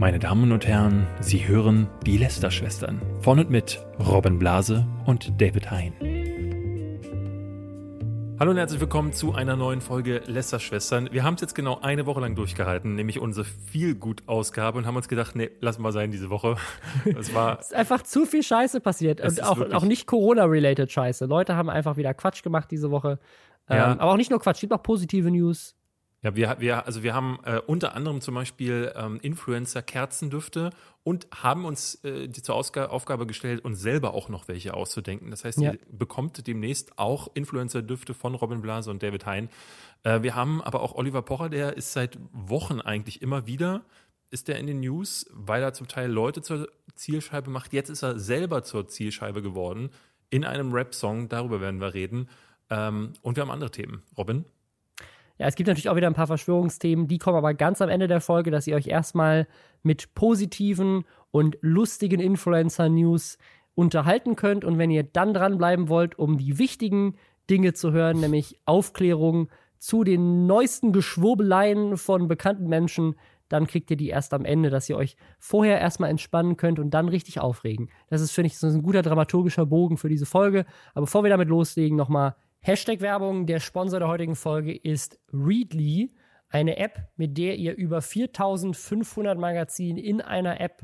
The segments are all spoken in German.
Meine Damen und Herren, Sie hören die Lester-Schwestern. Von und mit Robin Blase und David Hein. Hallo und herzlich willkommen zu einer neuen Folge Lester-Schwestern. Wir haben es jetzt genau eine Woche lang durchgehalten, nämlich unsere Feelgood-Ausgabe und haben uns gedacht, nee, lassen wir sein diese Woche. Es war. es ist einfach zu viel Scheiße passiert und auch, auch nicht Corona-related Scheiße. Leute haben einfach wieder Quatsch gemacht diese Woche. Ja. Ähm, aber auch nicht nur Quatsch, es gibt auch positive News. Ja, wir, wir, also wir haben äh, unter anderem zum Beispiel ähm, Influencer-Kerzendüfte und haben uns äh, die zur Ausg Aufgabe gestellt, uns selber auch noch welche auszudenken. Das heißt, ja. ihr bekommt demnächst auch Influencer-Düfte von Robin Blase und David Hein. Äh, wir haben aber auch Oliver Pocher, der ist seit Wochen eigentlich immer wieder, ist der in den News, weil er zum Teil Leute zur Zielscheibe macht. Jetzt ist er selber zur Zielscheibe geworden in einem Rap-Song, darüber werden wir reden. Ähm, und wir haben andere Themen. Robin? Ja, es gibt natürlich auch wieder ein paar Verschwörungsthemen, die kommen aber ganz am Ende der Folge, dass ihr euch erstmal mit positiven und lustigen Influencer-News unterhalten könnt. Und wenn ihr dann dranbleiben wollt, um die wichtigen Dinge zu hören, nämlich Aufklärung zu den neuesten Geschwurbeleien von bekannten Menschen, dann kriegt ihr die erst am Ende, dass ihr euch vorher erstmal entspannen könnt und dann richtig aufregen. Das ist, finde ich, so ein guter dramaturgischer Bogen für diese Folge. Aber bevor wir damit loslegen, nochmal Hashtag Werbung, der Sponsor der heutigen Folge ist Readly, eine App, mit der ihr über 4500 Magazine in einer App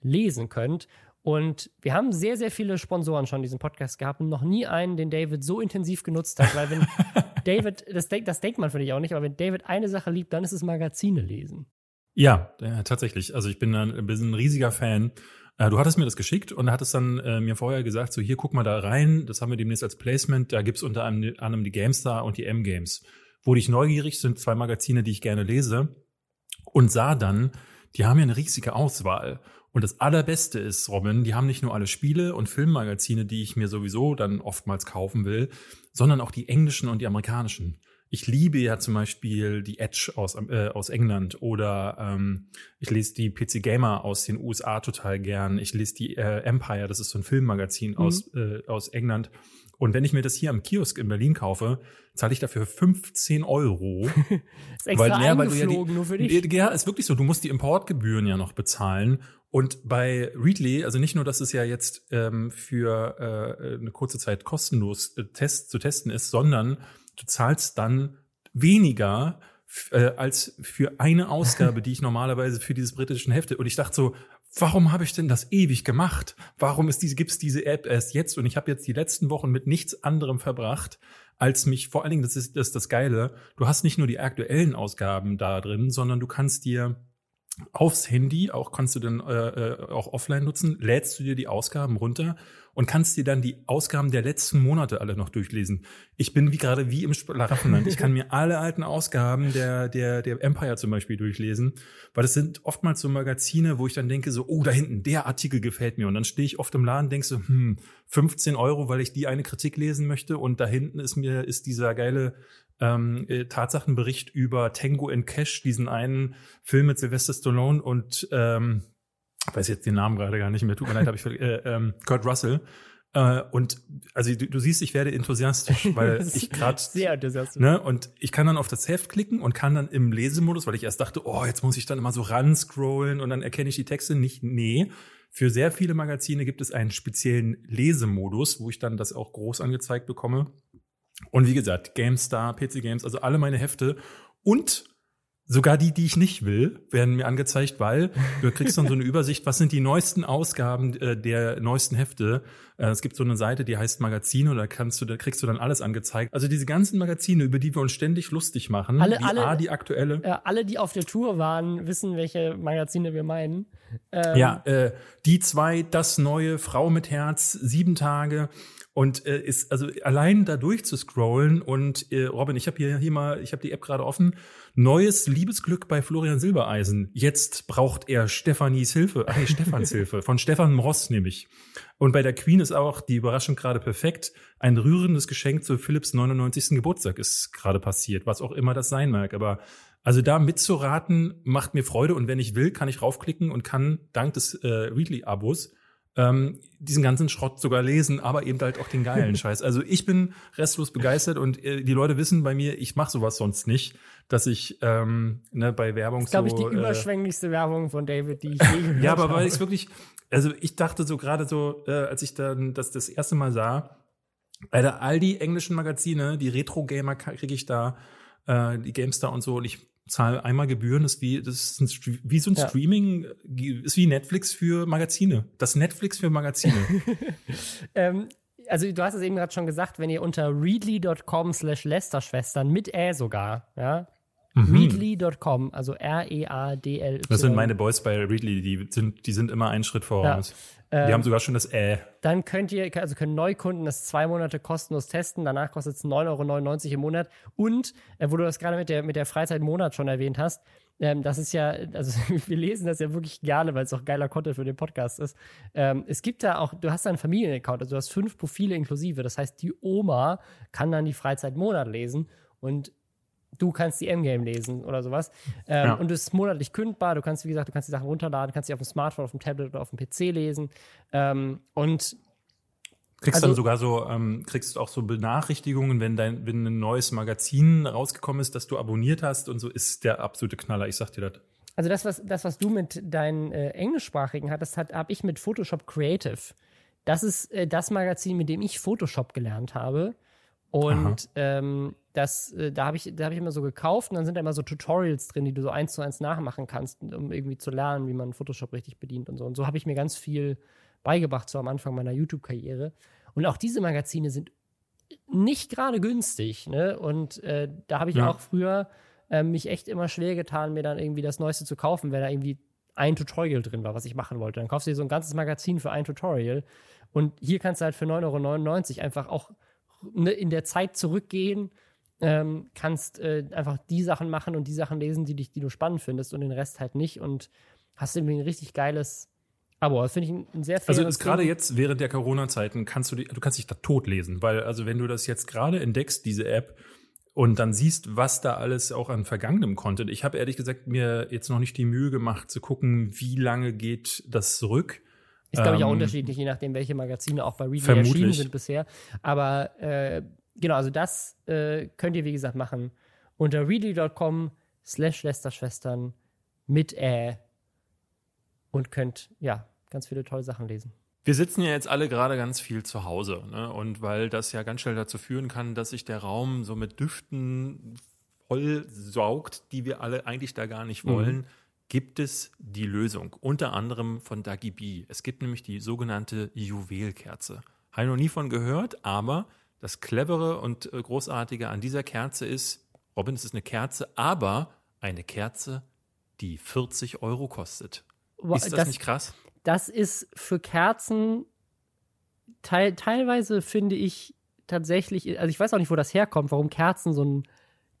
lesen könnt. Und wir haben sehr, sehr viele Sponsoren schon diesen Podcast gehabt und noch nie einen, den David so intensiv genutzt hat, weil wenn David, das, das denkt man finde ich auch nicht, aber wenn David eine Sache liebt, dann ist es Magazine lesen. Ja, ja tatsächlich. Also ich bin ein, bin ein riesiger Fan äh, du hattest mir das geschickt und hattest dann äh, mir vorher gesagt, so hier guck mal da rein, das haben wir demnächst als Placement, da gibt's unter anderem die GameStar und die M-Games. Wurde ich neugierig, sind zwei Magazine, die ich gerne lese und sah dann, die haben ja eine riesige Auswahl. Und das Allerbeste ist, Robin, die haben nicht nur alle Spiele und Filmmagazine, die ich mir sowieso dann oftmals kaufen will, sondern auch die englischen und die amerikanischen ich liebe ja zum Beispiel die Edge aus, äh, aus England oder ähm, ich lese die PC Gamer aus den USA total gern. Ich lese die äh, Empire, das ist so ein Filmmagazin mhm. aus, äh, aus England. Und wenn ich mir das hier am Kiosk in Berlin kaufe, zahle ich dafür 15 Euro. ist extra weil, ja, weil ja die, nur für dich. Ja, ist wirklich so. Du musst die Importgebühren ja noch bezahlen. Und bei Readly, also nicht nur, dass es ja jetzt ähm, für äh, eine kurze Zeit kostenlos äh, test, zu testen ist, sondern du zahlst dann weniger äh, als für eine Ausgabe, die ich normalerweise für dieses britischen Hefte. Und ich dachte so, warum habe ich denn das ewig gemacht? Warum ist diese, gibt's diese App erst jetzt? Und ich habe jetzt die letzten Wochen mit nichts anderem verbracht, als mich, vor allen Dingen, das ist das, ist das Geile, du hast nicht nur die aktuellen Ausgaben da drin, sondern du kannst dir aufs Handy, auch kannst du dann äh, äh, auch offline nutzen, lädst du dir die Ausgaben runter und kannst dir dann die Ausgaben der letzten Monate alle noch durchlesen. Ich bin wie gerade wie im Schlaraffenland. Ich kann mir alle alten Ausgaben der, der, der Empire zum Beispiel durchlesen, weil das sind oftmals so Magazine, wo ich dann denke so, oh, da hinten, der Artikel gefällt mir. Und dann stehe ich oft im Laden und denke so, hm, 15 Euro, weil ich die eine Kritik lesen möchte und da hinten ist mir, ist dieser geile ähm, äh, Tatsachenbericht über Tango and Cash, diesen einen Film mit Sylvester Stallone und ähm, ich weiß jetzt den Namen gerade gar nicht mehr, tut mir leid, habe ich äh, ähm, Kurt Russell. Äh, und also du, du, siehst, ich werde enthusiastisch, weil ich gerade sehr enthusiastisch. Ne, und ich kann dann auf das Heft klicken und kann dann im Lesemodus, weil ich erst dachte, oh, jetzt muss ich dann immer so ran scrollen und dann erkenne ich die Texte nicht. Nee, für sehr viele Magazine gibt es einen speziellen Lesemodus, wo ich dann das auch groß angezeigt bekomme. Und wie gesagt, GameStar, PC Games, also alle meine Hefte und Sogar die, die ich nicht will, werden mir angezeigt, weil du kriegst dann so eine Übersicht, was sind die neuesten Ausgaben äh, der neuesten Hefte. Äh, es gibt so eine Seite, die heißt Magazine und da kannst du, da kriegst du dann alles angezeigt. Also diese ganzen Magazine, über die wir uns ständig lustig machen, alle, wie alle, A, die aktuelle. Ja, alle, die auf der Tour waren, wissen, welche Magazine wir meinen. Ähm, ja, äh, die zwei, das neue, Frau mit Herz, sieben Tage. Und äh, ist also allein da durchzuscrollen und äh, Robin, ich habe hier, hier mal, ich habe die App gerade offen. Neues Liebesglück bei Florian Silbereisen. Jetzt braucht er Stefanis Hilfe, ach nee, Stefans Hilfe, von Stefan Mross nämlich. Und bei der Queen ist auch die Überraschung gerade perfekt. Ein rührendes Geschenk zu Philipps 99. Geburtstag ist gerade passiert, was auch immer das sein mag. Aber also da mitzuraten macht mir Freude und wenn ich will, kann ich raufklicken und kann dank des äh, Readly-Abos ähm, diesen ganzen Schrott sogar lesen, aber eben halt auch den geilen Scheiß. Also ich bin restlos begeistert und äh, die Leute wissen bei mir, ich mache sowas sonst nicht, dass ich ähm, ne, bei Werbung Das ist, glaube so, ich, die äh, überschwänglichste Werbung von David, die ich je gehört ja, aber habe. weil ich wirklich, also ich dachte so gerade so, äh, als ich dann das das erste Mal sah, Alter, all die englischen Magazine, die Retro-Gamer kriege ich da, äh, die GameStar und so, und ich zahle einmal Gebühren, ist wie, das ist ein, wie so ein Ja. Streaming, ist wie Netflix für Magazine. Das Netflix für Magazine. Ähm, also du hast es eben gerade schon gesagt, wenn ihr unter readly.com slash Lästerschwestern mit Ä sogar, ja, readly.com, also R-E-A-D-L. Mhm. Das sind meine Boys bei Readly, die sind, die sind immer einen Schritt voraus. Die haben sogar schon das Äh. Dann könnt ihr, also können Neukunden das zwei Monate kostenlos testen. Danach kostet es 9,99 Euro im Monat. Und, äh, wo du das gerade mit der, mit der Freizeit Monat schon erwähnt hast, ähm, das ist ja, also wir lesen das ja wirklich gerne, weil es auch geiler Content für den Podcast ist. Ähm, es gibt da auch, du hast da einen Familienaccount, also du hast fünf Profile inklusive. Das heißt, die Oma kann dann die Freizeit Monat lesen und du kannst die Endgame lesen oder sowas. Ähm, Ja. Und es ist monatlich kündbar. Du kannst, wie gesagt, du kannst die Sachen runterladen, kannst sie auf dem Smartphone, auf dem Tablet oder auf dem PC lesen. Ähm, und Kriegst Also- dann sogar so, ähm, kriegst auch so Benachrichtigungen, wenn dein, wenn ein neues Magazin rausgekommen ist, das du abonniert hast und so ist der absolute Knaller. Ich sag dir das. Also das, was, das, was du mit deinen äh, englischsprachigen hattest, hat, habe ich mit Photoshop Creative. Das ist äh, das Magazin, mit dem ich Photoshop gelernt habe. Und ähm, das, äh, da habe ich, da hab ich immer so gekauft und dann sind da immer so Tutorials drin, die du so eins zu eins nachmachen kannst, um irgendwie zu lernen, wie man Photoshop richtig bedient und so. Und so habe ich mir ganz viel beigebracht, so am Anfang meiner YouTube-Karriere. Und auch diese Magazine sind nicht gerade günstig, ne? Und äh, da habe ich Ja. auch früher äh, mich echt immer schwer getan, mir dann irgendwie das Neueste zu kaufen, wenn da irgendwie ein Tutorial drin war, was ich machen wollte. Dann kaufst du dir so ein ganzes Magazin für ein Tutorial. Und hier kannst du halt für 9,99 Euro einfach auch ne, in der Zeit zurückgehen, ähm, kannst äh, einfach die Sachen machen und die Sachen lesen, die dich, die du spannend findest und den Rest halt nicht und hast irgendwie ein richtig geiles Abo. Das finde ich ein, ein sehr Also ist gerade jetzt während der Corona-Zeiten kannst du die, du kannst dich da tot lesen, weil also wenn du das jetzt gerade entdeckst, diese App und dann siehst, was da alles auch an vergangenem Content. Ich habe ehrlich gesagt mir jetzt noch nicht die Mühe gemacht zu gucken, wie lange geht das zurück. Ist, glaube ich, auch Ähm, unterschiedlich, je nachdem, welche Magazine auch bei Readly vermutlich. erschienen sind bisher. Aber äh, genau, also das äh, könnt ihr, wie gesagt, machen unter readly.com slash Lästerschwestern mit Ä und könnt, ja, ganz viele tolle Sachen lesen. Wir sitzen ja jetzt alle gerade ganz viel zu Hause. Ne? Und weil das ja ganz schnell dazu führen kann, dass sich der Raum so mit Düften voll saugt, die wir alle eigentlich da gar nicht wollen, gibt es die Lösung. Unter anderem von Dagi B. Es gibt nämlich die sogenannte Juwelkerze. Habe ich noch nie von gehört, aber das Clevere und äh, Großartige an dieser Kerze ist, Robin, es ist eine Kerze, aber eine Kerze, die 40 Euro kostet. Boah, Ist das, nicht krass? das ist für Kerzen teil, teilweise finde ich tatsächlich, also ich weiß auch nicht, wo das herkommt, warum Kerzen so ein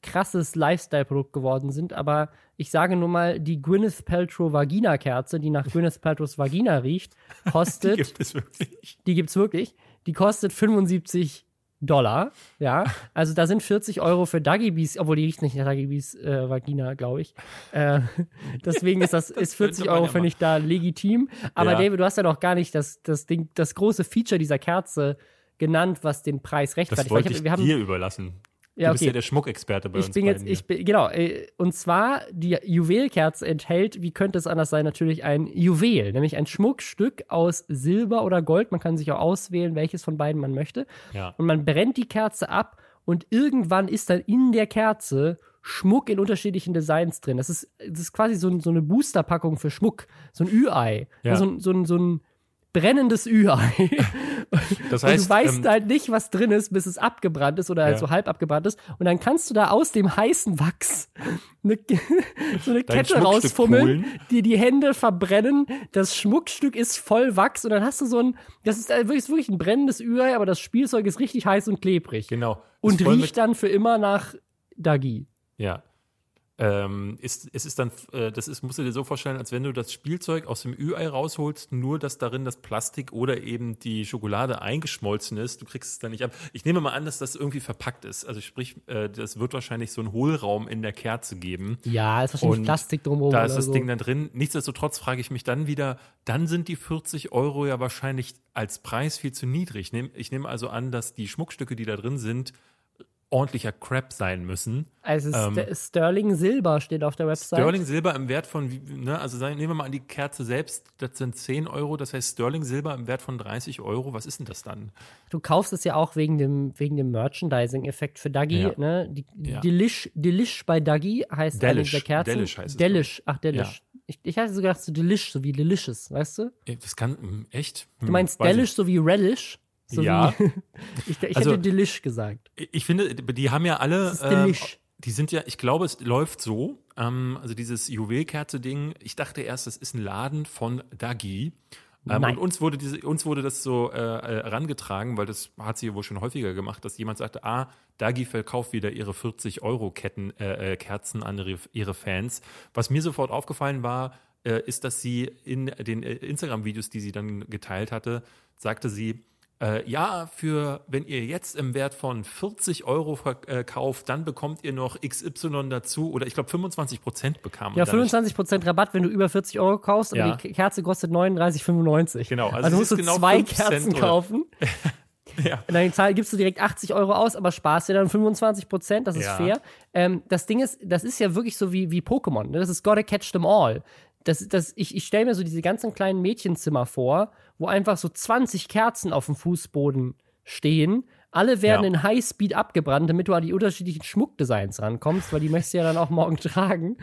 krasses Lifestyle-Produkt geworden sind, aber ich sage nur mal, die Gwyneth Paltrow Vagina-Kerze, die nach Gwyneth Paltrows Vagina riecht, kostet, Gibt es wirklich? die gibt's wirklich, die kostet 75 Dollar, ja, also da sind 40 Euro für Duggy Bees, obwohl die riecht nicht nach Duggy Bees äh, Vagina, glaube ich. Äh, deswegen ist das, ist 40 könnte man Euro, finde ich, da legitim. Aber Ja. David, du hast ja noch gar nicht das, das Ding, das große Feature dieser Kerze genannt, was den Preis rechtfertigt. Das wollte hab- ich wir haben, dir überlassen. Ja, du bist okay. ja der Schmuckexperte bei ich uns bin jetzt, ich bin, genau, äh, und zwar die Juwelkerze enthält, wie könnte es anders sein, natürlich ein Juwel, nämlich ein Schmuckstück aus Silber oder Gold. Man kann sich auch auswählen, welches von beiden man möchte. Ja. Und man brennt die Kerze ab und irgendwann ist dann in der Kerze Schmuck in unterschiedlichen Designs drin. Das ist, das ist quasi so, ein- so eine Boosterpackung für Schmuck, so ein Ü-Ei. Ja. So, ein- so, ein- so ein brennendes Ü-Ei. Das und heißt, du weißt ähm, halt nicht, was drin ist, bis es abgebrannt ist oder halt Ja. so halb abgebrannt ist. Und dann kannst du da aus dem heißen Wachs eine, so eine Dein Kette rausfummeln, dir die Hände verbrennen. Das Schmuckstück ist voll Wachs und dann hast du so ein, das ist äh, wirklich, wirklich ein brennendes Ü-Ei, aber das Spielzeug ist richtig heiß und klebrig. genau. Und riecht dann für immer nach Dagi. Ja. Ähm, ist, es ist dann, äh, das ist, musst du dir so vorstellen, als wenn du das Spielzeug aus dem Ü-Ei rausholst, nur dass darin das Plastik oder eben die Schokolade eingeschmolzen ist. Du kriegst es dann nicht ab. Ich nehme mal an, dass das irgendwie verpackt ist. Also sprich, äh, das wird wahrscheinlich so einen Hohlraum in der Kerze geben. Ja, ist wahrscheinlich Und Plastik drumherum. Da ist das so. Ding dann drin. Nichtsdestotrotz frage ich mich dann wieder, dann sind die 40 Euro ja wahrscheinlich als Preis viel zu niedrig. Ich nehme also an, dass die Schmuckstücke, die da drin sind, ordentlicher Crap sein müssen. Also ähm, St- Sterling Silber steht auf der Website. Sterling Silber im Wert von, ne, also sagen, nehmen wir mal an die Kerze selbst, das sind 10 Euro, das heißt Sterling Silber im Wert von 30 Euro, was ist denn das dann? Du kaufst es ja auch wegen dem, wegen dem Merchandising-Effekt für Dagi. Ja. Ne? Die, Ja. Delish, Delish bei Dagi heißt eine Delish. der Kerzen. Delish heißt es, Delish. Ach, Delish. Ja. Ich, ich hatte so gedacht, so Delish, so wie Delicious, weißt du? Das kann, hm, echt? Du meinst Weiß Delish so wie Relish? So Ja. Wie, ich ich Also- hätte Delish gesagt. Ich, finde, die haben ja alle, Das ähm, Delish. die sind ja, ich glaube, es läuft so, ähm, also dieses Juwelkerze-Ding, ich dachte erst, das ist ein Laden von Dagi. Ähm, und uns wurde, diese, uns wurde das so äh, äh, herangetragen, weil das hat sie wohl schon häufiger gemacht, dass jemand sagte, ah, Dagi verkauft wieder ihre 40 Euro Ketten, äh, äh, Kerzen an ihre, ihre Fans. Was mir sofort aufgefallen war, äh, ist, dass sie in den äh, Instagram-Videos, die sie dann geteilt hatte, sagte sie, äh, ja, für wenn ihr jetzt im Wert von 40 Euro verkauft, dann bekommt ihr noch XY dazu oder ich glaube 25 Prozent bekam Ja, dadurch. 25% Rabatt, wenn du über 40 Euro kaufst, aber Ja. die Kerze kostet 39,95. Genau, also Also, musst du genau zwei 5 Cent Kerzen oder- kaufen. Ja. Und dann zahl- gibst du direkt 80 Euro aus, aber sparst dir dann 25 Prozent, das ist Ja. fair. Ähm, das Ding ist, das ist ja wirklich so wie, wie Pokémon. Ne? Das ist gotta catch them all. Das, das, ich ich stelle mir so diese ganzen kleinen Mädchenzimmer vor, wo einfach so 20 Kerzen auf dem Fußboden stehen. Alle werden Ja. in Highspeed abgebrannt, damit du an die unterschiedlichen Schmuckdesigns rankommst, weil die möchtest du ja dann auch morgen tragen.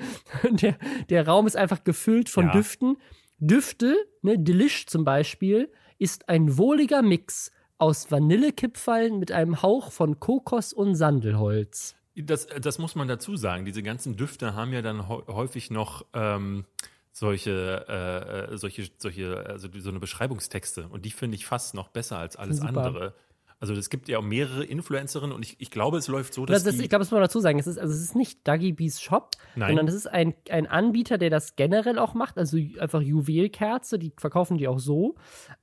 Der, der Raum ist einfach gefüllt von Ja. Düften. Düfte, ne, Delish zum Beispiel, ist ein wohliger Mix aus Vanillekipferln mit einem Hauch von Kokos und Sandelholz. Das, das muss man dazu sagen. Diese ganzen Düfte haben ja dann hä- häufig noch ähm, solche, äh, äh, solche, solche, also so eine Beschreibungstexte. Und die finde ich fast noch besser als alles Super. andere. Also es gibt ja auch mehrere Influencerinnen und ich, ich glaube, es läuft so, Das dass ist, die, ich glaube, das muss man dazu sagen. Es ist, also es ist nicht Duggy Bees Shop, Nein. sondern es ist ein, ein Anbieter, der das generell auch macht. Also einfach Juwelkerze, die verkaufen die auch so.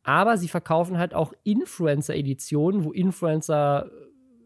Aber sie verkaufen halt auch Influencer-Editionen, wo Influencer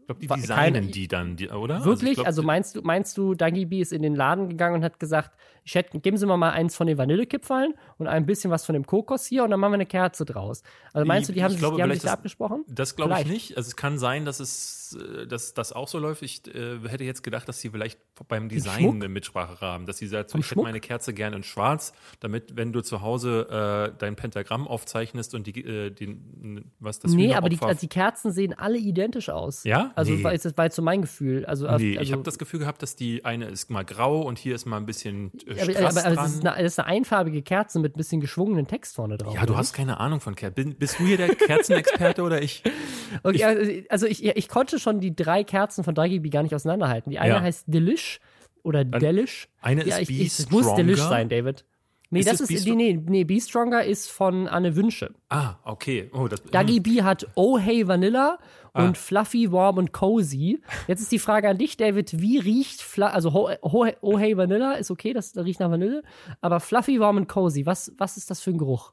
ich glaube, die designen keine- die dann, die, oder? Wirklich? ich glaub, Also, meinst du, meinst du, Dagi B ist in den Laden gegangen und hat gesagt, ich hätte, geben Sie mir mal eins von den Vanillekipferln und ein bisschen was von dem Kokos hier und dann machen wir eine Kerze draus. Also meinst du, die Ich haben sich, glaube, die haben sich da das- abgesprochen? Das glaube ich nicht. Also es kann sein, dass es, äh, dass das auch so läuft. Ich äh, hätte jetzt gedacht, dass sie vielleicht beim Design eine Mitsprache haben, dass sie sagt, ich hätte meine Kerze gerne in Schwarz, damit, wenn du zu Hause äh, dein Pentagramm aufzeichnest und die, äh, den, was das Nee, aber die, also die Kerzen sehen alle identisch aus. Ja? Also Nee. war, ist, das war jetzt so mein Gefühl. Also, Nee, also, ich habe das Gefühl gehabt, dass die eine ist mal grau und hier ist mal ein bisschen äh, Strass aber, aber es, ist eine, es ist eine einfarbige Kerze mit ein bisschen geschwungenen Text vorne drauf. ja, du oder? hast keine Ahnung von Kerzen. Bist du hier der Kerzenexperte oder ich? Okay, also, also ich, ich konnte schon die drei Kerzen von Dagi B gar nicht auseinanderhalten. Die eine Ja. heißt Delish oder Delish. eine ja, ist ich, Be ich, Es muss. Delish sein, David. Nee, Ist das es ist, Be nee, nee, Be Stronger ist von Anne Wünsche. Ah, okay. Oh, das, Dagi B hat Oh Hey Vanilla Ah. und Fluffy, Warm und Cozy. Jetzt ist die Frage an dich, David, wie riecht, Fla also Ho, Ho, oh Hey Vanilla ist okay, das riecht nach Vanille, aber Fluffy, Warm und Cozy, was, was ist das für ein Geruch?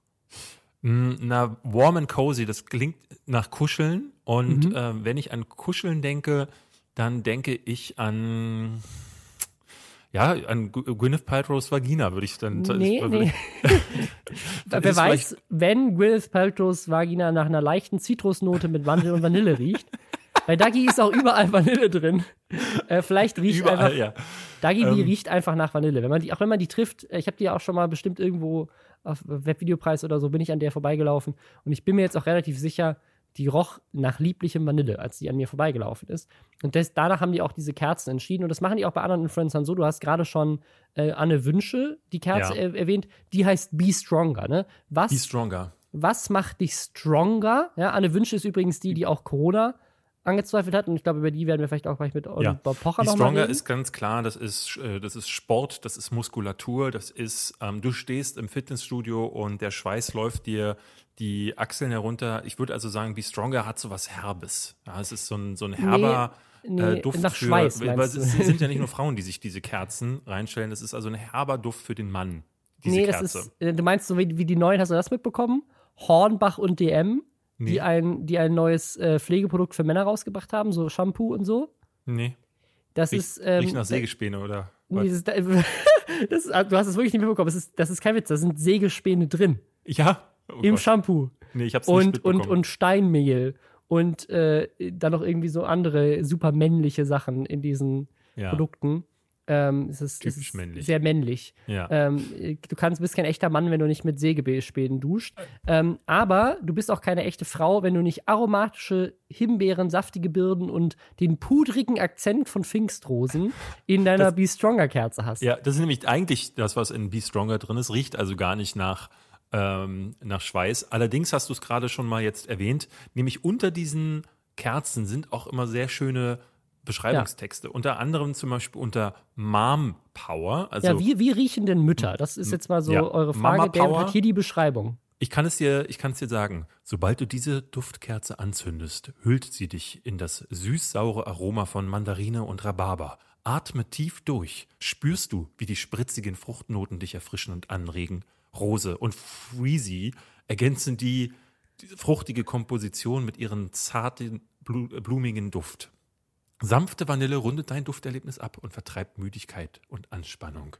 Mm, Na, warm and cozy, das klingt nach Kuscheln. Und Mhm. ähm, wenn ich an Kuscheln denke, dann denke ich an, ja, an Gwyneth Paltrow's Vagina, würde ich dann. Nee, würde nee. Dann Wer weiß, wenn Gwyneth Paltrow's Vagina nach einer leichten Zitrusnote mit Mandel und Vanille riecht. Bei Dagi ist auch überall Vanille drin. Äh, vielleicht riecht Überall, einfach, ja. Dagi Ähm. die riecht einfach nach Vanille. Wenn man die, auch wenn man die trifft, äh, ich habe die ja auch schon mal bestimmt irgendwo auf Webvideopreis oder so, bin ich an der vorbeigelaufen. Und ich bin mir jetzt auch relativ sicher, die roch nach lieblichem Vanille, als die an mir vorbeigelaufen ist. Und das, danach haben die auch diese Kerzen entschieden. Und das machen die auch bei anderen Influencern so. Du hast gerade schon äh, Anne Wünsche, die Kerze Ja. er erwähnt. Die heißt Be Stronger. Ne? Was, Be stronger. was macht dich stronger? Ja, Anne Wünsche ist übrigens die, die auch Corona angezweifelt hat. Und ich glaube, über die werden wir vielleicht auch gleich mit Ja. Bob Pocher Be noch mal Stronger reden. ist ganz klar, das ist, äh, das ist Sport, das ist Muskulatur, das ist, ähm, du stehst im Fitnessstudio und der Schweiß läuft dir die Achseln herunter. Ich würde also sagen, Be Stronger hat so was Herbes. Ja, es ist so ein, so ein herber, Nee, äh, Duft nach für, Schweiß, weil es sind ja nicht nur Frauen, die sich diese Kerzen reinstellen. Das ist also ein herber Duft für den Mann. Diese nee, Kerze. das ist, äh, du meinst so wie, wie die neuen, hast du das mitbekommen? Hornbach und DM, Nee. die, ein, die ein neues äh, Pflegeprodukt für Männer rausgebracht haben, so Shampoo und so. nee. Das Riecht, ist. Ähm, riecht nach Sägespäne oder Nee, das ist, das ist, du hast es wirklich nicht mitbekommen. Das ist, das ist kein Witz. Da sind Sägespäne drin. Ja? Oh Im Gott. Shampoo. Nee, ich hab's nicht Und, mitbekommen. und, und Steinmehl. Und äh, dann noch irgendwie so andere super männliche Sachen in diesen ja. Produkten. Ähm, es ist, es Typisch ist männlich. sehr männlich. Ja. Ähm, du kannst, bist kein echter Mann, wenn du nicht mit Sägespänen duscht. Ähm, aber du bist auch keine echte Frau, wenn du nicht aromatische Himbeeren, saftige Birnen und den pudrigen Akzent von Pfingstrosen in deiner Das- Be Stronger Kerze hast. Ja, das ist nämlich eigentlich das, was in Be Stronger drin ist, riecht also gar nicht nach, ähm, nach Schweiß. Allerdings hast du es gerade schon mal jetzt erwähnt, nämlich unter diesen Kerzen sind auch immer sehr schöne Beschreibungstexte. Unter anderem zum Beispiel unter Mom Power. Also ja, wie, wie riechen denn Mütter? Das ist jetzt mal so Ja, eure Mama Frage. David Power. hat hier die Beschreibung. ich kann es dir, ich kann es dir sagen. Sobald du diese Duftkerze anzündest, hüllt sie dich in das süß-saure Aroma von Mandarine und Rhabarber. Atme tief durch. Spürst du, wie die spritzigen Fruchtnoten dich erfrischen und anregen. Rose und Freezy ergänzen die, fruchtige Komposition mit ihren zarten, blu blumigen Duft. Sanfte Vanille rundet dein Dufterlebnis ab und vertreibt Müdigkeit und Anspannung.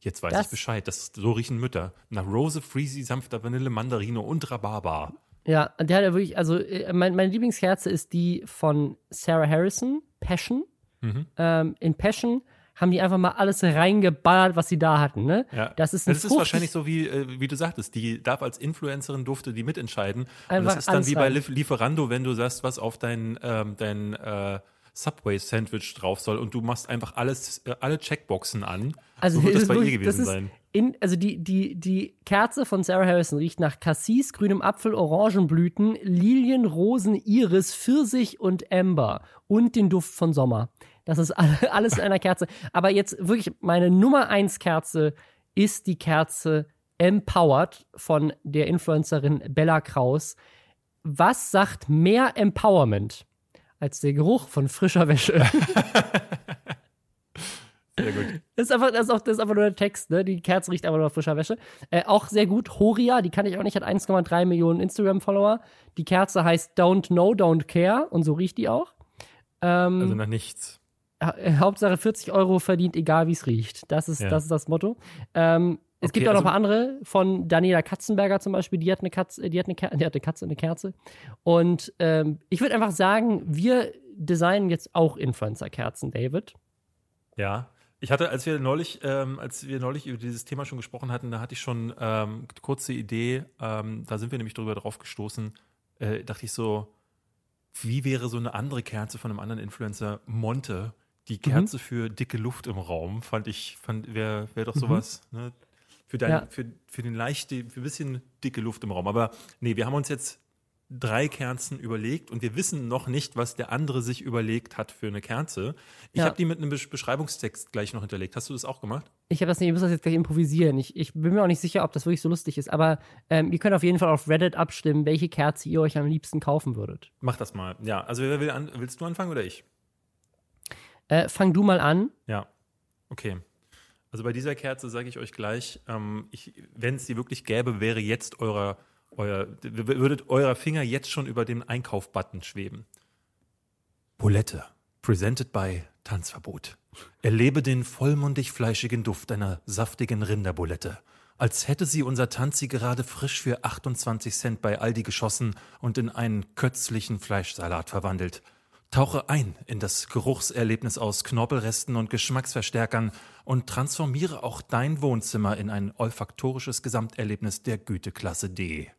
Jetzt weiß Das- ich Bescheid. Das, so riechen Mütter. Nach Rose, Freezy, sanfter Vanille, Mandarine und Rhabarber. Ja, der hat ja wirklich, also äh, mein, meine Lieblingskerze ist die von Sarah Harrison, Passion. Mhm. Ähm, in Passion haben die einfach mal alles reingeballert, was sie da hatten. Ne? Ja. Das ist, ein das ist fruchtig- wahrscheinlich so, wie, äh, wie du sagtest, die darf als Influencerin durfte die mitentscheiden. und das ist dann wie bei Lieferando, wenn du sagst, was auf dein, ähm, dein äh, Subway-Sandwich drauf soll und du machst einfach alles, äh, alle Checkboxen an. Also so wird es das bei ist ihr das gewesen ist sein. In, also die, die, die Kerze von Sarah Harrison riecht nach Cassis, grünem Apfel, Orangenblüten, Lilien, Rosen, Iris, Pfirsich und Amber und den Duft von Sommer. Das ist alle- alles in einer Kerze. Aber jetzt wirklich meine Nummer eins Kerze ist die Kerze Empowered von der Influencerin Bella Kraus. Was sagt mehr Empowerment als der Geruch von frischer Wäsche? Sehr gut. Das ist einfach, das ist auch, das ist einfach nur der Text, ne? Die Kerze riecht einfach nur nach frischer Wäsche. Äh, auch sehr gut. Horia, die kann ich auch nicht, hat 1,3 Millionen Instagram-Follower. Die Kerze heißt Don't Know, Don't Care und so riecht die auch. Ähm, Also nach nichts. Äh, Hauptsache 40 Euro verdient, egal wie es riecht. Das ist, Ja. das ist das Motto. Ähm, es Okay, gibt auch noch also- ein paar andere, von Daniela Katzenberger zum Beispiel, die hat eine Katze, die hat eine, Ker die hat eine Katze, eine Kerze. Und ähm, ich würde einfach sagen, wir designen jetzt auch Influencer-Kerzen, David. Ja. Ich hatte, als wir neulich, ähm, als wir neulich über dieses Thema schon gesprochen hatten, da hatte ich schon ähm, kurze Idee, ähm, da sind wir nämlich drüber drauf gestoßen, äh, dachte ich so, wie wäre so eine andere Kerze von einem anderen Influencer, Monte, die Mhm. Kerze für dicke Luft im Raum, fand ich, fand, wäre wär doch sowas, ne? Für, dein, Mhm. Ja. für, für den leichte, für ein bisschen dicke Luft im Raum. Aber nee, wir haben uns jetzt drei Kerzen überlegt und wir wissen noch nicht, was der andere sich überlegt hat für eine Kerze. Ich Ja. habe die mit einem Besch- Beschreibungstext gleich noch hinterlegt. Hast du das auch gemacht? Ich habe das nicht, ich muss das jetzt gleich improvisieren. Ich, ich bin mir auch nicht sicher, ob das wirklich so lustig ist, aber ähm, ihr könnt auf jeden Fall auf Reddit abstimmen, welche Kerze ihr euch am liebsten kaufen würdet. Mach das mal. Ja, also wer will an, willst du anfangen oder ich? Äh, fang du mal an. Ja. Okay. Also bei dieser Kerze sage ich euch gleich, ähm, wenn es die wirklich gäbe, wäre jetzt eurer, euer, würdet eurer Finger jetzt schon über den Einkauf-Button schweben. Bulette, presented by Tanzverbot. Erlebe den vollmundig fleischigen Duft einer saftigen Rinderbulette. Als hätte sie unser Tanzi gerade frisch für 28 Cent bei Aldi geschossen und in einen kötzlichen Fleischsalat verwandelt. Tauche ein in das Geruchserlebnis aus Knorpelresten und Geschmacksverstärkern und transformiere auch dein Wohnzimmer in ein olfaktorisches Gesamterlebnis der Güteklasse D.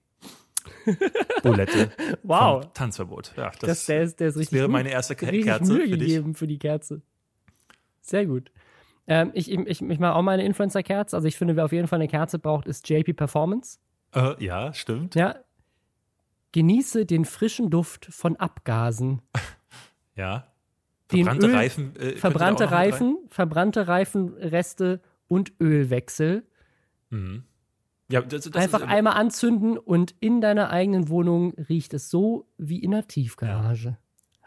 Bulette Wow. Tanzverbot. Ja, das, Das, der ist, der ist richtig wäre gut. meine erste Ke- Kerze Mühe für dich. gegeben für die Kerze. Sehr gut. Ähm, ich, ich, ich, ich mache auch meine Influencer-Kerze. Also ich finde, wer auf jeden Fall eine Kerze braucht, ist JP Performance. Äh, ja, stimmt. Ja. Genieße den frischen Duft von Abgasen. Ja. Verbrannte Öl- Reifen. Äh, Verbrannte? Reifen, verbrannte Reifenreste und Ölwechsel. Mhm. Ja, das, das Einfach ist, einmal anzünden und in deiner eigenen Wohnung riecht es so wie in einer Tiefgarage.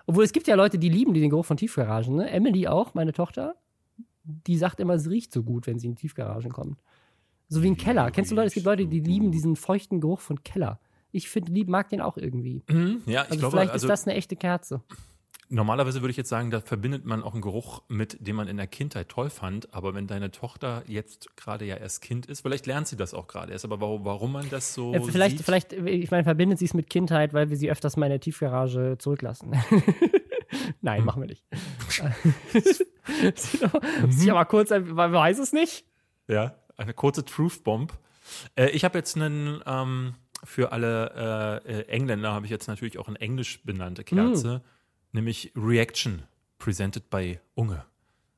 Obwohl es gibt ja Leute, die lieben den Geruch von Tiefgaragen. Ne? Emily auch, meine Tochter. Die sagt immer, es riecht so gut, wenn sie in Tiefgaragen kommt. So wie ein Keller. Kennst du Leute? Es gibt Leute, die lieben diesen feuchten Geruch von Keller. Ich finde, lieb mag den auch irgendwie. Mhm, ja, ich Also glaube, vielleicht also ist das eine echte Kerze. Normalerweise würde ich jetzt sagen, da verbindet man auch einen Geruch mit, den man in der Kindheit toll fand. Aber wenn deine Tochter jetzt gerade ja erst Kind ist, vielleicht lernt sie das auch gerade erst. Aber warum, warum man das so Ja, vielleicht, sieht, vielleicht, ich meine, verbindet sie es mit Kindheit, weil wir sie öfters mal in der Tiefgarage zurücklassen. Nein, Hm. machen wir nicht. Sie aber kurz, man weiß es nicht. Ja, eine kurze Truth Bomb. Äh, ich habe jetzt einen, ähm, für alle äh, äh, Engländer habe ich jetzt natürlich auch eine englisch benannte Kerze, nämlich Reaction, presented by Unge.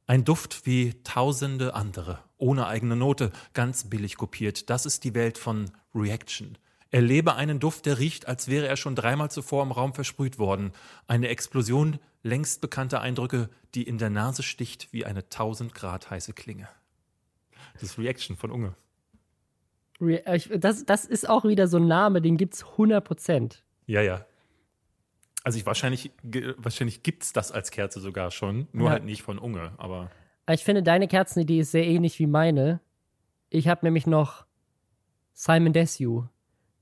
Ein Duft wie tausende andere, ohne eigene Note, ganz billig kopiert. Das ist die Welt von Reaction. Erlebe einen Duft, der riecht, als wäre er schon dreimal zuvor im Raum versprüht worden. Eine Explosion längst bekannter Eindrücke, die in der Nase sticht wie eine tausend Grad heiße Klinge. Das ist Reaction von Unge. Äh, Das, das ist auch wieder so ein Name, den gibt's 100 Prozent. Ja, ja. Also ich wahrscheinlich, wahrscheinlich gibt's das als Kerze sogar schon, nur Ja. halt nicht von Unge, aber Ich finde, deine Kerzenidee ist sehr ähnlich wie meine. Ich habe nämlich noch Simon Desue.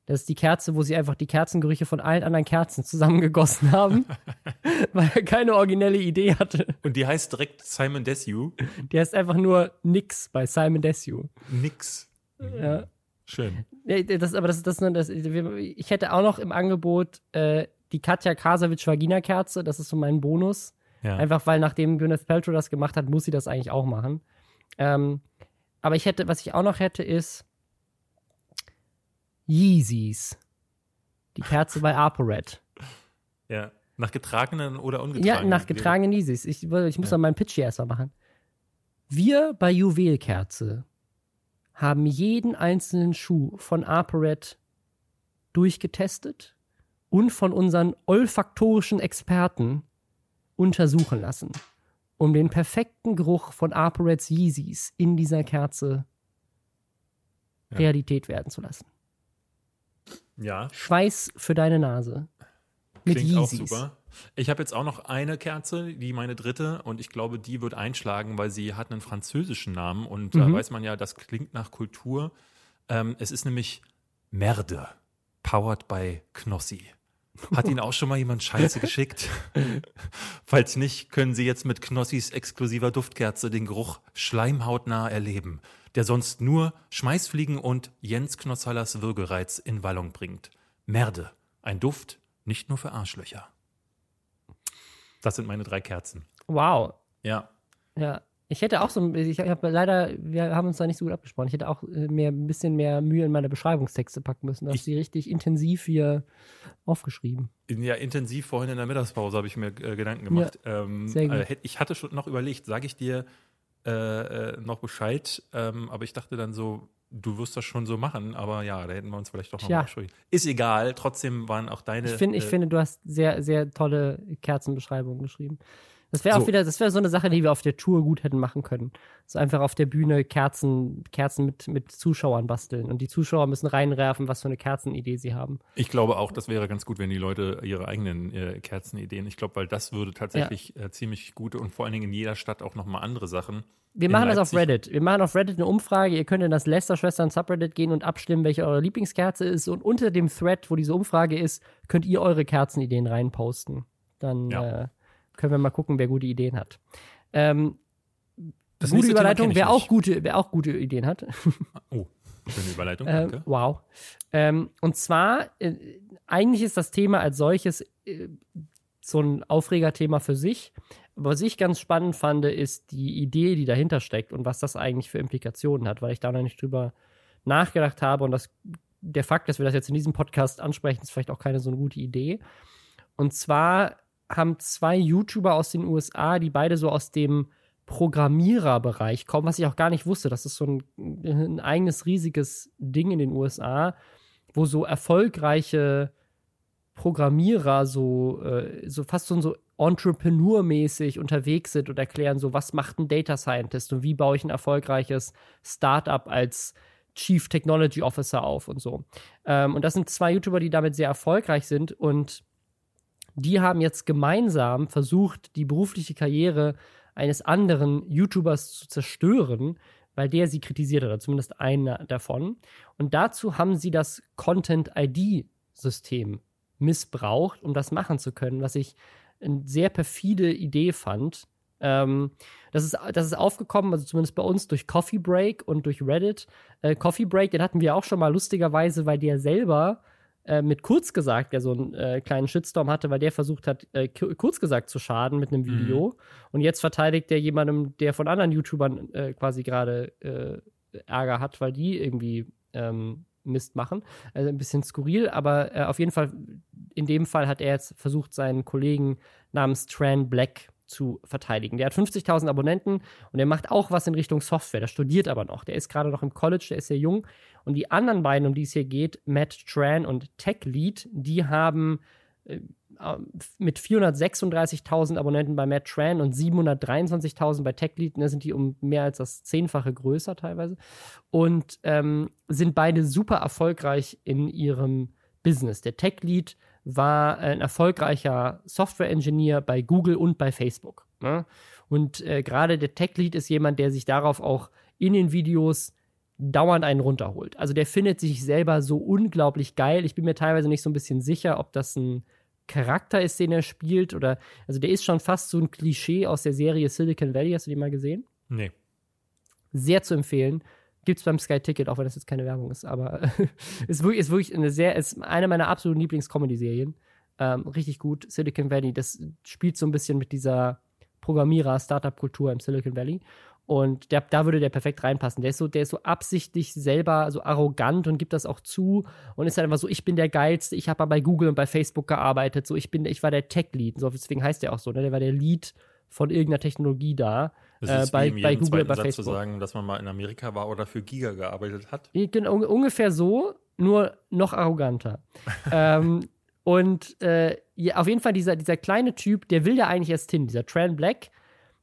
Das ist die Kerze, wo sie einfach die Kerzengerüche von allen anderen Kerzen zusammengegossen haben, weil er keine originelle Idee hatte. und die heißt direkt Simon Desue. Die heißt einfach nur Nix bei Simon Desue. Nix. Ja. Schön. Das, aber das, das, das, ich hätte auch noch im Angebot äh, die Katja Krasavitsch Vagina Kerze. Das ist so mein Bonus. Ja. Einfach weil nachdem Gwyneth Paltrow das gemacht hat, muss sie das eigentlich auch machen. Ähm, aber ich hätte, was ich auch noch hätte, ist Yeezys. Die Kerze bei ApoRed. ja. Nach getragenen oder ungetragenen. Ja, nach getragenen Yeezys. Ich, ich muss Ja. meinen Pitch hier erstmal machen. Wir bei Juwelkerze haben jeden einzelnen Schuh von ApoRed durchgetestet und von unseren olfaktorischen Experten untersuchen lassen, um den perfekten Geruch von ApoReds Yeezys in dieser Kerze Ja. Realität werden zu lassen. Ja, Schweiß für deine Nase. Mit klingt auch Yeezys. super. Ich habe jetzt auch noch eine Kerze, die meine dritte, und ich glaube, die wird einschlagen, weil sie hat einen französischen Namen und da Mhm. weiß man ja, das klingt nach Kultur. Ähm, es ist nämlich Merde, powered by Knossi. Hat Ihnen auch schon mal jemand Scheiße geschickt? Falls nicht, können Sie jetzt mit Knossis exklusiver Duftkerze den Geruch schleimhautnah erleben, der sonst nur Schmeißfliegen und Jens Knossallers Würgereiz in Wallung bringt. Merde, ein Duft nicht nur für Arschlöcher. Das sind meine drei Kerzen. Wow. Ja. Ja. Ich hätte auch so, ein- ich habe leider, wir haben uns da nicht so gut abgesprochen. Ich hätte auch äh, mehr, ein bisschen mehr Mühe in meine Beschreibungstexte packen müssen. Da hast die richtig intensiv hier aufgeschrieben. Ja, intensiv vorhin in der Mittagspause habe ich mir äh, Gedanken gemacht. ähm, sehr gut. äh, ich hatte schon noch überlegt, sage ich dir äh, äh, noch Bescheid, ähm, aber ich dachte dann so, du wirst das schon so machen, aber ja, da hätten wir uns vielleicht doch noch Tja. mal beschuldigt. Ist egal, trotzdem waren auch deine. Ich finde, ich äh, finde, du hast sehr, sehr tolle Kerzenbeschreibungen geschrieben. Das wäre auch So. wieder, das wäre so eine Sache, die wir auf der Tour gut hätten machen können. So einfach auf der Bühne Kerzen, Kerzen mit, mit Zuschauern basteln. Und die Zuschauer müssen reinwerfen, was für eine Kerzenidee sie haben. Ich glaube auch, das wäre ganz gut, wenn die Leute ihre eigenen äh, Kerzenideen, ich glaube, weil das würde tatsächlich äh, ziemlich gute und vor allen Dingen in jeder Stadt auch nochmal andere Sachen. Wir machen das auf Reddit. Wir machen auf Reddit eine Umfrage. Ihr könnt in das Lester-Schwestern Subreddit gehen und abstimmen, welche eure Lieblingskerze ist. Und unter dem Thread, wo diese Umfrage ist, könnt ihr eure Kerzenideen reinposten. Dann Ja. äh, können wir mal gucken, wer gute Ideen hat. Ähm, Das gute Überleitung, wer auch gute, wer auch gute Ideen hat. Oh, schöne Überleitung, Ähm, danke. wow. Ähm, und zwar, äh, eigentlich ist das Thema als solches äh, so ein Aufregerthema für sich. Aber was ich ganz spannend fand, ist die Idee, die dahinter steckt und was das eigentlich für Implikationen hat, weil ich da noch nicht drüber nachgedacht habe und das, der Fakt, dass wir das jetzt in diesem Podcast ansprechen, ist vielleicht auch keine so eine gute Idee. Und zwar haben zwei YouTuber aus den USA, die beide so aus dem Programmiererbereich kommen, was ich auch gar nicht wusste. Das ist so ein, ein eigenes riesiges Ding in den USA, wo so erfolgreiche Programmierer so, äh, so fast so, so Entrepreneur-mäßig unterwegs sind und erklären so, was macht ein Data Scientist und wie baue ich ein erfolgreiches Startup als Chief Technology Officer auf und so. Ähm, und das sind zwei YouTuber, die damit sehr erfolgreich sind und Die haben jetzt gemeinsam versucht, die berufliche Karriere eines anderen YouTubers zu zerstören, weil der sie kritisiert oder zumindest einer davon. Und dazu haben sie das Content-ID-System missbraucht, um das machen zu können, was ich eine sehr perfide Idee fand. Ähm, das, ist, das ist aufgekommen, also zumindest bei uns, durch Coffee Break und durch Reddit. Äh, Coffee Break, den hatten wir auch schon mal lustigerweise, weil der selber äh, mit kurz gesagt, der so einen äh, kleinen Shitstorm hatte, weil der versucht hat, äh, kurz gesagt zu schaden mit einem mhm. Video. Mhm. Und jetzt verteidigt der jemandem, der von anderen YouTubern äh, quasi gerade äh, Ärger hat, weil die irgendwie ähm, Mist machen. Also ein bisschen skurril, aber auf jeden Fall, in dem Fall hat er jetzt versucht, seinen Kollegen namens Tran Black zu verteidigen. Der hat 50.000 Abonnenten und er macht auch was in Richtung Software. Der studiert aber noch. Der ist gerade noch im College, der ist sehr jung. Und die anderen beiden, um die es hier geht, Matt Tran und Tech Lead, die haben äh, mit 436.000 Abonnenten bei Matt Tran und 723.000 bei TechLead, da sind die um mehr als das Zehnfache größer teilweise und ähm, sind beide super erfolgreich in ihrem Business. Der TechLead war ein erfolgreicher Software-Engineer bei Google und bei Facebook. Ne? Und äh, gerade der Tech-Lead ist jemand, der sich darauf auch in den Videos dauernd einen runterholt. Also der findet sich selber so unglaublich geil. Ich bin mir teilweise nicht so ein bisschen sicher, ob das ein Charakter ist, den er spielt oder also der ist schon fast so ein Klischee aus der Serie Silicon Valley. Hast du die mal gesehen? Nee. Sehr zu empfehlen. Gibt es beim Sky Ticket, auch wenn das jetzt keine Werbung ist, aber ist wirklich, ist wirklich eine sehr, ist eine meiner absoluten Lieblings-Comedy-Serien. Ähm, richtig gut. Silicon Valley, das spielt so ein bisschen mit dieser Programmierer-Startup-Kultur im Silicon Valley. Und der, da würde der perfekt reinpassen. Der ist so, der ist so absichtlich selber so arrogant und gibt das auch zu und ist halt einfach so, ich bin der Geilste, ich habe bei Google und bei Facebook gearbeitet, so ich bin, ich war der Tech-Lead. So, deswegen heißt der auch so, ne? Der war der Lead von irgendeiner Technologie da. Äh, bei, bei Google, bei Satz Facebook. zu sagen, dass man mal in Amerika war oder für Giga gearbeitet hat. Genau, ungefähr so, nur noch arroganter. ähm, und äh, ja, auf jeden Fall dieser, dieser kleine Typ, der will ja eigentlich erst hin, dieser Tran Black,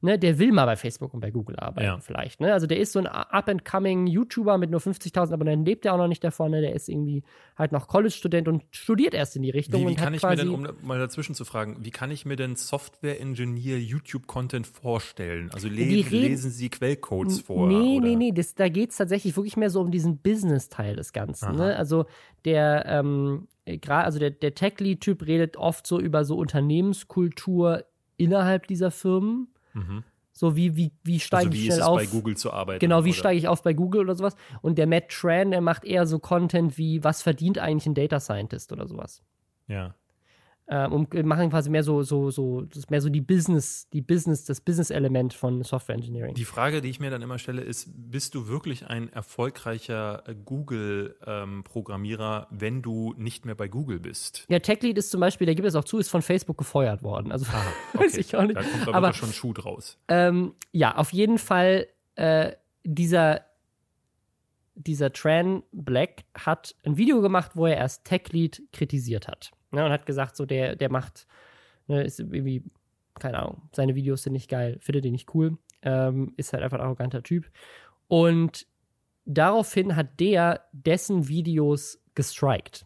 ne, der will mal bei Facebook und bei Google arbeiten, ja. vielleicht. Ne? Also der ist so ein up-and-coming YouTuber mit nur 50.000 Abonnenten, lebt ja auch noch nicht davon, ne? der ist irgendwie halt noch College-Student und studiert erst in die Richtung. Wie, wie kann ich mir denn, um mal dazwischen zu fragen, wie kann ich mir denn Software-Engineer YouTube-Content vorstellen? Also le lesen Sie Quellcodes vor? Nee, oder? nee, nee, das, da geht es tatsächlich wirklich mehr so um diesen Business-Teil des Ganzen. Ne? Also der, ähm, gerade, also der, der Tech-Lead-Typ redet oft so über so Unternehmenskultur innerhalb dieser Firmen Mhm. So wie, wie, wie steige also ich schnell auf? bei Google zu arbeiten. Genau, wie steige ich auf bei Google oder sowas. Und der Matt Tran, der macht eher so Content wie, was verdient eigentlich ein Data Scientist oder sowas. Ja ähm, und machen quasi mehr so, so, so, das mehr so die Business, die Business, das Business-Element von Software Engineering. Die Frage, die ich mir dann immer stelle, ist: Bist du wirklich ein erfolgreicher äh, Google-Programmierer, ähm, wenn du nicht mehr bei Google bist? Ja, TechLead ist zum Beispiel, der gibt es auch zu, ist von Facebook gefeuert worden. Also Aha, okay. weiß ich auch nicht. Da kommt aber, aber schon ein Schuh draus. Ähm, ja, auf jeden Fall äh, dieser dieser Tran Black hat ein Video gemacht, wo er erst TechLead kritisiert hat. Ne, und hat gesagt, so der, der macht, ne, ist irgendwie, keine Ahnung, seine Videos sind nicht geil, findet ihn nicht cool, ähm, ist halt einfach ein arroganter Typ. Und daraufhin hat der dessen Videos gestrikt.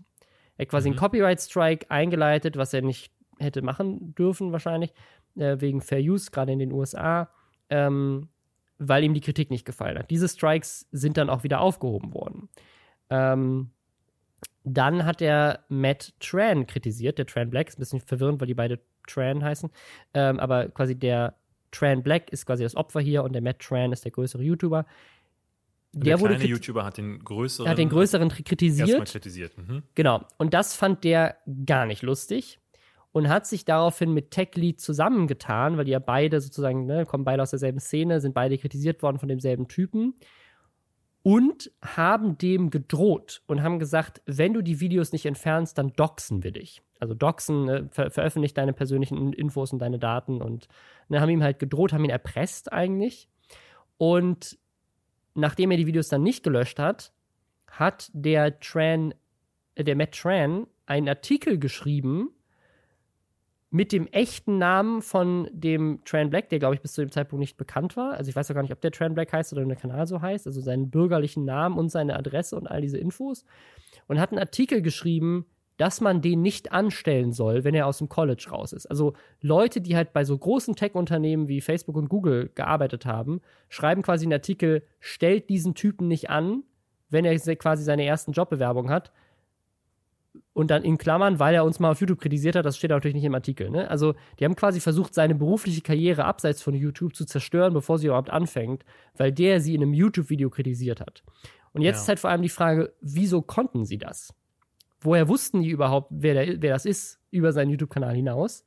Er hat quasi mhm. einen Copyright-Strike eingeleitet, was er nicht hätte machen dürfen, wahrscheinlich, äh, wegen Fair Use, gerade in den USA, ähm, weil ihm die Kritik nicht gefallen hat. Diese Strikes sind dann auch wieder aufgehoben worden. Ähm, dann hat er Matt Tran kritisiert, der Tran Black, ist ein bisschen verwirrend, weil die beide Tran heißen, ähm, aber quasi der Tran Black ist quasi das Opfer hier und der Matt Tran ist der größere YouTuber. Der, der kleine YouTuber hat den größeren, hat den größeren kritisiert. kritisiert. Mhm. Genau. Und das fand der gar nicht lustig und hat sich daraufhin mit TechLead zusammengetan, weil die ja beide sozusagen, ne, kommen beide aus derselben Szene, sind beide kritisiert worden von demselben Typen und haben dem gedroht und haben gesagt, wenn du die Videos nicht entfernst, dann doxen wir dich. Also doxen, äh, ver veröffentlicht deine persönlichen Infos und deine Daten und ne, haben ihm halt gedroht, haben ihn erpresst eigentlich. Und nachdem er die Videos dann nicht gelöscht hat, hat der Tran, äh, der Matt Tran einen Artikel geschrieben, mit dem echten Namen von dem Tran Black, der, glaube ich, bis zu dem Zeitpunkt nicht bekannt war. Also ich weiß auch gar nicht, ob der Tran Black heißt oder der Kanal so heißt. Also seinen bürgerlichen Namen und seine Adresse und all diese Infos. Und hat einen Artikel geschrieben, dass man den nicht anstellen soll, wenn er aus dem College raus ist. Also Leute, die halt bei so großen Tech-Unternehmen wie Facebook und Google gearbeitet haben, schreiben quasi einen Artikel, stellt diesen Typen nicht an, wenn er quasi seine ersten Jobbewerbungen hat. Und dann in Klammern, weil er uns mal auf YouTube kritisiert hat, das steht natürlich nicht im Artikel. Ne? Also, die haben quasi versucht, seine berufliche Karriere abseits von YouTube zu zerstören, bevor sie überhaupt anfängt, weil der sie in einem YouTube-Video kritisiert hat. Und jetzt ja. ist halt vor allem die Frage, wieso konnten sie das? Woher wussten die überhaupt, wer, der, wer das ist, über seinen YouTube-Kanal hinaus?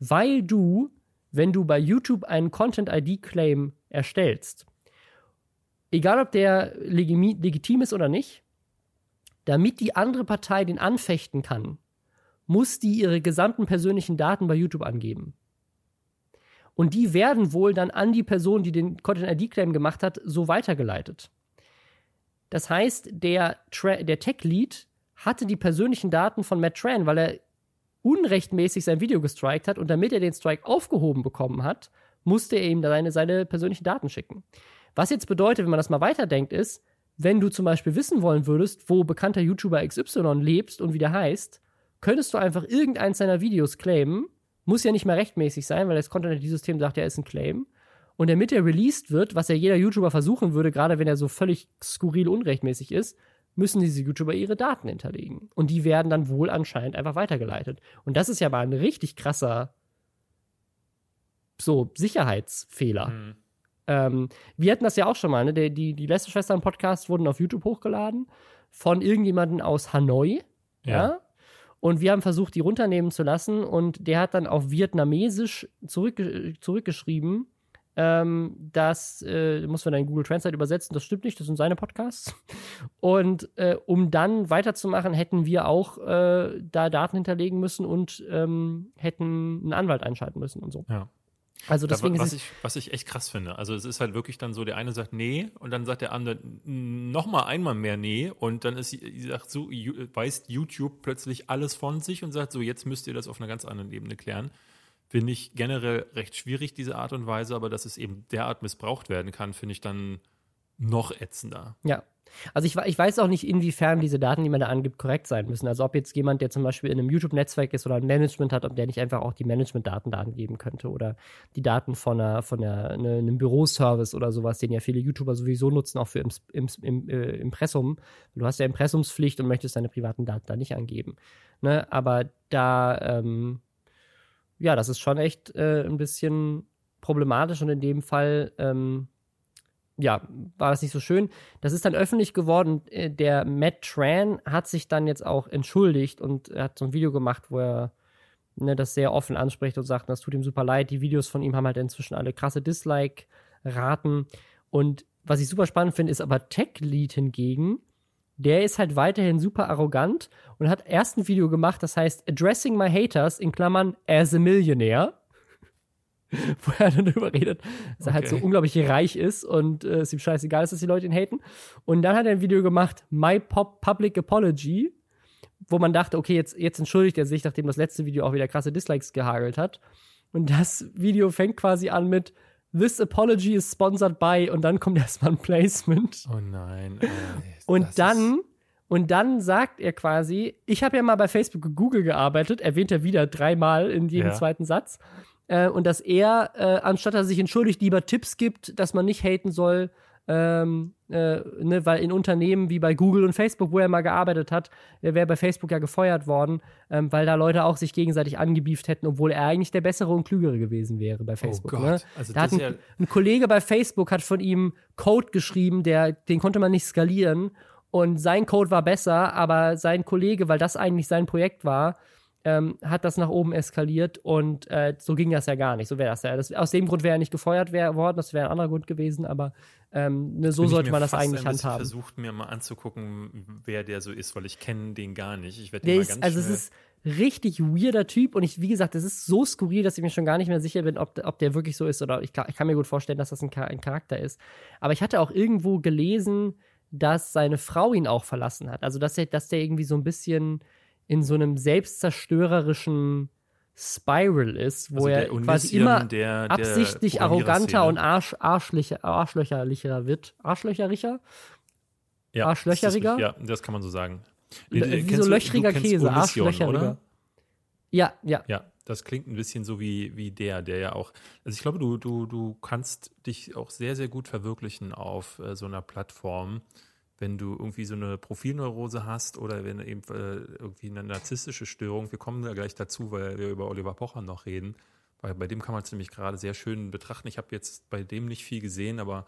Weil du, wenn du bei YouTube einen Content-ID-Claim erstellst, egal ob der legitim ist oder nicht, damit die andere Partei den anfechten kann, muss die ihre gesamten persönlichen Daten bei YouTube angeben. Und die werden wohl dann an die Person, die den Content-ID-Claim gemacht hat, so weitergeleitet. Das heißt, der, der Tech-Lead hatte die persönlichen Daten von Matt Tran, weil er unrechtmäßig sein Video gestrikt hat und damit er den Strike aufgehoben bekommen hat, musste er ihm seine, seine persönlichen Daten schicken. Was jetzt bedeutet, wenn man das mal weiterdenkt, ist, wenn du zum Beispiel wissen wollen würdest, wo bekannter YouTuber XY lebst und wie der heißt, könntest du einfach irgendeins seiner Videos claimen. Muss ja nicht mehr rechtmäßig sein, weil das Content-ID-System sagt, er ist ein Claim. Und damit er released wird, was ja jeder YouTuber versuchen würde, gerade wenn er so völlig skurril unrechtmäßig ist, müssen diese YouTuber ihre Daten hinterlegen. Und die werden dann wohl anscheinend einfach weitergeleitet. Und das ist ja mal ein richtig krasser so Sicherheitsfehler. Mhm. Ähm, wir hatten das ja auch schon mal, ne? Die, die, die Lester-Schwestern-Podcasts wurden auf YouTube hochgeladen von irgendjemandem aus Hanoi. ja? ja? Und wir haben versucht, die runternehmen zu lassen. Und der hat dann auf Vietnamesisch zurück, zurückgeschrieben, ähm, das äh, muss man dann in Google Translate übersetzen. Das stimmt nicht, das sind seine Podcasts. Und äh, um dann weiterzumachen, hätten wir auch äh, da Daten hinterlegen müssen und ähm, hätten einen Anwalt einschalten müssen und so. Ja. Also deswegen da, was, ich, was ich echt krass finde. Also es ist halt wirklich dann so, der eine sagt nee und dann sagt der andere nochmal einmal mehr nee und dann ist sagt so, weist YouTube plötzlich alles von sich und sagt so, jetzt müsst ihr das auf einer ganz anderen Ebene klären finde ich generell recht schwierig, diese Art und Weise, aber dass es eben derart missbraucht werden kann, finde ich dann noch ätzender. Ja. Also ich, ich weiß auch nicht, inwiefern diese Daten, die man da angibt, korrekt sein müssen. Also ob jetzt jemand, der zum Beispiel in einem YouTube-Netzwerk ist oder ein Management hat, ob der nicht einfach auch die Management-Daten da angeben könnte oder die Daten von, einer, von einer, eine, einem Büroservice oder sowas, den ja viele YouTuber sowieso nutzen, auch für im, im, im äh, Impressum. Du hast ja Impressumspflicht und möchtest deine privaten Daten da nicht angeben. Ne? Aber da ähm, ja, das ist schon echt äh, ein bisschen problematisch und in dem Fall, ähm, ja, war das nicht so schön. Das ist dann öffentlich geworden. Äh, der Matt Tran hat sich dann jetzt auch entschuldigt und hat so ein Video gemacht, wo er ne, das sehr offen anspricht und sagt, das tut ihm super leid. Die Videos von ihm haben halt inzwischen alle krasse Dislike-Raten. Und was ich super spannend finde, ist aber Tech Lead hingegen der ist halt weiterhin super arrogant und hat erst ein Video gemacht, das heißt Addressing My Haters in Klammern as a Millionaire. Wo er dann darüber redet, dass okay. er halt so unglaublich reich ist und äh, es ihm scheißegal ist, dass die Leute ihn haten. Und dann hat er ein Video gemacht, My Pop Public Apology, wo man dachte, okay, jetzt, jetzt entschuldigt er sich, nachdem das letzte Video auch wieder krasse Dislikes gehagelt hat. Und das Video fängt quasi an mit This apology is sponsored by und dann kommt erstmal ein Placement. Oh nein. Ey, und dann und dann sagt er quasi, ich habe ja mal bei Facebook und Google gearbeitet, erwähnt er wieder dreimal in jedem ja. zweiten Satz. Äh, und dass er, äh, anstatt dass er sich entschuldigt, lieber Tipps gibt, dass man nicht haten soll, ähm, äh, ne, weil in Unternehmen wie bei Google und Facebook, wo er mal gearbeitet hat, er wäre bei Facebook ja gefeuert worden, ähm, weil da Leute auch sich gegenseitig angebieft hätten, obwohl er eigentlich der bessere und klügere gewesen wäre bei oh Facebook. Oh Gott. Ne? Also da hat ein, ja ein Kollege bei Facebook hat von ihm Code geschrieben, der, den konnte man nicht skalieren und sein Code war besser, aber sein Kollege, weil das eigentlich sein Projekt war, ähm, hat das nach oben eskaliert und äh, so ging das ja gar nicht. So wäre das ja. Das, aus dem Grund wäre er nicht gefeuert wär, worden, das wäre ein anderer Grund gewesen, aber ähm, ne, so sollte man das eigentlich handhaben. Ich versucht mir mal anzugucken, wer der so ist, weil ich kenne den gar nicht. Ich werde den mal ganz Also es ist richtig weirder Typ und ich, wie gesagt, es ist so skurril, dass ich mir schon gar nicht mehr sicher bin, ob, ob der wirklich so ist oder ich, ich kann mir gut vorstellen, dass das ein, ein Charakter ist. Aber ich hatte auch irgendwo gelesen, dass seine Frau ihn auch verlassen hat. Also dass er, dass der irgendwie so ein bisschen in so einem selbstzerstörerischen Spiral ist, wo also er quasi immer der, der absichtlich arroganter und Arsch, Arschlöcher, Arschlöcherlicher wird. Arschlöchericher? Ja, Arschlöcheriger? Das ja, das kann man so sagen. wie so löchriger Käse, arschlöcheriger. Ja, ja. Ja, das klingt ein bisschen so wie, wie der, der ja auch. Also ich glaube, du, du, du kannst dich auch sehr, sehr gut verwirklichen auf äh, so einer Plattform, wenn du irgendwie so eine Profilneurose hast oder wenn eben äh, irgendwie eine narzisstische Störung. Wir kommen da gleich dazu, weil wir über Oliver Pocher noch reden. Weil bei dem kann man es nämlich gerade sehr schön betrachten. Ich habe jetzt bei dem nicht viel gesehen, aber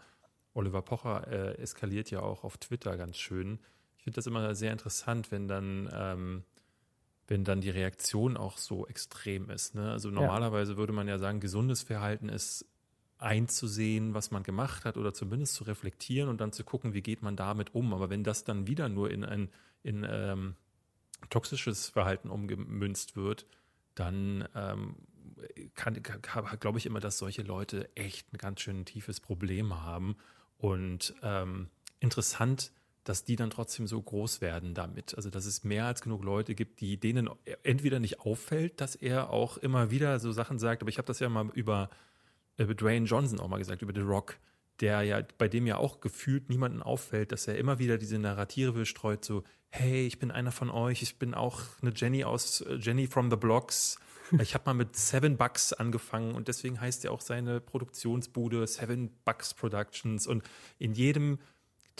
Oliver Pocher äh, eskaliert ja auch auf Twitter ganz schön. Ich finde das immer sehr interessant, wenn dann ähm, wenn dann die Reaktion auch so extrem ist. Ne? Also normalerweise ja. würde man ja sagen, gesundes Verhalten ist einzusehen, was man gemacht hat oder zumindest zu reflektieren und dann zu gucken, wie geht man damit um. Aber wenn das dann wieder nur in ein in, ähm, toxisches Verhalten umgemünzt wird, dann ähm, glaube ich immer, dass solche Leute echt ein ganz schön tiefes Problem haben. Und ähm, interessant dass die dann trotzdem so groß werden damit. Also dass es mehr als genug Leute gibt, die denen entweder nicht auffällt, dass er auch immer wieder so Sachen sagt, aber ich habe das ja mal über, über Dwayne Johnson auch mal gesagt, über The Rock, der ja, bei dem ja auch gefühlt niemanden auffällt, dass er immer wieder diese Narrative streut, so, hey, ich bin einer von euch, ich bin auch eine Jenny aus äh, Jenny from the Blocks. Ich habe mal mit Seven Bucks angefangen und deswegen heißt ja auch seine Produktionsbude Seven Bucks Productions und in jedem äh,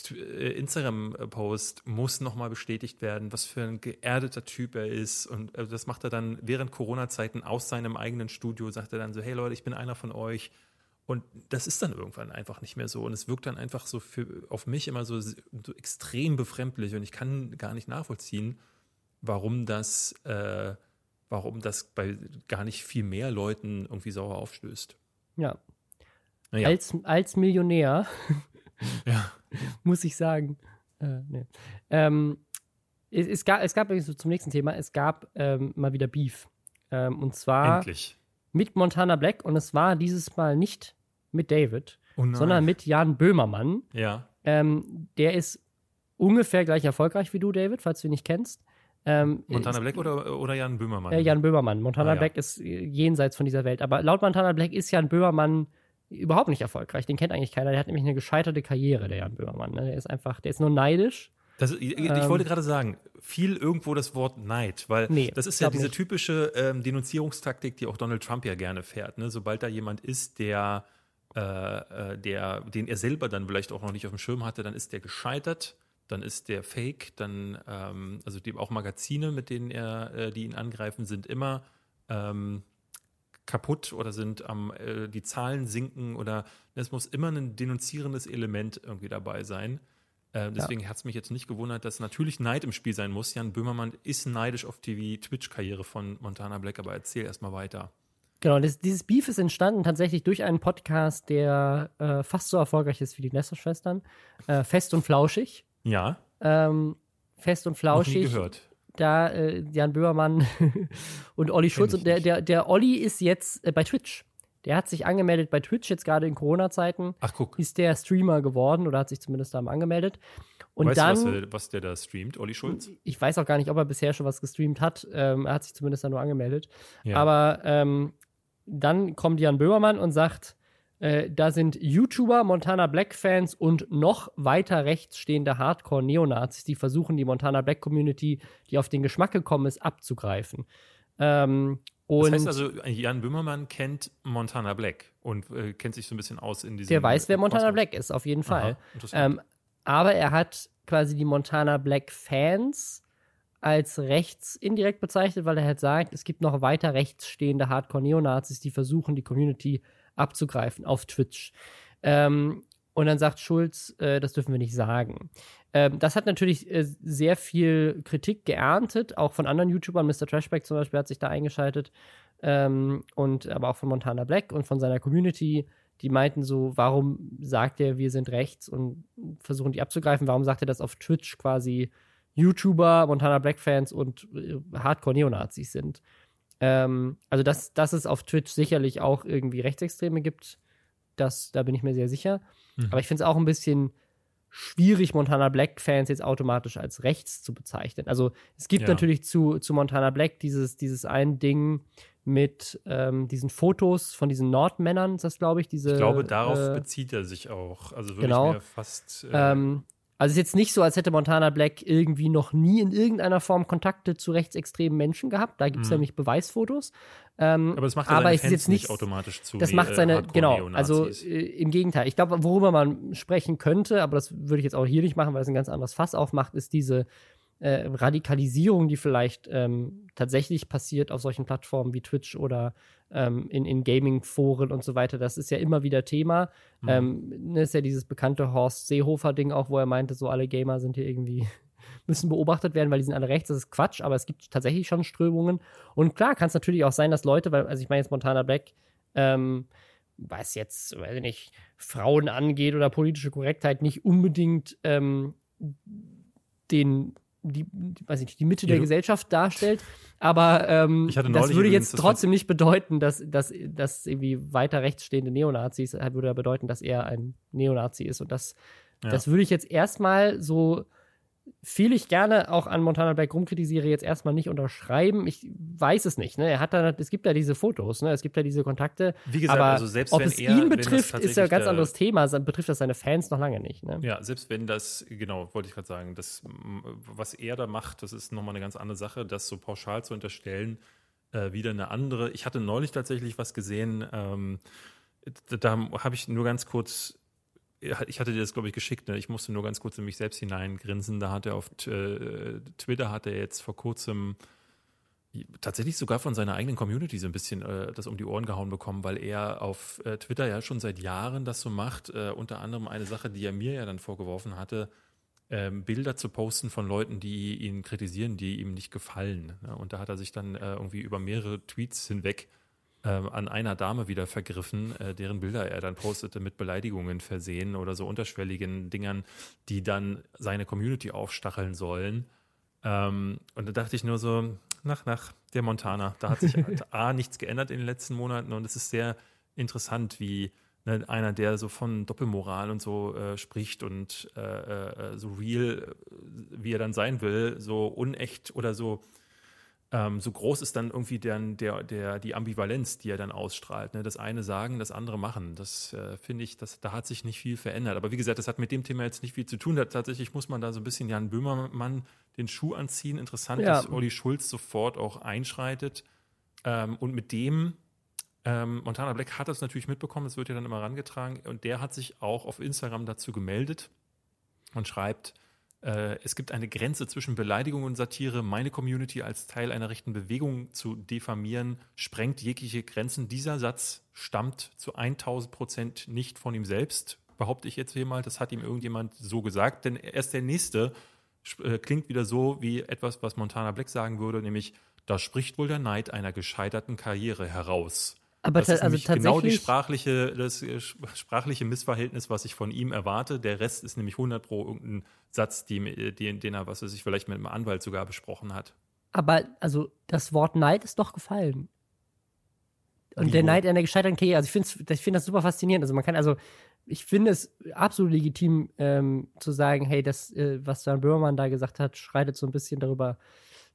Instagram-Post muss nochmal bestätigt werden, was für ein geerdeter Typ er ist. Und äh, das macht er dann während Corona-Zeiten aus seinem eigenen Studio, sagt er dann so, hey Leute, ich bin einer von euch. Und das ist dann irgendwann einfach nicht mehr so. Und es wirkt dann einfach so für, auf mich immer so, so extrem befremdlich. Und ich kann gar nicht nachvollziehen, warum das, äh, warum das bei gar nicht viel mehr Leuten irgendwie sauer aufstößt. Ja. Naja. Als, als Millionär ja. muss ich sagen. Äh, nee. ähm, es, es, gab, es gab zum nächsten Thema, es gab ähm, mal wieder Beef. Ähm, und zwar Endlich. mit Montana Black und es war dieses Mal nicht mit David, oh sondern mit Jan Böhmermann. Ja. Ähm, der ist ungefähr gleich erfolgreich wie du, David, falls du ihn nicht kennst. Ähm, Montana Black oder, oder Jan Böhmermann? Äh, Jan Böhmermann. Montana ah, ja. Black ist jenseits von dieser Welt. Aber laut Montana Black ist Jan Böhmermann überhaupt nicht erfolgreich. Den kennt eigentlich keiner. Der hat nämlich eine gescheiterte Karriere, der Jan Böhmermann. Ne? Der ist einfach, der ist nur neidisch. Das, ich, ich ähm, wollte gerade sagen, viel irgendwo das Wort Neid, weil nee, das ist ja diese nicht. typische ähm, Denunzierungstaktik, die auch Donald Trump ja gerne fährt. Ne? Sobald da jemand ist, der, äh, äh, der, den er selber dann vielleicht auch noch nicht auf dem Schirm hatte, dann ist der gescheitert, dann ist der Fake, dann, ähm, also die, auch Magazine, mit denen er, äh, die ihn angreifen, sind immer ähm, kaputt oder sind am, äh, die Zahlen sinken oder es muss immer ein denunzierendes Element irgendwie dabei sein. Äh, deswegen ja. hat es mich jetzt nicht gewundert, dass natürlich Neid im Spiel sein muss. Jan Böhmermann ist neidisch auf die Twitch-Karriere von Montana Black, aber erzähl erstmal weiter. Genau, das, dieses Beef ist entstanden tatsächlich durch einen Podcast, der äh, fast so erfolgreich ist wie die Nestor-Schwestern. Äh, Fest und Flauschig. Ja. Ähm, Fest und Flauschig. Noch nie gehört da äh, Jan Böhmermann und Olli Schulz. Und der, der, der Olli ist jetzt äh, bei Twitch. Der hat sich angemeldet bei Twitch, jetzt gerade in Corona-Zeiten. Ach, guck. Ist der Streamer geworden oder hat sich zumindest da mal angemeldet. Und weißt dann, du, was der, was der, da streamt, Olli Schulz? Ich weiß auch gar nicht, ob er bisher schon was gestreamt hat. Ähm, er hat sich zumindest da nur angemeldet. Ja. Aber ähm, dann kommt Jan Böhmermann und sagt, äh, da sind YouTuber, Montana Black-Fans und noch weiter rechts stehende Hardcore-Neonazis, die versuchen, die Montana Black-Community, die auf den Geschmack gekommen ist, abzugreifen. Ähm, das heißt also, Jan Böhmermann kennt Montana Black und äh, kennt sich so ein bisschen aus in diesem. Der weiß, wer Montana Black ist, auf jeden Fall. Aha, ähm, aber er hat quasi die Montana Black-Fans als rechts indirekt bezeichnet, weil er halt sagt, es gibt noch weiter rechts stehende Hardcore-Neonazis, die versuchen, die Community abzugreifen auf Twitch. Ähm, und dann sagt Schulz, äh, das dürfen wir nicht sagen. Ähm, das hat natürlich äh, sehr viel Kritik geerntet, auch von anderen YouTubern. Mr. Trashback zum Beispiel hat sich da eingeschaltet. Ähm, und aber auch von Montana Black und von seiner Community. Die meinten so, warum sagt er, wir sind rechts und versuchen die abzugreifen? Warum sagt er das auf Twitch quasi YouTuber, Montana Black-Fans und äh, Hardcore-Neonazis sind? Ähm, also, dass, dass es auf Twitch sicherlich auch irgendwie Rechtsextreme gibt, das, da bin ich mir sehr sicher. Mhm. Aber ich finde es auch ein bisschen schwierig, Montana Black-Fans jetzt automatisch als rechts zu bezeichnen. Also es gibt ja. natürlich zu, zu Montana Black dieses, dieses ein Ding mit ähm, diesen Fotos von diesen Nordmännern, ist das glaube ich. Diese, ich glaube, darauf äh, bezieht er sich auch. Also würde genau. ich mir fast. Äh, ähm, Also es ist jetzt nicht so, als hätte Montana Black irgendwie noch nie in irgendeiner Form Kontakte zu rechtsextremen Menschen gehabt. Da gibt es mhm. nämlich Beweisfotos. Ähm, aber das macht ja aber es ist jetzt nicht automatisch zu. Das macht seine, äh, genau, also äh, im Gegenteil. Ich glaube, worüber man sprechen könnte, aber das würde ich jetzt auch hier nicht machen, weil es ein ganz anderes Fass aufmacht, ist diese äh, Radikalisierung, die vielleicht ähm, tatsächlich passiert auf solchen Plattformen wie Twitch oder ähm, in, in Gaming-Foren und so weiter. Das ist ja immer wieder Thema. Mhm. Ähm, ne, ist ja dieses bekannte Horst Seehofer-Ding auch, wo er meinte, so alle Gamer sind hier irgendwie müssen beobachtet werden, weil die sind alle rechts. Das ist Quatsch, aber es gibt tatsächlich schon Strömungen. Und klar kann es natürlich auch sein, dass Leute, weil, also ich meine jetzt Montana Black, ähm, was jetzt, weiß ich nicht, Frauen angeht oder politische Korrektheit, nicht unbedingt ähm, den die, die, weiß nicht, die Mitte ja, der Gesellschaft darstellt. Aber ähm, das würde jetzt trotzdem nicht bedeuten, dass, dass, dass irgendwie weiter rechts stehende Neonazis, äh, würde ja bedeuten, dass er ein Neonazi ist. Und das, ja. das würde ich jetzt erstmal so viel ich gerne auch an Montana Black rumkritisiere, jetzt erstmal nicht unterschreiben. Ich weiß es nicht. Ne? Er hat da, es gibt ja diese Fotos, ne? es gibt ja diese Kontakte. Wie gesagt, aber also selbst ob wenn es er, ihn betrifft, ist ja ein ganz anderes Thema. Betrifft das seine Fans noch lange nicht. Ne? Ja, selbst wenn das, genau, wollte ich gerade sagen, das, was er da macht, das ist nochmal eine ganz andere Sache, das so pauschal zu unterstellen, äh, wieder eine andere. Ich hatte neulich tatsächlich was gesehen, ähm, da, da habe ich nur ganz kurz ich hatte dir das, glaube ich, geschickt. Ne? Ich musste nur ganz kurz in mich selbst hineingrinsen. Da hat er auf äh, Twitter hat er jetzt vor kurzem tatsächlich sogar von seiner eigenen Community so ein bisschen äh, das um die Ohren gehauen bekommen, weil er auf äh, Twitter ja schon seit Jahren das so macht. Äh, unter anderem eine Sache, die er mir ja dann vorgeworfen hatte, ähm, Bilder zu posten von Leuten, die ihn kritisieren, die ihm nicht gefallen. Ne? Und da hat er sich dann äh, irgendwie über mehrere Tweets hinweg äh, an einer Dame wieder vergriffen, äh, deren Bilder er dann postete mit Beleidigungen versehen oder so unterschwelligen Dingern, die dann seine Community aufstacheln sollen. Ähm, und da dachte ich nur so, nach, nach, der Montana, da hat sich A, nichts geändert in den letzten Monaten und es ist sehr interessant, wie ne, einer, der so von Doppelmoral und so äh, spricht und äh, äh, so real, wie er dann sein will, so unecht oder so ähm, so groß ist dann irgendwie der, der, der, die Ambivalenz, die er dann ausstrahlt. Ne? Das eine sagen, das andere machen. Das äh, finde ich, das, da hat sich nicht viel verändert. Aber wie gesagt, das hat mit dem Thema jetzt nicht viel zu tun. Da, tatsächlich muss man da so ein bisschen Jan Böhmermann den Schuh anziehen. Interessant, ja. dass Olli Schulz sofort auch einschreitet. Ähm, und mit dem ähm, Montana Black hat das natürlich mitbekommen, es wird ja dann immer rangetragen. Und der hat sich auch auf Instagram dazu gemeldet und schreibt, es gibt eine Grenze zwischen Beleidigung und Satire. Meine Community als Teil einer rechten Bewegung zu diffamieren, sprengt jegliche Grenzen. Dieser Satz stammt zu 1000 Prozent nicht von ihm selbst, behaupte ich jetzt hier mal. Das hat ihm irgendjemand so gesagt, denn erst der nächste äh, klingt wieder so wie etwas, was Montana Black sagen würde, nämlich da spricht wohl der Neid einer gescheiterten Karriere heraus. Aber das ist also genau die sprachliche, das äh, sprachliche Missverhältnis, was ich von ihm erwarte. Der Rest ist nämlich 100 pro irgendein Satz, die, äh, den, den er, was er sich vielleicht mit einem Anwalt sogar besprochen hat. Aber also das Wort Neid ist doch gefallen. Und Wie der Neid einer gescheiterten Karriere, also ich finde ich find das super faszinierend. Also man kann also, ich finde es absolut legitim ähm, zu sagen, hey, das, äh, was Dan Böhmermann da gesagt hat, schreitet so ein bisschen darüber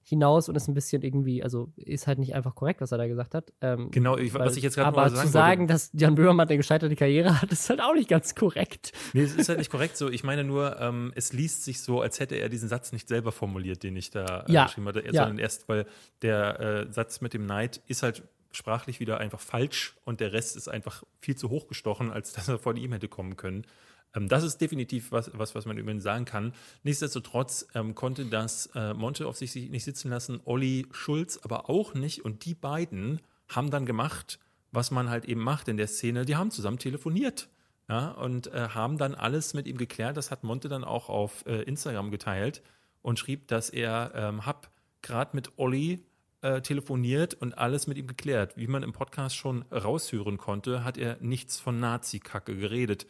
hinaus und ist ein bisschen irgendwie, also ist halt nicht einfach korrekt, was er da gesagt hat. Ähm, genau, ich, weil, was ich jetzt gerade Aber sagen zu sagen, wollte. dass Jan Böhmermann eine gescheiterte Karriere hat, ist halt auch nicht ganz korrekt. Nee, es ist halt nicht korrekt so. Ich meine nur, ähm, es liest sich so, als hätte er diesen Satz nicht selber formuliert, den ich da äh, ja. geschrieben hatte, ja. sondern erst, weil der äh, Satz mit dem Neid ist halt sprachlich wieder einfach falsch und der Rest ist einfach viel zu hoch gestochen, als dass er von ihm hätte kommen können. Ähm, das ist definitiv was, was, was man über sagen kann. Nichtsdestotrotz ähm, konnte das äh, Monte auf sich nicht sitzen lassen, Olli Schulz aber auch nicht. Und die beiden haben dann gemacht, was man halt eben macht in der Szene. Die haben zusammen telefoniert. Ja, und äh, haben dann alles mit ihm geklärt. Das hat Monte dann auch auf äh, Instagram geteilt und schrieb, dass er ähm, hab gerade mit Olli äh, telefoniert und alles mit ihm geklärt. Wie man im Podcast schon raushören konnte, hat er nichts von Nazi-Kacke geredet.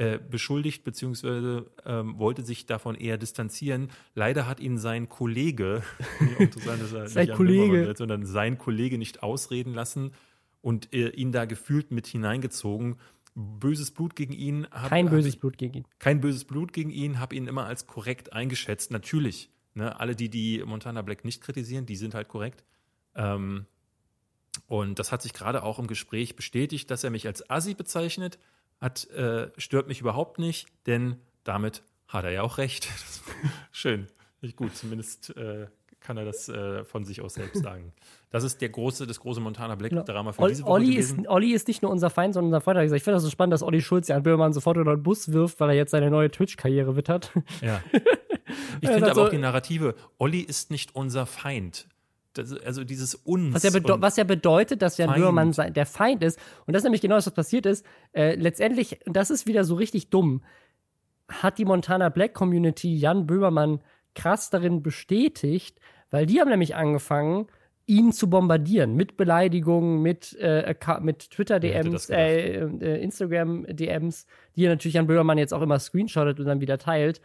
Äh, beschuldigt beziehungsweise ähm, wollte sich davon eher distanzieren. Leider hat ihn sein Kollege, sein Kollege, wird, sondern sein Kollege nicht ausreden lassen und äh, ihn da gefühlt mit hineingezogen. Böses Blut gegen ihn. Hab, kein böses ich, Blut gegen ihn. Kein böses Blut gegen ihn, habe ihn immer als korrekt eingeschätzt. Natürlich, ne, alle, die die Montana Black nicht kritisieren, die sind halt korrekt. Ähm, und das hat sich gerade auch im Gespräch bestätigt, dass er mich als Assi bezeichnet hat, äh, stört mich überhaupt nicht, denn damit Hat er ja auch recht. Schön. Nicht gut, zumindest äh, kann er das äh, von sich aus selbst sagen. Das ist der große, das große Montana Black-Drama für Olli, diese Woche Olli gewesen. Ist, Olli ist nicht nur unser Feind, sondern unser Freund. Ich finde das so spannend, dass Olli Schulz Jan Böhmermann sofort unter den Bus wirft, weil er jetzt seine neue Twitch-Karriere wittert. Ja. Ich finde aber auch die Narrative, Olli ist nicht unser Feind. Das, also dieses uns. Was ja, was ja bedeutet, dass Jan Feind. Böhmermann der Feind ist. Und das ist nämlich genau das, was passiert ist. Äh, letztendlich, das ist wieder so richtig dumm, hat die Montana Black Community Jan Böhmermann krass darin bestätigt, weil die haben nämlich angefangen, ihn zu bombardieren mit Beleidigungen, mit, äh, mit Twitter-DMs, äh, äh, Instagram-DMs, die er natürlich Jan Böhmermann jetzt auch immer screenshottet und dann wieder teilt,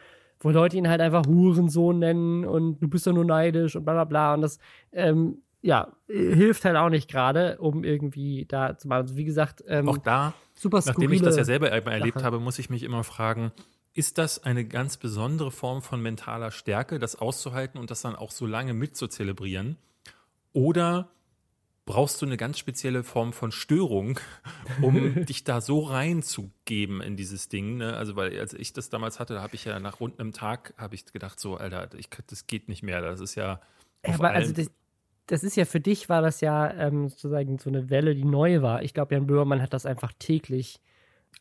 wo Leute ihn halt einfach Hurensohn nennen und du bist ja nur neidisch und bla bla bla. Und das, ähm, ja, hilft halt auch nicht gerade, um irgendwie da zu machen. Also wie gesagt, ähm, auch da, super nachdem ich das ja selber erlebt habe, muss ich mich immer fragen, ist das eine ganz besondere Form von mentaler Stärke, das auszuhalten und das dann auch so lange mitzuzelebrieren? Oder brauchst du eine ganz spezielle Form von Störung, um dich da so reinzugeben in dieses Ding. Ne? Also weil als ich das damals hatte, da habe ich ja nach rund einem Tag habe ich gedacht so, Alter, ich, das geht nicht mehr. Das ist ja. ja aber also das, das, ist ja für dich war das ja ähm, sozusagen so eine Welle, die neu war. Ich glaube, Jan Böhmermann hat das einfach täglich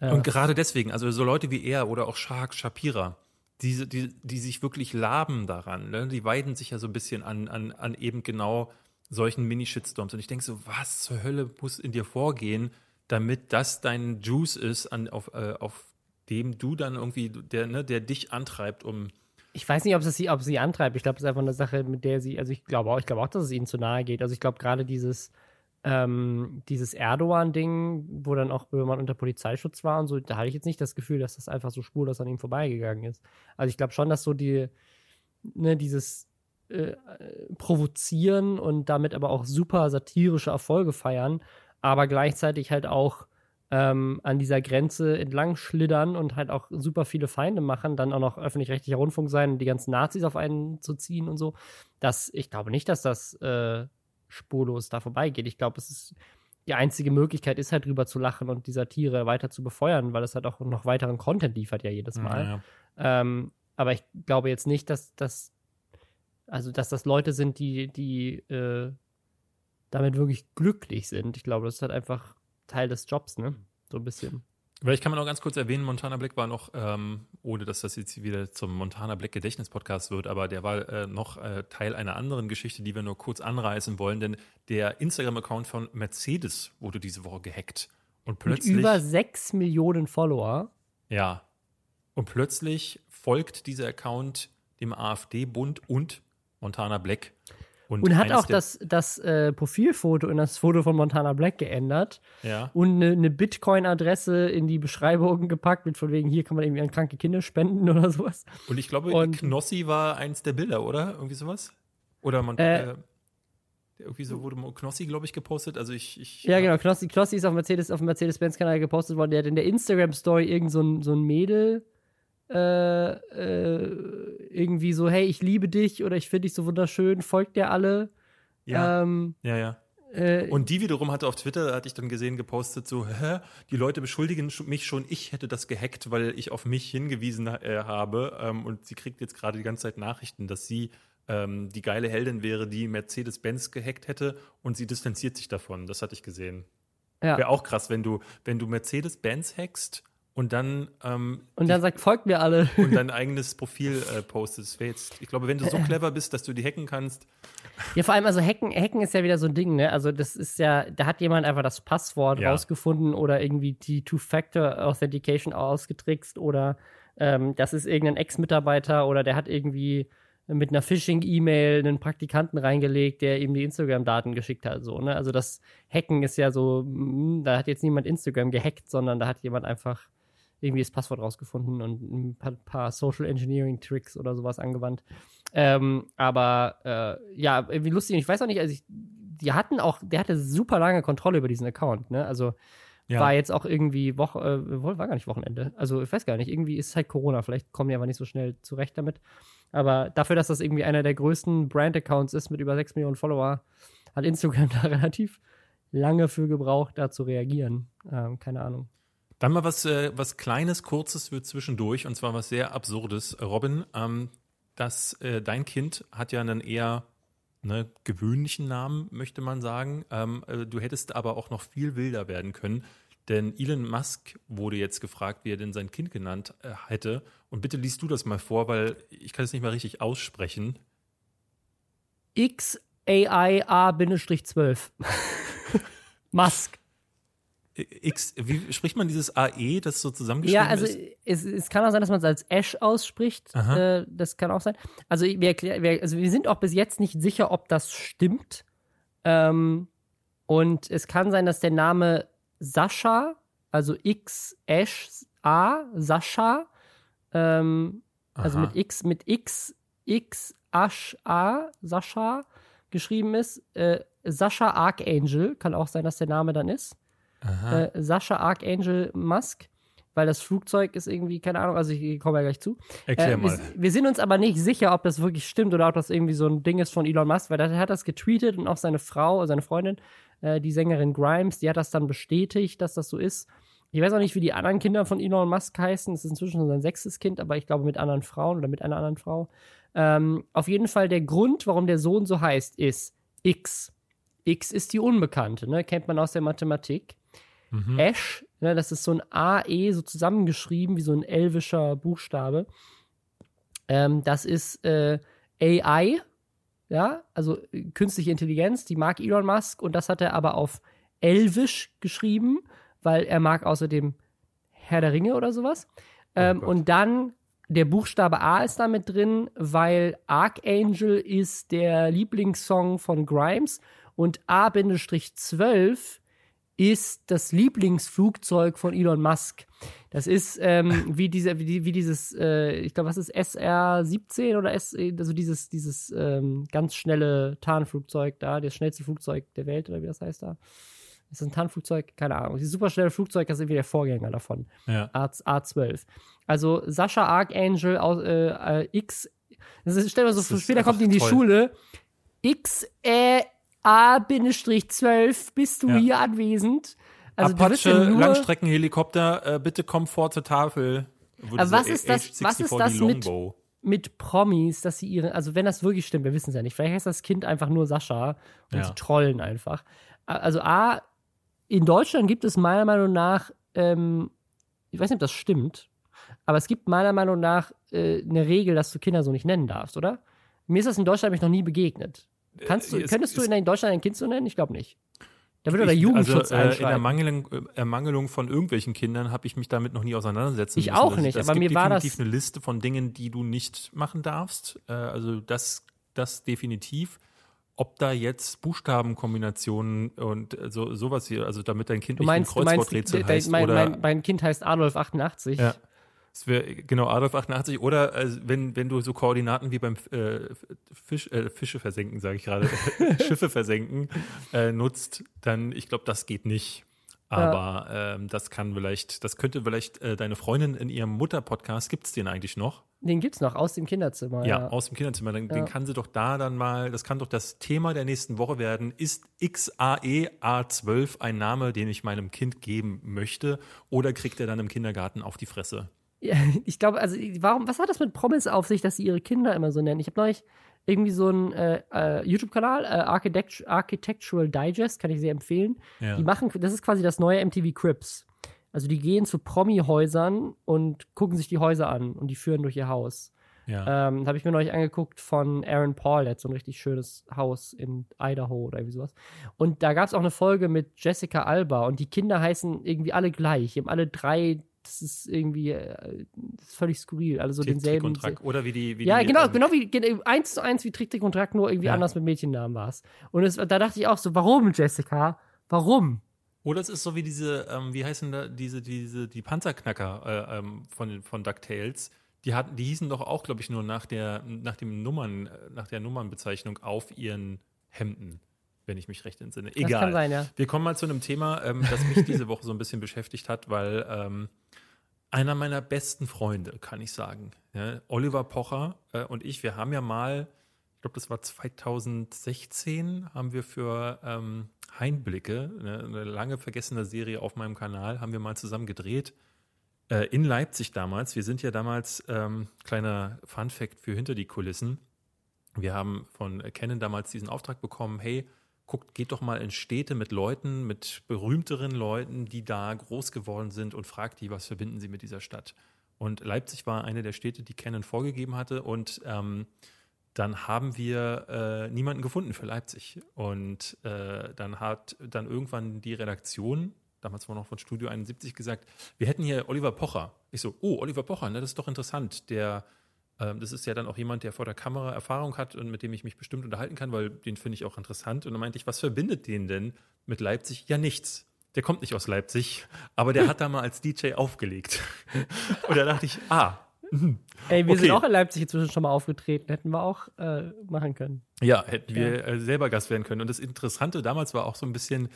ja. Und gerade deswegen, also so Leute wie er oder auch Shark Shapira, die, die, die sich wirklich laben daran, ne? die weiden sich ja so ein bisschen an, an, an eben genau solchen Mini-Shitstorms. Und ich denke so, was zur Hölle muss in dir vorgehen, damit das dein Juice ist, an, auf, äh, auf dem du dann irgendwie, der, ne, der dich antreibt, um. Ich weiß nicht, ob sie, ob sie antreibt. Ich glaube, es ist einfach eine Sache, mit der sie, also ich glaube auch, ich glaube auch, dass es ihnen zu nahe geht. Also ich glaube gerade dieses, ähm, dieses Erdogan-Ding, wo dann auch Böhmermann unter Polizeischutz war und so, da hatte ich jetzt nicht das Gefühl, dass das einfach so spurlos an ihm vorbeigegangen ist. Also ich glaube schon, dass so die, ne, dieses äh, Provozieren und damit aber auch super satirische Erfolge feiern, aber gleichzeitig halt auch ähm, an dieser Grenze entlang schlittern und halt auch super viele Feinde machen, dann auch noch öffentlich-rechtlicher Rundfunk sein und die ganzen Nazis auf einen zu ziehen und so. Das, ich glaube nicht, dass das äh, spurlos da vorbeigeht. Ich glaube, es ist die einzige Möglichkeit ist halt drüber zu lachen und die Satire weiter zu befeuern, weil es halt auch noch weiteren Content liefert ja jedes Mal. Ja, ja. Ähm, aber ich glaube jetzt nicht, dass das also dass das Leute sind, die die äh, damit wirklich glücklich sind. Ich glaube, das ist halt einfach Teil des Jobs, ne? So ein bisschen. Vielleicht kann man auch ganz kurz erwähnen, Montana Black war noch, ähm, ohne dass das jetzt wieder zum Montana Black Gedächtnis-Podcast wird, aber der war äh, noch äh, Teil einer anderen Geschichte, die wir nur kurz anreißen wollen, denn der Instagram-Account von Mercedes wurde diese Woche gehackt. Und plötzlich. Mit über 6 Millionen Follower. Ja. Und plötzlich folgt dieser Account dem AfD-Bund und Montana Black. Und, und hat auch das, das äh, Profilfoto in das Foto von Montana Black geändert. Ja. Und eine, eine Bitcoin-Adresse in die Beschreibung gepackt, mit von wegen, hier kann man irgendwie an kranke Kinder spenden oder sowas. Und ich glaube, und, Knossi war eins der Bilder, oder? Irgendwie sowas? Oder man. Äh, äh, irgendwie so wurde Knossi, glaube ich, gepostet. Also ich, ich ja, genau. Knossi, Knossi ist auf Mercedes, auf dem Mercedes-Benz-Kanal gepostet worden. Der hat in der Instagram-Story irgend so ein, so ein Mädel äh, äh, irgendwie so, hey, ich liebe dich oder ich finde dich so wunderschön, folgt dir alle. Ja, ähm, ja, ja. Äh, und die wiederum hatte auf Twitter, hatte ich dann gesehen, gepostet, so, hä, die Leute beschuldigen mich schon, ich hätte das gehackt, weil ich auf mich hingewiesen äh, habe. Ähm, und sie kriegt jetzt gerade die ganze Zeit Nachrichten, dass sie ähm, die geile Heldin wäre, die Mercedes-Benz gehackt hätte und sie distanziert sich davon. Das hatte ich gesehen. Ja. Wäre auch krass, wenn du, wenn du Mercedes-Benz hackst und dann ähm, und dann sagt folgt mir alle und dein eigenes Profil äh, postest. Jetzt, ich glaube, wenn du so clever bist, dass du die hacken kannst. Ja, vor allem also hacken, hacken ist ja wieder so ein Ding, ne? Also das ist ja, da hat jemand einfach das Passwort ja. rausgefunden oder irgendwie die Two-Factor Authentication ausgetrickst oder ähm, das ist irgendein Ex-Mitarbeiter oder der hat irgendwie mit einer Phishing-E-Mail einen Praktikanten reingelegt, der ihm die Instagram-Daten geschickt hat. So, ne? Also das Hacken ist ja so, hm, da hat jetzt niemand Instagram gehackt, sondern da hat jemand einfach irgendwie das Passwort rausgefunden und ein paar, paar Social Engineering Tricks oder sowas angewandt. Ähm, aber äh, ja, irgendwie lustig. Ich weiß auch nicht, also ich, die hatten auch, der hatte super lange Kontrolle über diesen Account, ne? Also ja. war jetzt auch irgendwie Woche, äh, war gar nicht Wochenende. Also ich weiß gar nicht, irgendwie ist halt Corona, vielleicht kommen die aber nicht so schnell zurecht damit. Aber dafür, dass das irgendwie einer der größten Brand-Accounts ist mit über 6 Millionen Follower, hat Instagram da relativ lange für gebraucht, da zu reagieren. Ähm, keine Ahnung. Dann mal was, äh, was Kleines, Kurzes für zwischendurch und zwar was sehr Absurdes. Robin, ähm, das, äh, dein Kind hat ja einen eher ne, gewöhnlichen Namen, möchte man sagen. Ähm, äh, du hättest aber auch noch viel wilder werden können. Denn Elon Musk wurde jetzt gefragt, wie er denn sein Kind genannt äh, hätte. Und bitte liest du das mal vor, weil ich kann es nicht mal richtig aussprechen. XAIA-12. Musk. X, wie spricht man dieses AE, das so zusammengeschrieben Ja, also ist? es, es kann auch sein, dass man es als Ash ausspricht. Äh, das kann auch sein. Also wir, erklär, wir, also wir sind auch bis jetzt nicht sicher, ob das stimmt. Ähm, und es kann sein, dass der Name Sascha, also X Ash A, Sascha, ähm, also mit X, mit X, X Ash A, Sascha geschrieben ist. Äh, Sascha Archangel, kann auch sein, dass der Name dann ist Aha. äh, Sascha Archangel Musk, weil das Flugzeug ist irgendwie, keine Ahnung, also ich komme ja gleich zu. Erklär Äh, mal. Wir, wir sind uns aber nicht sicher, ob das wirklich stimmt oder ob das irgendwie so ein Ding ist von Elon Musk, weil er hat das getweetet und auch seine Frau, seine Freundin, äh, die Sängerin Grimes, die hat das dann bestätigt, dass das so ist. Ich weiß auch nicht, wie die anderen Kinder von Elon Musk heißen. Es ist inzwischen schon sein sechstes Kind, aber ich glaube mit anderen Frauen oder mit einer anderen Frau. Ähm, auf jeden Fall der Grund, warum der Sohn so heißt, ist X. X ist die Unbekannte, ne? kennt man aus der Mathematik. Mhm. Ash, ne, das ist so ein AE so zusammengeschrieben, wie so ein elvischer Buchstabe. Ähm, das ist äh, AI, ja, also äh, künstliche Intelligenz, die mag Elon Musk und das hat er aber auf Elvisch geschrieben, weil er mag außerdem Herr der Ringe oder sowas. Ähm, Gott. und dann der Buchstabe A ist da mit drin, weil Archangel ist der Lieblingssong von Grimes und A-12 ist das Lieblingsflugzeug von Elon Musk. Das ist ähm, wie, diese, wie, wie dieses, äh, ich glaube, was ist SR-17 oder S, also dieses, dieses ähm, ganz schnelle Tarnflugzeug da, das schnellste Flugzeug der Welt oder wie das heißt da. Ist das ein Tarnflugzeug? Keine Ahnung. Dieses superschnelle Flugzeug, das ist irgendwie der Vorgänger davon. Ja. A, A12. Also Sascha Archangel aus äh, äh, X. Das ist, stell dir mal so später kommt die in die einfach Schule. X äh, A-12 bist du Ja. hier anwesend. Also Apache, ja Langstreckenhelikopter, äh, bitte komm vor zur Tafel. Aber was ist das- was ist H64, das mit- mit Promis, dass sie ihre, also wenn das wirklich stimmt, wir wissen es ja nicht, vielleicht heißt das Kind einfach nur Sascha und Ja. sie trollen einfach. Also A, in Deutschland gibt es meiner Meinung nach, ähm, ich weiß nicht, ob das stimmt, aber es gibt meiner Meinung nach äh, eine Regel, dass du Kinder so nicht nennen darfst, oder? Mir ist das in Deutschland nämlich noch nie begegnet. Kannst du, Äh, es- könntest du es- in Deutschland ein Kind so nennen? Ich glaube nicht. Da würde der Ich- Jugendschutz also, äh, In. Ermangelung, äh, Ermangelung von irgendwelchen Kindern habe ich mich damit noch nie auseinandersetzen Ich müssen. auch Also, nicht, es aber mir war das- definitiv eine Liste von Dingen, die du nicht machen darfst. Äh, also das, das definitiv. Ob da jetzt Buchstabenkombinationen und äh, so, sowas hier, also damit dein Kind meinst, nicht ein Kreuzworträtsel heißt mein, oder mein, mein Kind heißt Adolf 88. Ja. Es wäre genau Adolf 88 oder äh, wenn, wenn du so Koordinaten wie beim äh, Fisch, äh, Fische versenken, sage ich gerade, Schiffe versenken äh, nutzt, dann ich glaube, das geht nicht. Aber ähm, das kann vielleicht, das könnte vielleicht äh, deine Freundin in ihrem Mutter-Podcast, gibt es den eigentlich noch? Den gibt's noch aus dem Kinderzimmer. Ja, Ja, aus dem Kinderzimmer. Dann, Ja. Den kann sie doch da dann mal, das kann doch das Thema der nächsten Woche werden. Ist XAE A12 ein Name, den ich meinem Kind geben möchte? Oder kriegt er dann im Kindergarten auf die Fresse? Ich glaube, also warum, was hat das mit Promis auf sich, dass sie ihre Kinder immer so nennen? Ich habe neulich irgendwie so einen äh, äh, YouTube-Kanal, äh, Architect Architectural Digest, kann ich sehr empfehlen. Ja. Die machen, das ist quasi das neue MTV Crips. Also die gehen zu Promi-Häusern und gucken sich die Häuser an und die führen durch ihr Haus. Ja. Ähm, habe ich mir neulich angeguckt von Aaron Paul, der hat so ein richtig schönes Haus in Idaho oder irgendwie sowas. Und da gab es auch eine Folge mit Jessica Alba und die Kinder heißen irgendwie alle gleich. Die haben alle drei, das ist irgendwie äh, völlig skurril. Alle so Tick, Tick denselben. und Track. Oder wie die. Wie ja, die, genau, ähm, genau wie eins zu eins wie Trick, Trick und Track, nur irgendwie Ja. anders mit Mädchennamen war es. Und es, da dachte ich auch so, warum, Jessica? Warum? Oder es ist so wie diese, ähm, wie heißen da diese, diese, die Panzerknacker äh, ähm, von, von DuckTales. Die hatten, die hießen doch auch, glaube ich, nur nach der, nach dem Nummern, äh, nach der Nummernbezeichnung auf ihren Hemden, wenn ich mich recht entsinne. Egal. Das kann sein, ja. Wir kommen mal zu einem Thema, ähm, das mich diese Woche so ein bisschen beschäftigt hat, weil ähm, einer meiner besten Freunde, kann ich sagen, ja, Oliver Pocher äh, und ich, wir haben ja mal, ich glaube, das war 2016, haben wir für ähm, Heinblicke, eine, eine, lange vergessene Serie auf meinem Kanal, haben wir mal zusammen gedreht. Äh, in Leipzig damals. Wir sind ja damals, ähm, kleiner Fun-Fact für hinter die Kulissen. Wir haben von Canon damals diesen Auftrag bekommen: hey, guckt, geht doch mal in Städte mit Leuten, mit berühmteren Leuten, die da groß geworden sind und fragt die, was verbinden sie mit dieser Stadt. Und Leipzig war eine der Städte, die Canon vorgegeben hatte. Und ähm, dann haben wir äh, niemanden gefunden für Leipzig. Und äh, dann hat dann irgendwann die Redaktion, damals war noch von Studio 71, gesagt, wir hätten hier Oliver Pocher. Ich so, oh, Oliver Pocher, ne, das ist doch interessant. Der, das ist ja dann auch jemand, der vor der Kamera Erfahrung hat und mit dem ich mich bestimmt unterhalten kann, weil den finde ich auch interessant. Und dann meinte ich, was verbindet den denn mit Leipzig? Ja, nichts. Der kommt nicht aus Leipzig, aber der hat da mal als DJ aufgelegt. und da dachte ich, ah, Mhm. Ey, wir okay. sind auch in Leipzig inzwischen schon mal aufgetreten. Hätten wir auch äh, machen können. Ja, hätten wir äh, selber Gast werden können. Und das Interessante damals war auch so ein bisschen,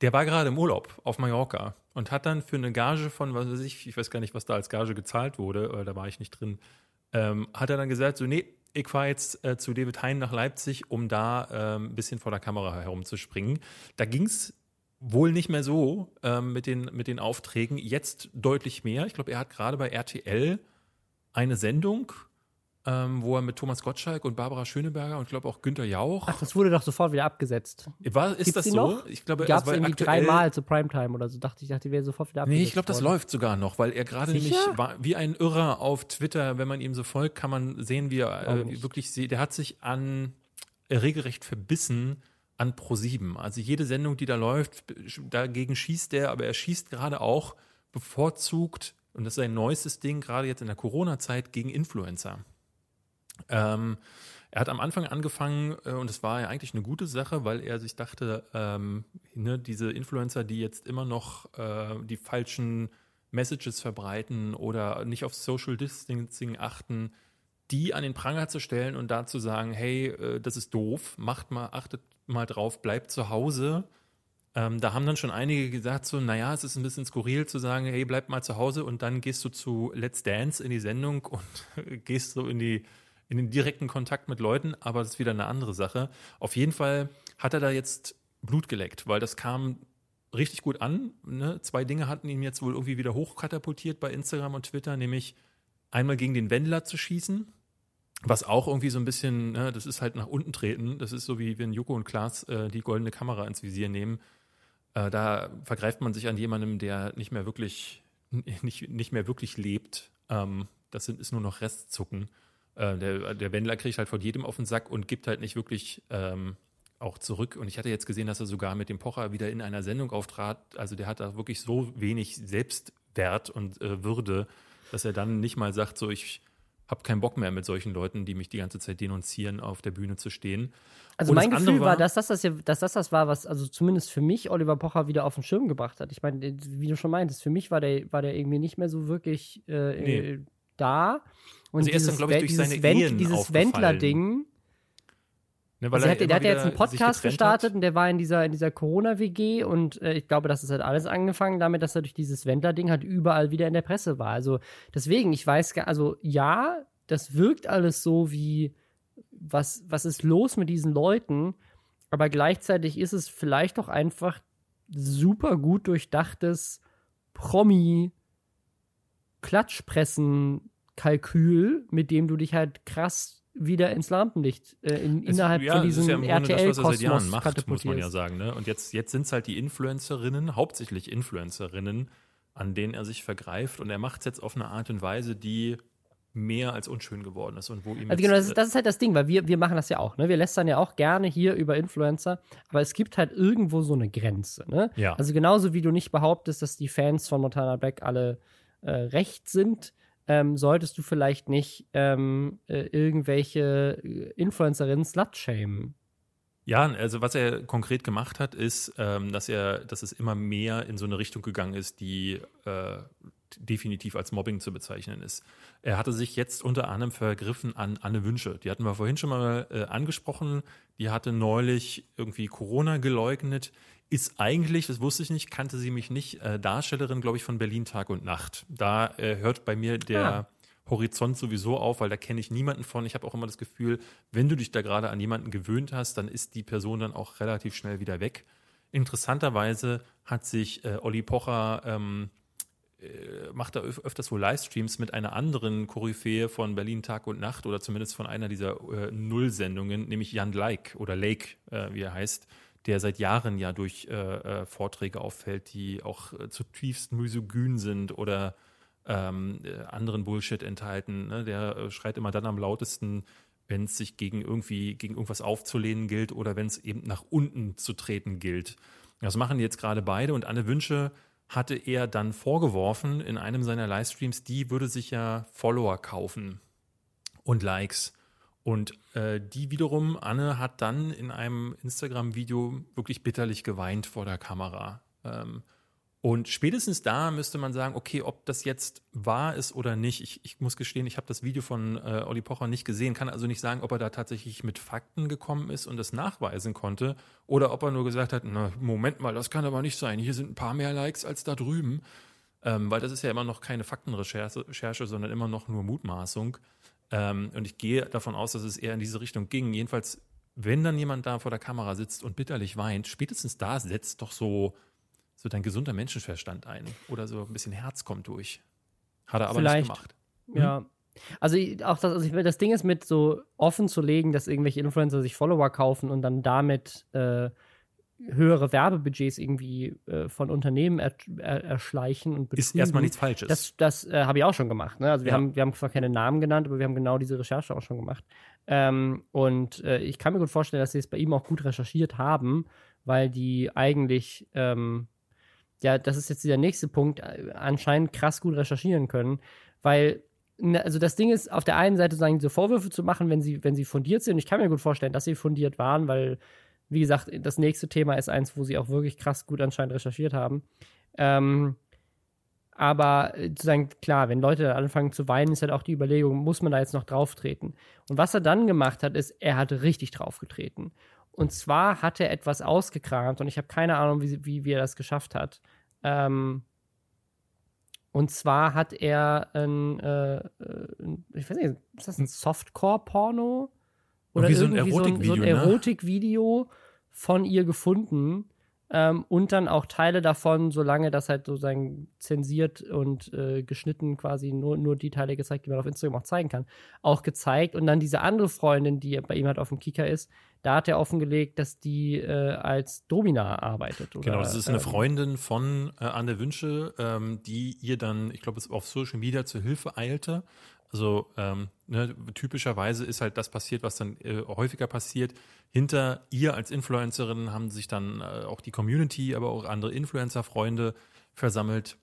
der war gerade im Urlaub auf Mallorca und hat dann für eine Gage von, was weiß ich, ich weiß gar nicht, was da als Gage gezahlt wurde, äh, da war ich nicht drin, ähm, hat er dann gesagt, so, nee, ich fahre jetzt äh, zu David Hein nach Leipzig, um da ähm, ein bisschen vor der Kamera herumzuspringen. Da ging es wohl nicht mehr so ähm, mit, den, mit den Aufträgen, jetzt deutlich mehr. Ich glaube, er hat gerade bei RTL eine Sendung, ähm, wo er mit Thomas Gottschalk und Barbara Schöneberger und ich glaube auch Günther Jauch. Ach, das wurde doch sofort wieder abgesetzt. War, ist Gibt's das so? Noch? Ich glaube, gab es irgendwie dreimal zu Primetime oder so. Dachte ich, dachte, die wäre sofort wieder abgesetzt. Nee, ich glaube, das läuft sogar noch, weil er gerade nämlich war wie ein Irrer auf Twitter. Wenn man ihm so folgt, kann man sehen, wie er äh, wirklich, der hat sich an äh, regelrecht verbissen an Pro7. Also jede Sendung, die da läuft, dagegen schießt er, aber er schießt gerade auch bevorzugt und das ist ein neuestes Ding, gerade jetzt in der Corona-Zeit, gegen Influencer. Ähm, er hat am Anfang angefangen, äh, und es war ja eigentlich eine gute Sache, weil er sich dachte, ähm, ne, diese Influencer, die jetzt immer noch äh, die falschen Messages verbreiten oder nicht auf Social Distancing achten, die an den Pranger zu stellen und da zu sagen, hey, äh, das ist doof, macht mal, achtet mal drauf, bleibt zu Hause. Ähm, da haben dann schon einige gesagt, so, naja, es ist ein bisschen skurril zu sagen, hey, bleib mal zu Hause und dann gehst du zu Let's Dance in die Sendung und gehst so in die in den direkten Kontakt mit Leuten, aber das ist wieder eine andere Sache. Auf jeden Fall hat er da jetzt Blut geleckt, weil das kam richtig gut an. Ne? Zwei Dinge hatten ihn jetzt wohl irgendwie wieder hochkatapultiert bei Instagram und Twitter, nämlich einmal gegen den Wendler zu schießen, was auch irgendwie so ein bisschen, ne, das ist halt nach unten treten. Das ist so wie wenn Joko und Klaas äh, die goldene Kamera ins Visier nehmen. Äh, da vergreift man sich an jemandem, der nicht mehr wirklich, nicht, nicht mehr wirklich lebt. Ähm, das sind, ist nur noch Restzucken. Äh, der, der Wendler kriegt halt von jedem auf den Sack und gibt halt nicht wirklich ähm, auch zurück. Und ich hatte jetzt gesehen, dass er sogar mit dem Pocher wieder in einer Sendung auftrat. Also der hat da wirklich so wenig Selbstwert und äh, Würde, dass er dann nicht mal sagt, so ich habe keinen Bock mehr mit solchen Leuten, die mich die ganze Zeit denunzieren, auf der Bühne zu stehen. Also Und mein Gefühl war, dass das das, ja, dass das das war, was also zumindest für mich Oliver Pocher wieder auf den Schirm gebracht hat. Ich meine, wie du schon meintest, für mich war der, war der irgendwie nicht mehr so wirklich äh, nee. da. Und also dieses, dann, ich, durch dieses, Wend, dieses Wendler-Ding, Ne, also hat, der hat ja jetzt einen Podcast gestartet hat. und der war in dieser, in dieser Corona-WG und äh, ich glaube, das ist halt alles angefangen damit, dass er durch dieses Wendler-Ding halt überall wieder in der Presse war. Also deswegen, ich weiß gar, also ja, das wirkt alles so wie, was, was ist los mit diesen Leuten? Aber gleichzeitig ist es vielleicht doch einfach super gut durchdachtes Promi Klatschpressen-Kalkül, mit dem du dich halt krass wieder ins Lampenlicht äh, in, innerhalb ja, von diesem ja RTL-Kosmos macht, muss man ja sagen. Ne? Und jetzt, jetzt sind es halt die Influencerinnen, hauptsächlich Influencerinnen, an denen er sich vergreift. Und er macht es jetzt auf eine Art und Weise, die mehr als unschön geworden ist und wo ihm also genau, das ist, das ist, halt das Ding, weil wir, wir machen das ja auch, ne? Wir lästern ja auch gerne hier über Influencer, aber es gibt halt irgendwo so eine Grenze, ne? Ja. Also genauso wie du nicht behauptest, dass die Fans von Montana Black alle äh, recht sind, ähm, solltest du vielleicht nicht ähm, äh, irgendwelche äh, Influencerinnen slut-shamen. Ja, also was er konkret gemacht hat, ist, ähm, dass er, dass es immer mehr in so eine Richtung gegangen ist, die äh, definitiv als Mobbing zu bezeichnen ist. Er hatte sich jetzt unter anderem vergriffen an Anne Wünsche. Die hatten wir vorhin schon mal äh, angesprochen. Die hatte neulich irgendwie Corona geleugnet ist eigentlich, das wusste ich nicht, kannte sie mich nicht, äh, Darstellerin, glaube ich, von Berlin Tag und Nacht. Da äh, hört bei mir der ah. Horizont sowieso auf, weil da kenne ich niemanden von. Ich habe auch immer das Gefühl, wenn du dich da gerade an jemanden gewöhnt hast, dann ist die Person dann auch relativ schnell wieder weg. Interessanterweise hat sich äh, Olli Pocher ähm, äh, macht da öf öfters wohl Livestreams mit einer anderen Koryphäe von Berlin Tag und Nacht oder zumindest von einer dieser äh, Null-Sendungen, nämlich Jan Like oder Lake, äh, wie er heißt, der seit Jahren ja durch äh, äh Vorträge auffällt, die auch äh, zutiefst misogyn sind oder ähm, anderen Bullshit enthalten. Ne? Der schreit immer dann am lautesten, wenn es sich gegen irgendwie gegen irgendwas aufzulehnen gilt oder wenn es eben nach unten zu treten gilt. Das machen jetzt gerade beide und Anne Wünsche hatte er dann vorgeworfen in einem seiner Livestreams, die würde sich ja Follower kaufen und Likes. Und äh, die wiederum, Anne hat dann in einem Instagram-Video wirklich bitterlich geweint vor der Kamera. Ähm, und spätestens da müsste man sagen, okay, ob das jetzt wahr ist oder nicht. Ich, ich muss gestehen, ich habe das Video von äh, Olli Pocher nicht gesehen, kann also nicht sagen, ob er da tatsächlich mit Fakten gekommen ist und es nachweisen konnte oder ob er nur gesagt hat, na, Moment mal, das kann aber nicht sein. Hier sind ein paar mehr Likes als da drüben. Ähm, weil das ist ja immer noch keine Faktenrecherche, sondern immer noch nur Mutmaßung. Ähm, und ich gehe davon aus, dass es eher in diese Richtung ging. Jedenfalls, wenn dann jemand da vor der Kamera sitzt und bitterlich weint, spätestens da setzt doch so so dein gesunder Menschenverstand ein oder so ein bisschen Herz kommt durch. Hat er aber Vielleicht, nicht gemacht. Hm? Ja. Also auch das, also ich, das Ding ist mit so offen zu legen, dass irgendwelche Influencer sich Follower kaufen und dann damit äh, höhere Werbebudgets irgendwie äh, von Unternehmen er, er, erschleichen und betrügen. Ist erstmal nichts Falsches. Das, das äh, habe ich auch schon gemacht. Ne? Also wir, ja. haben, wir haben zwar keine Namen genannt, aber wir haben genau diese Recherche auch schon gemacht. Ähm, und äh, ich kann mir gut vorstellen, dass sie es bei ihm auch gut recherchiert haben, weil die eigentlich ähm, ja, das ist jetzt der nächste Punkt, äh, anscheinend krass gut recherchieren können, weil ne, also das Ding ist, auf der einen Seite sagen diese Vorwürfe zu machen, wenn sie, wenn sie fundiert sind. Ich kann mir gut vorstellen, dass sie fundiert waren, weil, wie gesagt, das nächste Thema ist eins, wo sie auch wirklich krass gut anscheinend recherchiert haben. Ähm, aber äh, zu sagen, klar, wenn Leute anfangen zu weinen, ist halt auch die Überlegung, muss man da jetzt noch drauftreten? Und was er dann gemacht hat, ist, er hat richtig draufgetreten. Und zwar hat er etwas ausgekramt und ich habe keine Ahnung, wie, wie, wie, er das geschafft hat. Ähm, und zwar hat er ein, äh, ich weiß nicht, ist das ein Softcore-Porno? Oder irgendwie so ein Erotikvideo, so ein, so ein ne? Erotikvideo von ihr gefunden, ähm, und dann auch Teile davon, solange das halt sozusagen zensiert und äh, geschnitten quasi nur, nur die Teile gezeigt, die man auf Instagram auch zeigen kann, auch gezeigt. Und dann diese andere Freundin, die bei ihm halt auf dem Kicker ist, da hat er offengelegt, dass die äh, als Domina arbeitet. Oder, genau, das ist eine ähm, Freundin von äh, Anne Wünsche, ähm, die ihr dann, ich glaube, auf Social Media zur Hilfe eilte. Also ähm, ne, typischerweise ist halt das passiert, was dann äh, häufiger passiert. Hinter ihr als Influencerin haben sich dann äh, auch die Community, aber auch andere Influencer-Freunde versammelt.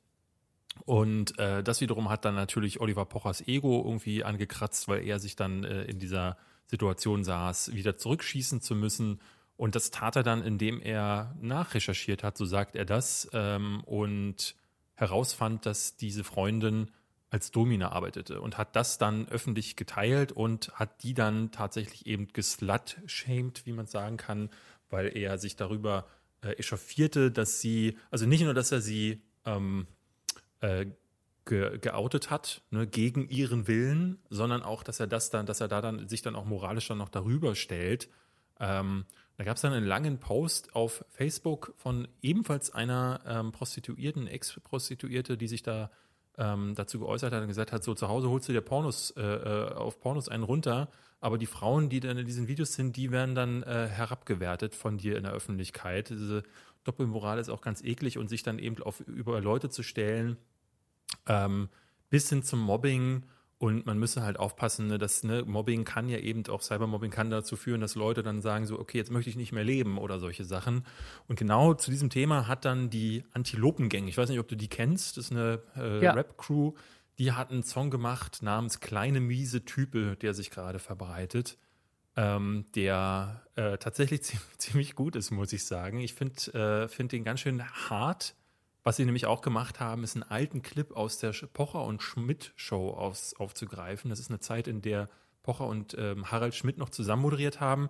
Und äh, das wiederum hat dann natürlich Oliver Pochers Ego irgendwie angekratzt, weil er sich dann äh, in dieser Situation saß, wieder zurückschießen zu müssen. Und das tat er dann, indem er nachrecherchiert hat, so sagt er das, ähm, und herausfand, dass diese Freundin als Domina arbeitete und hat das dann öffentlich geteilt und hat die dann tatsächlich eben geslut-shamed, wie man sagen kann, weil er sich darüber äh, echauffierte, dass sie, also nicht nur, dass er sie ähm, äh, ge geoutet hat, ne, gegen ihren Willen, sondern auch, dass er das dann, dass er da dann sich dann auch moralisch dann noch darüber stellt. Ähm, da gab es dann einen langen Post auf Facebook von ebenfalls einer ähm, Prostituierten, Ex-Prostituierte, die sich da ähm, dazu geäußert hat und gesagt hat, so zu Hause holst du dir Pornos äh, äh, auf Pornos einen runter, aber die Frauen, die dann in diesen Videos sind, die werden dann äh, herabgewertet von dir in der Öffentlichkeit. Diese Doppelmoral ist auch ganz eklig und sich dann eben auf über Leute zu stellen, ähm, bis hin zum Mobbing und man müsse halt aufpassen, ne, dass ne, Mobbing kann ja eben auch Cybermobbing kann dazu führen, dass Leute dann sagen so, okay, jetzt möchte ich nicht mehr leben oder solche Sachen. Und genau zu diesem Thema hat dann die Antilopengang, ich weiß nicht, ob du die kennst, das ist eine äh, ja. Rap-Crew, die hat einen Song gemacht namens Kleine miese Type, der sich gerade verbreitet. Ähm, der äh, tatsächlich ziemlich gut ist, muss ich sagen. Ich finde äh, find den ganz schön hart was sie nämlich auch gemacht haben, ist einen alten Clip aus der Pocher und Schmidt Show aus, aufzugreifen. Das ist eine Zeit, in der Pocher und ähm, Harald Schmidt noch zusammen moderiert haben.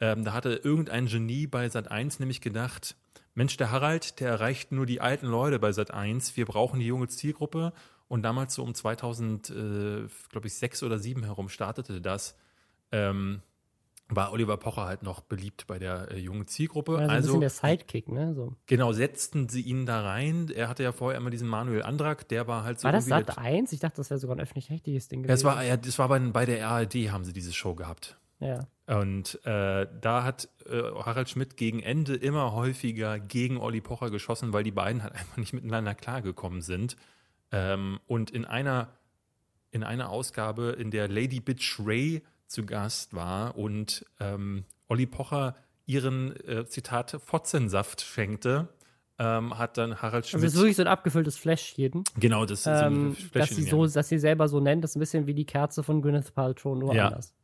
Ähm, da hatte irgendein Genie bei Sat1 nämlich gedacht, Mensch, der Harald, der erreicht nur die alten Leute bei Sat1. Wir brauchen die junge Zielgruppe. Und damals so um 2000, äh, glaube ich, sechs oder sieben herum startete das. Ähm, war Oliver Pocher halt noch beliebt bei der äh, jungen Zielgruppe. Also, ein also bisschen der Sidekick, ne? So. genau, setzten sie ihn da rein. Er hatte ja vorher immer diesen Manuel Andrak, der war halt so War das Sat der- 1? Ich dachte, das wäre sogar ein öffentlich-rechtliches Ding Ja, es war, ja, das war bei, bei der RAD, haben sie diese Show gehabt. ja. Und äh, da hat äh, Harald Schmidt gegen Ende immer häufiger gegen Olli Pocher geschossen, weil die beiden halt einfach nicht miteinander klargekommen sind. Ähm, und in einer, in einer Ausgabe, in der Lady Bitch Ray zu Gast war und ähm, Olli Pocher ihren, äh, Zitat, Fotzensaft schenkte, ähm, hat dann Harald Also Schmidt. es ist wirklich so ein abgefülltes Fläschchen. genau, das ist so Ähm, ein dass sie so, dass sie selber so nennt, das ist ein bisschen wie die Kerze von Gwyneth Paltrow, nur Ja. anders.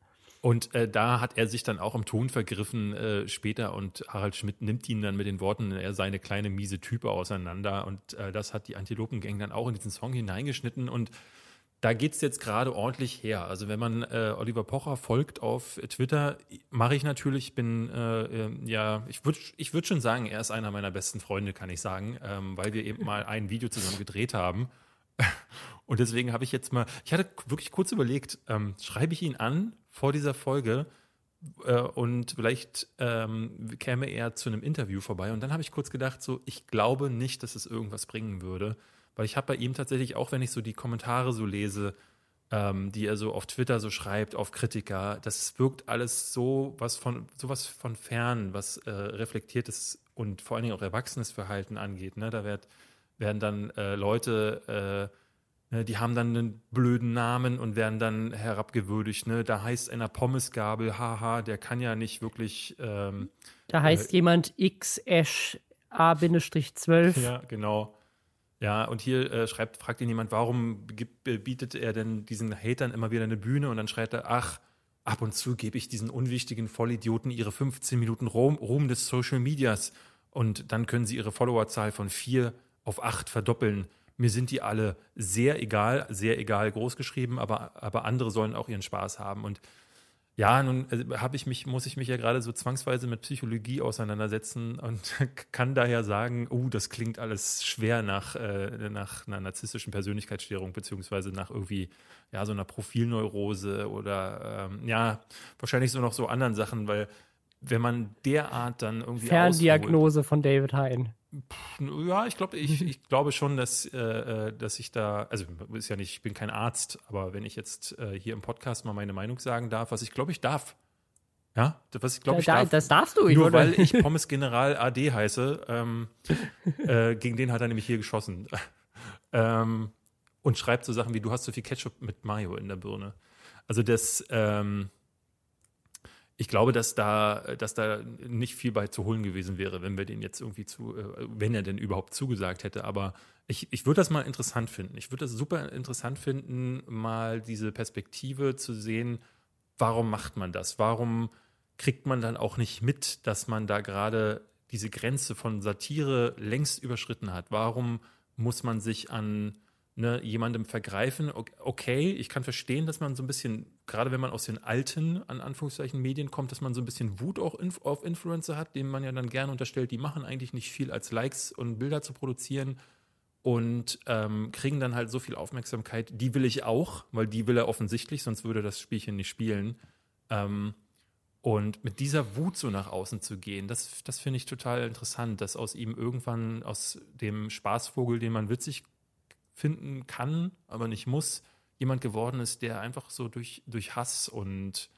Und äh, da hat er sich dann auch im Ton vergriffen äh, später und Harald Schmidt nimmt ihn dann mit den Worten, er sei eine kleine miese Type auseinander und äh, das hat die Antilopengang dann auch in diesen Song hineingeschnitten und da geht's jetzt gerade ordentlich her. Also wenn man äh, Oliver Pocher folgt auf Twitter, mache ich natürlich, bin äh, äh, ja, ich würde ich würd schon sagen, er ist einer meiner besten Freunde, kann ich sagen, ähm, weil wir eben mal ein Video zusammen gedreht haben. Und deswegen habe ich jetzt mal, ich hatte wirklich kurz überlegt, ähm, schreibe ich ihn an vor dieser Folge äh, und vielleicht ähm, käme er zu einem Interview vorbei. Und dann habe ich kurz gedacht, so, ich glaube nicht, dass es irgendwas bringen würde, weil ich habe bei ihm tatsächlich, auch wenn ich so die Kommentare so lese, ähm, die er so auf Twitter so schreibt, auf Kritiker, das wirkt alles so was von sowas von fern, was äh, reflektiertes und vor allen Dingen auch erwachsenes Verhalten angeht. Ne? Da werd, werden dann äh, Leute, äh, ne, die haben dann einen blöden Namen und werden dann herabgewürdigt. Ne? Da heißt einer Pommesgabel, haha, der kann ja nicht wirklich. Ähm, Da heißt jemand X-A-12. Ja, genau. Ja, und hier äh, schreibt, fragt ihn jemand, warum äh, bietet er denn diesen Hatern immer wieder eine Bühne? Und dann schreibt er, ach, ab und zu gebe ich diesen unwichtigen Vollidioten ihre 15 Minuten Ruhm, Ruhm des Social Medias. Und dann können sie ihre Followerzahl von vier auf acht verdoppeln. Mir sind die alle sehr egal, sehr egal groß geschrieben, aber, aber andere sollen auch ihren Spaß haben. Und ja, nun äh, habe ich mich, muss ich mich ja gerade so zwangsweise mit Psychologie auseinandersetzen und kann daher sagen, oh, das klingt alles schwer nach, äh, nach einer narzisstischen Persönlichkeitsstörung, beziehungsweise nach irgendwie, ja, so einer Profilneurose oder ähm, ja, wahrscheinlich so noch so anderen Sachen, weil wenn man derart dann irgendwie ausholt, Ferndiagnose von David Hein. Ja, ich glaube, ich, ich glaube schon, dass, äh, äh, dass ich da, also ist ja nicht, ich bin kein Arzt, aber wenn ich jetzt äh, hier im Podcast mal meine Meinung sagen darf, was ich glaube, ich darf. Ja, was ich glaube, ich da, darf. das darfst du, ich nur oder? weil ich Pommes General AD heiße, ähm, äh, gegen den hat er nämlich hier geschossen. ähm, und schreibt so Sachen wie, du hast so viel Ketchup mit Mayo in der Birne. Also das, ähm, ich glaube, dass da, dass da nicht viel bei zu holen gewesen wäre, wenn wir den jetzt irgendwie zu, äh, wenn er denn überhaupt zugesagt hätte. Aber ich, ich würde das mal interessant finden. Ich würde das super interessant finden, mal diese Perspektive zu sehen, warum macht man das? Warum kriegt man dann auch nicht mit, dass man da gerade diese Grenze von Satire längst überschritten hat? Warum muss man sich an ne, jemandem vergreifen? Okay, ich kann verstehen, dass man so ein bisschen, gerade wenn man aus den alten, an Anführungszeichen, Medien kommt, dass man so ein bisschen Wut auch inf auf Influencer hat, denen man ja dann gerne unterstellt, die machen eigentlich nicht viel als Likes und Bilder zu produzieren und ähm, kriegen dann halt so viel Aufmerksamkeit. Die will ich auch, weil die will er offensichtlich, sonst würde das Spielchen nicht spielen. Ähm, und mit dieser Wut so nach außen zu gehen, das, das finde ich total interessant, dass aus ihm irgendwann, aus dem Spaßvogel, den man witzig finden kann, aber nicht muss, jemand geworden ist, der einfach so durch, durch Hass und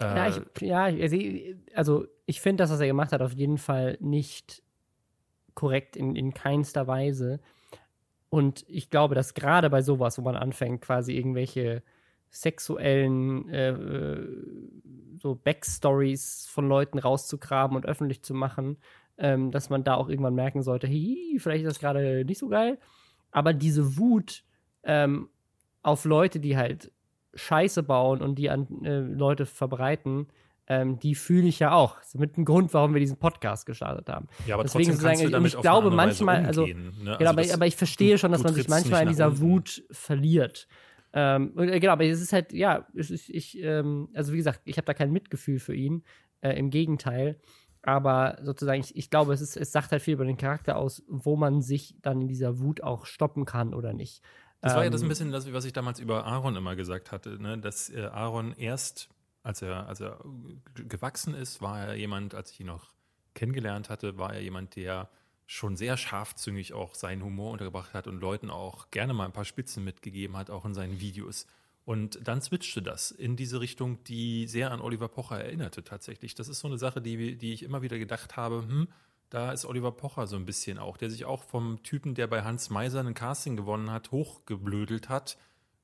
äh, Ja, ich, ja also, also ich finde das, was er gemacht hat, auf jeden Fall nicht korrekt in, in keinster Weise. Und ich glaube, dass gerade bei sowas, wo man anfängt, quasi irgendwelche sexuellen äh, äh, so Backstories von Leuten rauszugraben und öffentlich zu machen, ähm, dass man da auch irgendwann merken sollte, hi, vielleicht ist das gerade nicht so geil. Aber diese Wut ähm, auf Leute, die halt Scheiße bauen und die an äh, Leute verbreiten, ähm, die fühle ich ja auch. Das ist mit dem Grund, warum wir diesen Podcast gestartet haben. ja, aber deswegen trotzdem kannst sagen, du damit ich auf glaube eine Weise manchmal, also- umgehen, ne? genau, aber, das- aber ich verstehe du- schon, dass man sich manchmal in dieser unten. Wut verliert. Ähm, und, äh, genau, aber es ist halt, ja, ist, ich, ähm, also wie gesagt, ich habe da kein Mitgefühl für ihn, äh, im Gegenteil. Aber sozusagen, ich, ich glaube, es, ist, es sagt halt viel über den Charakter aus, wo man sich dann in dieser Wut auch stoppen kann oder nicht. Das war ja das ein bisschen das, was ich damals über Aaron immer gesagt hatte, ne? dass äh, Aaron erst, als er, als er gewachsen ist, war er jemand, als ich ihn noch kennengelernt hatte, war er jemand, der schon sehr scharfzüngig auch seinen Humor untergebracht hat und Leuten auch gerne mal ein paar Spitzen mitgegeben hat, auch in seinen Videos. Und dann switchte das in diese Richtung, die sehr an Oliver Pocher erinnerte tatsächlich. Das ist so eine Sache, die, die ich immer wieder gedacht habe, hm, da ist Oliver Pocher so ein bisschen auch, der sich auch vom Typen, der bei Hans Meiser ein Casting gewonnen hat, hochgeblödelt hat.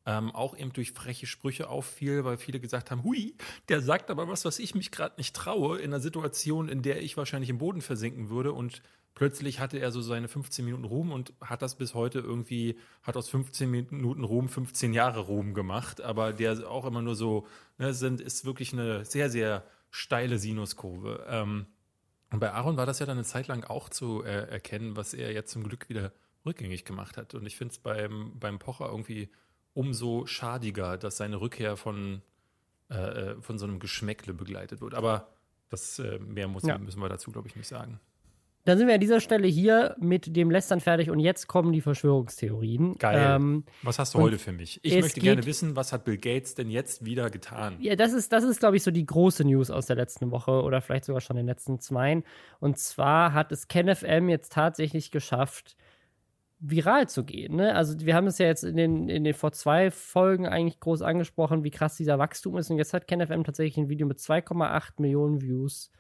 Ähm, auch eben durch freche Sprüche auffiel, weil viele gesagt haben, hui, der sagt aber was, was ich mich gerade nicht traue, in einer Situation, in der ich wahrscheinlich im Boden versinken würde und plötzlich hatte er so seine 15 Minuten Ruhm und hat das bis heute irgendwie, hat aus 15 Minuten Ruhm 15 Jahre Ruhm gemacht, aber der auch immer nur so, ne, sind, ist wirklich eine sehr, sehr steile Sinuskurve. Ähm, und bei Aaron war das ja dann eine Zeit lang auch zu äh, erkennen, was er jetzt zum Glück wieder rückgängig gemacht hat. Und ich finde es beim, beim Pocher irgendwie umso schadiger, dass seine Rückkehr von, äh, äh, von so einem Geschmäckle begleitet wird. Aber das äh, mehr muss, ja. müssen wir dazu, glaube ich, nicht sagen. Dann sind wir an dieser Stelle hier mit dem Lästern fertig und jetzt kommen die Verschwörungstheorien. Geil. Ähm, was hast du heute für mich? Ich möchte gerne wissen, was hat Bill Gates denn jetzt wieder getan? Ja, das ist, das ist, glaube ich, so die große News aus der letzten Woche oder vielleicht sogar schon den letzten zwei. Und zwar hat es KenFM jetzt tatsächlich geschafft, viral zu gehen. Ne? Also wir haben es ja jetzt in den, in den vor zwei Folgen eigentlich groß angesprochen, wie krass dieser Wachstum ist. Und jetzt hat KenFM tatsächlich ein Video mit 2,8 Millionen Views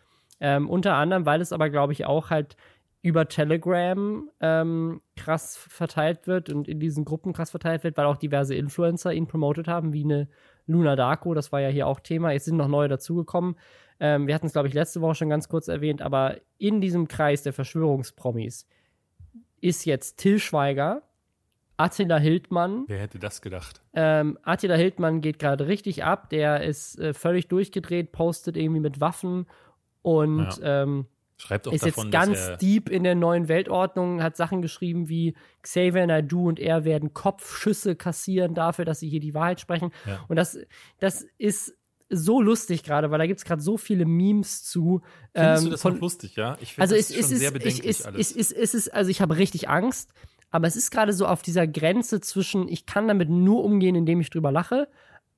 ähm, unter anderem, weil es aber, glaube ich, auch halt über Telegram ähm, krass verteilt wird und in diesen Gruppen krass verteilt wird, weil auch diverse Influencer ihn promotet haben, wie eine Luna Darko, das war ja hier auch Thema. Jetzt sind noch neue dazugekommen. Ähm, wir hatten es, glaube ich, letzte Woche schon ganz kurz erwähnt, aber in diesem Kreis der Verschwörungspromis ist jetzt Till Schweiger, Attila Hildmann. Wer hätte das gedacht? Ähm, Attila Hildmann geht gerade richtig ab. Der ist äh, völlig durchgedreht, postet irgendwie mit Waffen und ja. ähm, Schreibt auch ist davon, jetzt ganz deep in der neuen Weltordnung, hat Sachen geschrieben wie Xavier Naidoo und er werden Kopfschüsse kassieren dafür, dass sie hier die Wahrheit sprechen. Ja. Und das, das ist so lustig gerade, weil da gibt es gerade so viele Memes zu. Findest ähm, du das von, lustig, ja? Ich finde also das es, schon sehr bedenklich ich, es, alles. Es, es, ist, also ich habe richtig Angst, aber es ist gerade so auf dieser Grenze zwischen, ich kann damit nur umgehen, indem ich drüber lache,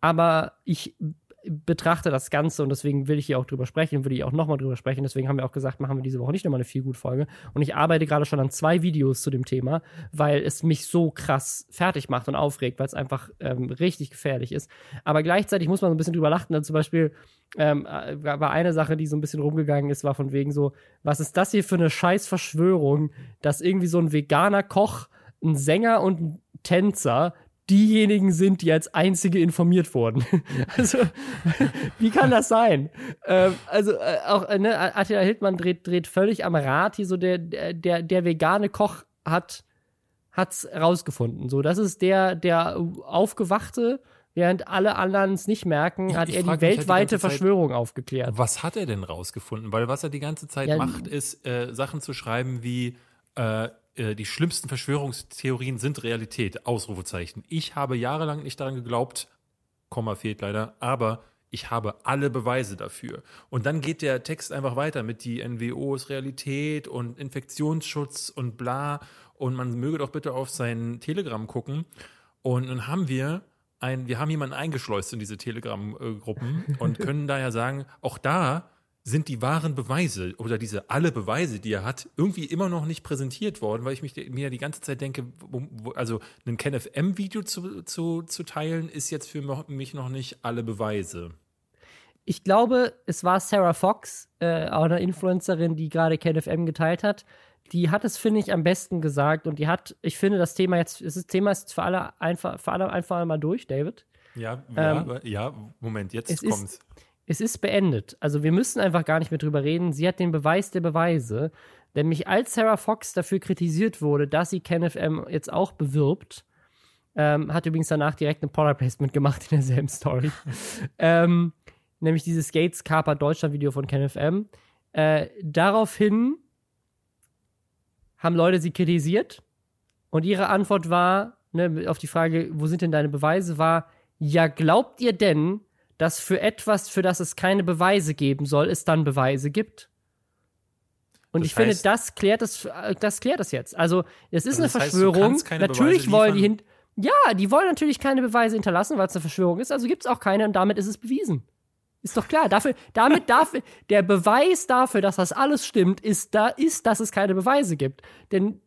aber ich betrachte das Ganze und deswegen will ich hier auch drüber sprechen, würde ich auch nochmal drüber sprechen. Deswegen haben wir auch gesagt, machen wir diese Woche nicht nochmal eine viel gut Folge. Und ich arbeite gerade schon an zwei Videos zu dem Thema, weil es mich so krass fertig macht und aufregt, weil es einfach ähm, richtig gefährlich ist. Aber gleichzeitig muss man so ein bisschen drüber lachen. Also zum Beispiel ähm, äh, war eine Sache, die so ein bisschen rumgegangen ist, war von wegen so, was ist das hier für eine scheiß Verschwörung, dass irgendwie so ein veganer Koch, ein Sänger und ein Tänzer diejenigen sind, die als einzige informiert wurden. also, wie kann das sein? Ähm, also, äh, auch, äh, ne, Attila Hildmann dreht, dreht völlig am Rad hier so, der, der, der vegane Koch hat, hat's rausgefunden. So, das ist der, der Aufgewachte, während alle anderen es nicht merken, hat ich er die weltweite halt die Verschwörung Zeit, aufgeklärt. Was hat er denn rausgefunden? Weil was er die ganze Zeit ja, macht, ist, äh, Sachen zu schreiben wie, äh, äh, die schlimmsten Verschwörungstheorien sind Realität. Ausrufezeichen. Ich habe jahrelang nicht daran geglaubt, Komma fehlt leider, aber ich habe alle Beweise dafür. Und dann geht der Text einfach weiter mit die NWO ist Realität und Infektionsschutz und bla. Und man möge doch bitte auf sein Telegram gucken. Und dann haben wir ein, wir haben jemanden eingeschleust in diese Telegram-Gruppen und können daher sagen, auch da sind die wahren Beweise oder diese alle Beweise, die er hat, irgendwie immer noch nicht präsentiert worden, weil ich mich, mir die ganze Zeit denke, wo, also ein KenFM-Video zu, zu, zu teilen, ist jetzt für mich noch nicht alle Beweise. Ich glaube, es war Sarah Fox, äh, auch eine Influencerin, die gerade KenFM geteilt hat. Die hat es, finde ich, am besten gesagt und die hat, ich finde, das Thema jetzt, das Thema ist für alle einfach, für alle einfach mal durch, David. Ja, ja, ähm, ja Moment, jetzt kommt's. Ist, es ist beendet. Also wir müssen einfach gar nicht mehr drüber reden. Sie hat den Beweis der Beweise. Nämlich als Sarah Fox dafür kritisiert wurde, dass sie KenFM jetzt auch bewirbt, ähm, hat übrigens danach direkt ein Product Placement gemacht in derselben Story. ähm, nämlich dieses Gates Carper Deutschland Video von KenFM. Äh, daraufhin haben Leute sie kritisiert und ihre Antwort war, ne, auf die Frage, wo sind denn deine Beweise, war, ja, glaubt ihr denn, dass für etwas, für das es keine Beweise geben soll, es dann Beweise gibt. Und das ich finde, das klärt das, das klärt das jetzt. Also, es ist eine Verschwörung. Natürlich wollen die hin, Ja, die wollen natürlich keine Beweise hinterlassen, weil es eine Verschwörung ist, also gibt es auch keine und damit ist es bewiesen. Ist doch klar. Dafür, damit dafür, der Beweis dafür, dass das alles stimmt, ist, da, ist, dass es keine Beweise gibt. Denn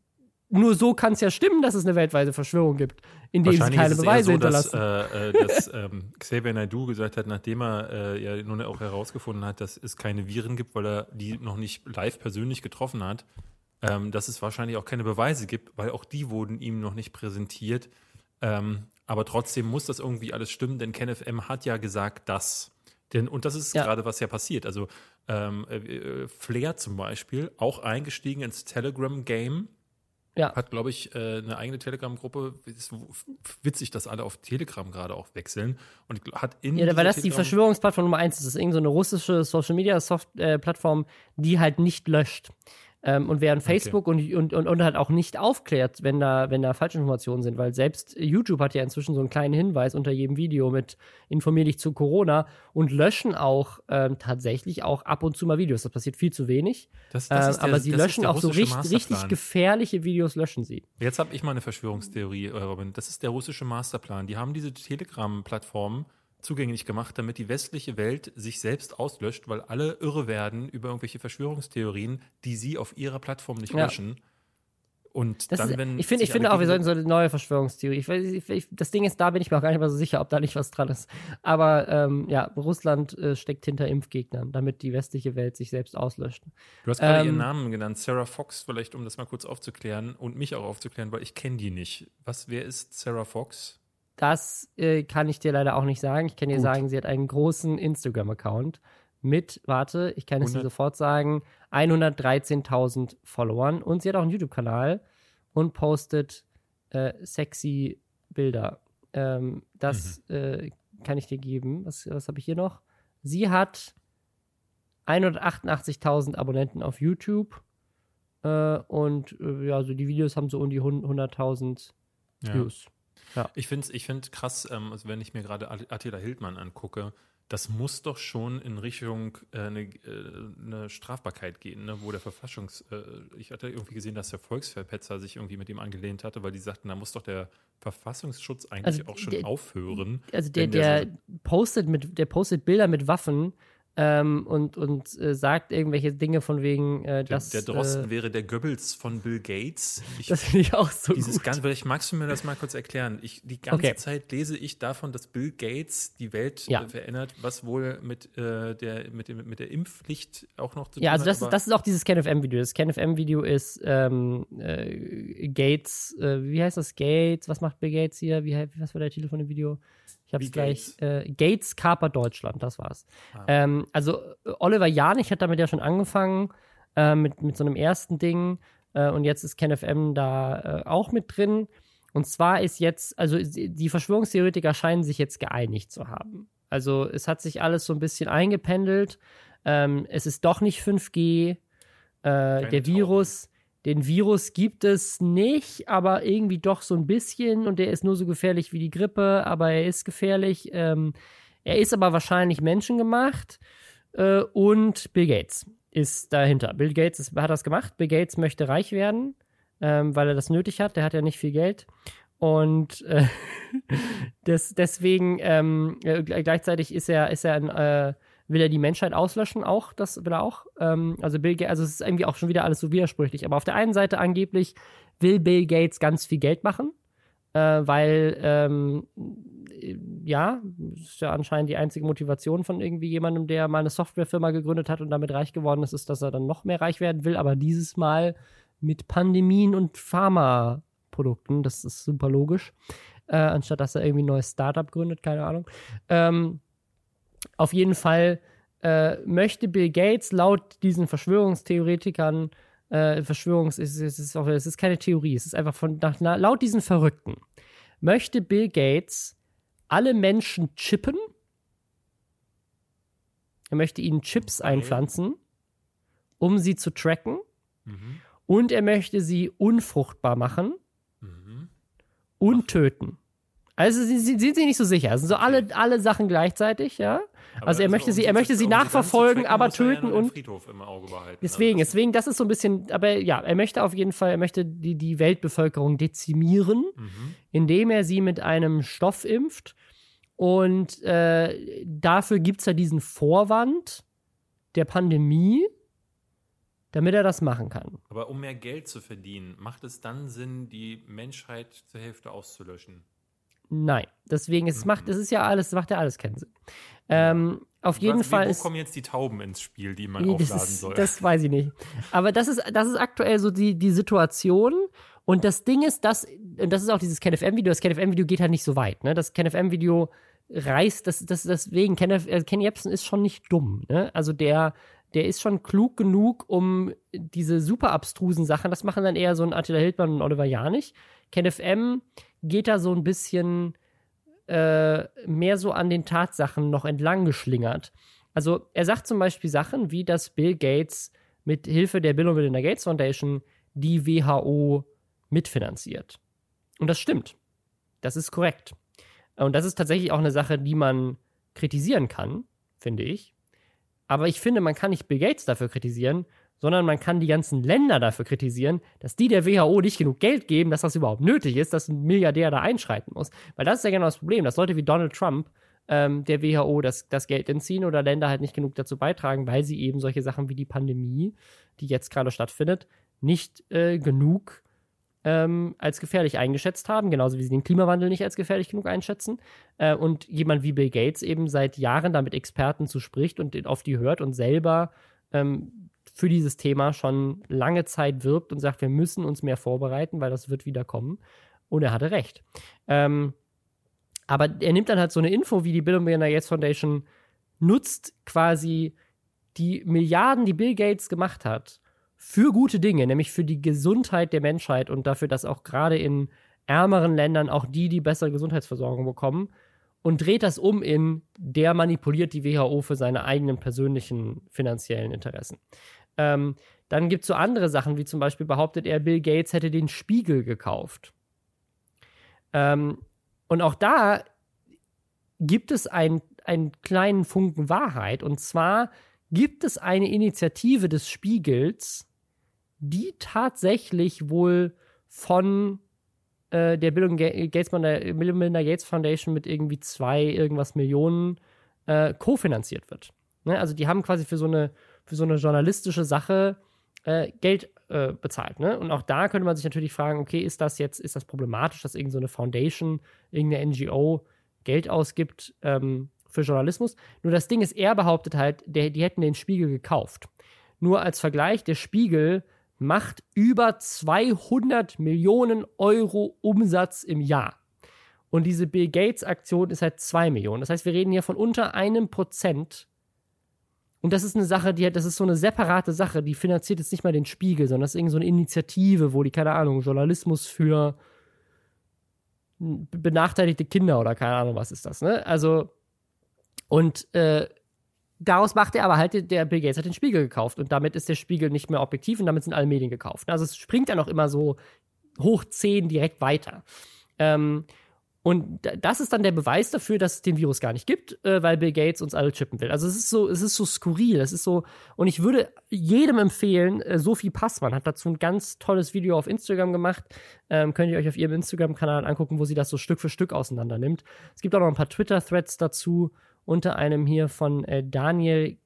nur so kann es ja stimmen, dass es eine weltweite Verschwörung gibt, indem sie keine Beweise so, hinterlassen. Dass, äh, äh, dass ähm, Xavier Naidoo gesagt hat, nachdem er äh, ja nun auch herausgefunden hat, dass es keine Viren gibt, weil er die noch nicht live persönlich getroffen hat, ähm, dass es wahrscheinlich auch keine Beweise gibt, weil auch die wurden ihm noch nicht präsentiert. Ähm, aber trotzdem muss das irgendwie alles stimmen, denn KenFM hat ja gesagt, dass. Denn, und das ist ja. gerade, was ja passiert. Also ähm, äh, äh, Flair zum Beispiel, auch eingestiegen ins Telegram-Game. Ja. Hat, glaube ich, äh, eine eigene Telegram-Gruppe. Ist witzig, dass alle auf Telegram gerade auch wechseln. Und hat in Ja, weil das die Verschwörungsplattform Nummer eins ist. Das ist irgendeine so russische Social-Media-Plattform, äh, die halt nicht löscht. Ähm, und während Facebook okay. und, und, und, halt auch nicht aufklärt, wenn da, wenn da Falschinformationen sind, weil selbst YouTube hat ja inzwischen so einen kleinen Hinweis unter jedem Video mit informier dich zu Corona und löschen auch ähm, tatsächlich auch ab und zu mal Videos. Das passiert viel zu wenig. Das, das äh, aber sie löschen auch so richtig, richtig gefährliche Videos, löschen sie. Jetzt habe ich mal eine Verschwörungstheorie, äh, Robin. Das ist der russische Masterplan. Die haben diese Telegram-Plattform zugänglich gemacht, damit die westliche Welt sich selbst auslöscht, weil alle irre werden über irgendwelche Verschwörungstheorien, die sie auf ihrer Plattform nicht ja. löschen. Und das dann, ist, wenn ich finde, ich finde auch, wir sollten so eine neue Verschwörungstheorie. Ich, ich, ich, das Ding ist, da bin ich mir auch gar nicht mal so sicher, ob da nicht was dran ist. Aber ähm, ja, Russland äh, steckt hinter Impfgegnern, damit die westliche Welt sich selbst auslöscht. Du hast gerade ähm, ihren Namen genannt, Sarah Fox, vielleicht um das mal kurz aufzuklären und mich auch aufzuklären, weil ich kenne die nicht. Was, wer ist Sarah Fox? Das äh, kann ich dir leider auch nicht sagen. Ich kann dir Gut. sagen, sie hat einen großen Instagram-Account mit, warte, ich kann es dir sofort sagen, 113.000 Followern. Und sie hat auch einen YouTube-Kanal und postet äh, sexy Bilder. Ähm, das mhm. äh, kann ich dir geben. Was, was habe ich hier noch? Sie hat 188.000 Abonnenten auf YouTube. Äh, und äh, ja, so die Videos haben so um die 100.000 Views. Ja. Ich finde es ich find krass, ähm, also wenn ich mir gerade Attila Hildmann angucke, das muss doch schon in Richtung äh, eine, äh, eine, Strafbarkeit gehen, ne? wo der Verfassungs... Äh, ich hatte irgendwie gesehen, dass der Volksverpetzer sich irgendwie mit ihm angelehnt hatte, weil die sagten, da muss doch der Verfassungsschutz eigentlich also auch schon der, aufhören. Also der, der, der postet mit, der postet Bilder mit Waffen, ähm, und, und äh, sagt irgendwelche Dinge von wegen, äh, dass. Der, der Drosten äh, wäre der Goebbels von Bill Gates. Ich, das finde ich auch so dieses gut. Ganz, vielleicht magst du mir das mal kurz erklären. Ich, die ganze okay. Zeit lese ich davon, dass Bill Gates die Welt ja. äh, verändert, was wohl mit, äh, der, mit, dem, mit der Impfpflicht auch noch zu tun hat. Ja, also das, ist auch dieses KenFM-Video. Das KenFM-Video ist ähm, äh, Gates, wie heißt das? Gates, was macht Bill Gates hier? Wie, was war der Titel von dem Video? Ich habe es gleich. Äh, Gates Kaper Deutschland, das war's. Ah. Ähm, also Oliver Janich hat damit ja schon angefangen, äh, mit, mit so einem ersten Ding. Äh, und jetzt ist KenFM da äh, auch mit drin. Und zwar ist jetzt, also die Verschwörungstheoretiker scheinen sich jetzt geeinigt zu haben. Also es hat sich alles so ein bisschen eingependelt. Ähm, es ist doch nicht 5G. Äh, der Virus den Virus gibt es nicht, aber irgendwie doch so ein bisschen und der ist nur so gefährlich wie die Grippe, aber er ist gefährlich. Ähm, er ist aber wahrscheinlich menschengemacht äh, und Bill Gates ist dahinter. Bill Gates ist, hat das gemacht. Bill Gates möchte reich werden, ähm, weil er das nötig hat. Der hat ja nicht viel Geld. Und äh, des, deswegen ähm, äh, gleichzeitig ist er, ist er ein äh, will er die Menschheit auslöschen, auch, das will er auch. Ähm, also Bill Gates, also es ist irgendwie auch schon wieder alles so widersprüchlich. Aber auf der einen Seite angeblich will Bill Gates ganz viel Geld machen, äh, weil ähm, ja, ist ja anscheinend die einzige Motivation von irgendwie jemandem, der mal eine Softwarefirma gegründet hat und damit reich geworden ist, ist, dass er dann noch mehr reich werden will, aber dieses Mal mit Pandemien und Pharmaprodukten, das ist super logisch, äh, anstatt dass er irgendwie ein neues Startup gründet, keine Ahnung. Ähm, auf jeden Fall äh, möchte Bill Gates laut diesen Verschwörungstheoretikern, äh, Verschwörungs, es ist, ist, es ist keine Theorie, es ist einfach von, nach, laut diesen Verrückten, möchte Bill Gates alle Menschen chippen. Er möchte ihnen Chips okay. einpflanzen, um sie zu tracken. Mhm. Und er möchte sie unfruchtbar machen mhm. und töten. Also sie, sie sind sich nicht so sicher. Es sind so alle, alle Sachen gleichzeitig, ja. Aber also er möchte um sie, er möchte sie nachverfolgen, aber er töten und Friedhof im Auge behalten. Deswegen, Also, deswegen, das ist so ein bisschen, aber ja, er möchte auf jeden Fall, er möchte die, die Weltbevölkerung dezimieren, mhm. indem er sie mit einem Stoff impft. Und äh, dafür gibt es ja diesen Vorwand der Pandemie, damit er das machen kann. Aber um mehr Geld zu verdienen, macht es dann Sinn, die Menschheit zur Hälfte auszulöschen? Nein, deswegen, es Mhm. macht, es ist ja alles, es macht ja alles keinen Sinn. Ähm, auf jeden Was, Fall Wo ist. kommen jetzt die Tauben ins Spiel, die man aufladen ist, soll? das weiß ich nicht. Aber das ist, das ist aktuell so die, die Situation. Und das Ding ist, dass, und das ist auch dieses KenFM-Video, das KenFM-Video geht halt nicht so weit. Ne? Das KenFM-Video reißt, das, das, deswegen, Ken, äh, Ken Jebsen ist schon nicht dumm. Ne? Also der, der ist schon klug genug, um diese super abstrusen Sachen, das machen dann eher so ein Attila Hildmann und Oliver Janich. KenFM geht da so ein bisschen äh, mehr so an den Tatsachen noch entlang geschlingert. Also er sagt zum Beispiel Sachen wie, dass Bill Gates mit Hilfe der Bill und Melinda Gates Foundation die WHO mitfinanziert. Und das stimmt. Das ist korrekt. Und das ist tatsächlich auch eine Sache, die man kritisieren kann, finde ich. Aber ich finde, man kann nicht Bill Gates dafür kritisieren, sondern man kann die ganzen Länder dafür kritisieren, dass die der WHO nicht genug Geld geben, dass das überhaupt nötig ist, dass ein Milliardär da einschreiten muss. Weil das ist ja genau das Problem, dass Leute wie Donald Trump ähm, der WHO das, das Geld entziehen oder Länder halt nicht genug dazu beitragen, weil sie eben solche Sachen wie die Pandemie, die jetzt gerade stattfindet, nicht äh, genug ähm, als gefährlich eingeschätzt haben, genauso wie sie den Klimawandel nicht als gefährlich genug einschätzen. Äh, und jemand wie Bill Gates eben seit Jahren da mit Experten zu spricht und auf die hört und selber ähm, für dieses Thema schon lange Zeit wirbt und sagt, wir müssen uns mehr vorbereiten, weil das wird wieder kommen. Und er hatte recht. Ähm, aber er nimmt dann halt so eine Info, wie die Bill und Melinda Gates Foundation nutzt quasi die Milliarden, die Bill Gates gemacht hat, für gute Dinge, nämlich für die Gesundheit der Menschheit und dafür, dass auch gerade in ärmeren Ländern auch die, die bessere Gesundheitsversorgung bekommen und dreht das um in, der manipuliert die WHO für seine eigenen persönlichen finanziellen Interessen. Ähm, dann gibt es so andere Sachen, wie zum Beispiel behauptet er, Bill Gates hätte den Spiegel gekauft. Ähm, und auch da gibt es ein, einen kleinen Funken Wahrheit. Und zwar gibt es eine Initiative des Spiegels, die tatsächlich wohl von äh, der Bill Gates, Melinda Gates Foundation mit irgendwie zwei irgendwas Millionen äh, kofinanziert wird. Ne? Also die haben quasi für so eine, für so eine journalistische Sache äh, Geld äh, bezahlt. Ne? Und auch da könnte man sich natürlich fragen, okay, ist das jetzt, ist das problematisch, dass irgendeine so Foundation, irgendeine NGO Geld ausgibt ähm, für Journalismus? Nur das Ding ist, er behauptet halt, der, die hätten den Spiegel gekauft. Nur als Vergleich, der Spiegel macht über 200 Millionen Euro Umsatz im Jahr. Und diese Bill Gates Aktion ist halt 2 Millionen. Das heißt, wir reden hier von unter einem Prozent. Und das ist eine Sache, die das ist so eine separate Sache, die finanziert jetzt nicht mal den Spiegel, sondern das ist irgend so eine Initiative, wo die, keine Ahnung, Journalismus für benachteiligte Kinder oder keine Ahnung, was ist das, ne? Also, und äh, daraus macht er aber halt, der Bill Gates hat den Spiegel gekauft und damit ist der Spiegel nicht mehr objektiv und damit sind alle Medien gekauft. Also es springt ja noch immer so hoch 10 direkt weiter. Ähm, und da- das ist dann der Beweis dafür, dass es den Virus gar nicht gibt, äh, weil Bill Gates uns alle chippen will. Also es ist so, es ist so skurril, es ist so, und ich würde jedem empfehlen, äh, Sophie Passmann hat dazu ein ganz tolles Video auf Instagram gemacht. Ähm, könnt ihr euch auf ihrem Instagram-Kanal angucken, wo sie das so Stück für Stück auseinander nimmt. Es gibt auch noch ein paar Twitter-Threads dazu, unter einem hier von äh, Daniel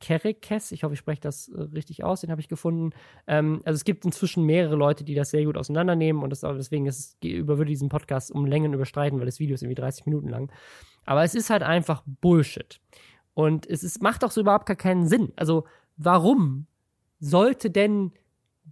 Kerekes, ich hoffe, ich spreche das äh, richtig aus, den habe ich gefunden. Ähm, also es gibt inzwischen mehrere Leute, die das sehr gut auseinandernehmen und das, deswegen ist es, über diesen Podcast um Längen überstreiten, weil das Video ist irgendwie 30 Minuten lang. Aber es ist halt einfach Bullshit. Und es ist, macht auch so überhaupt gar keinen Sinn. Also warum sollte denn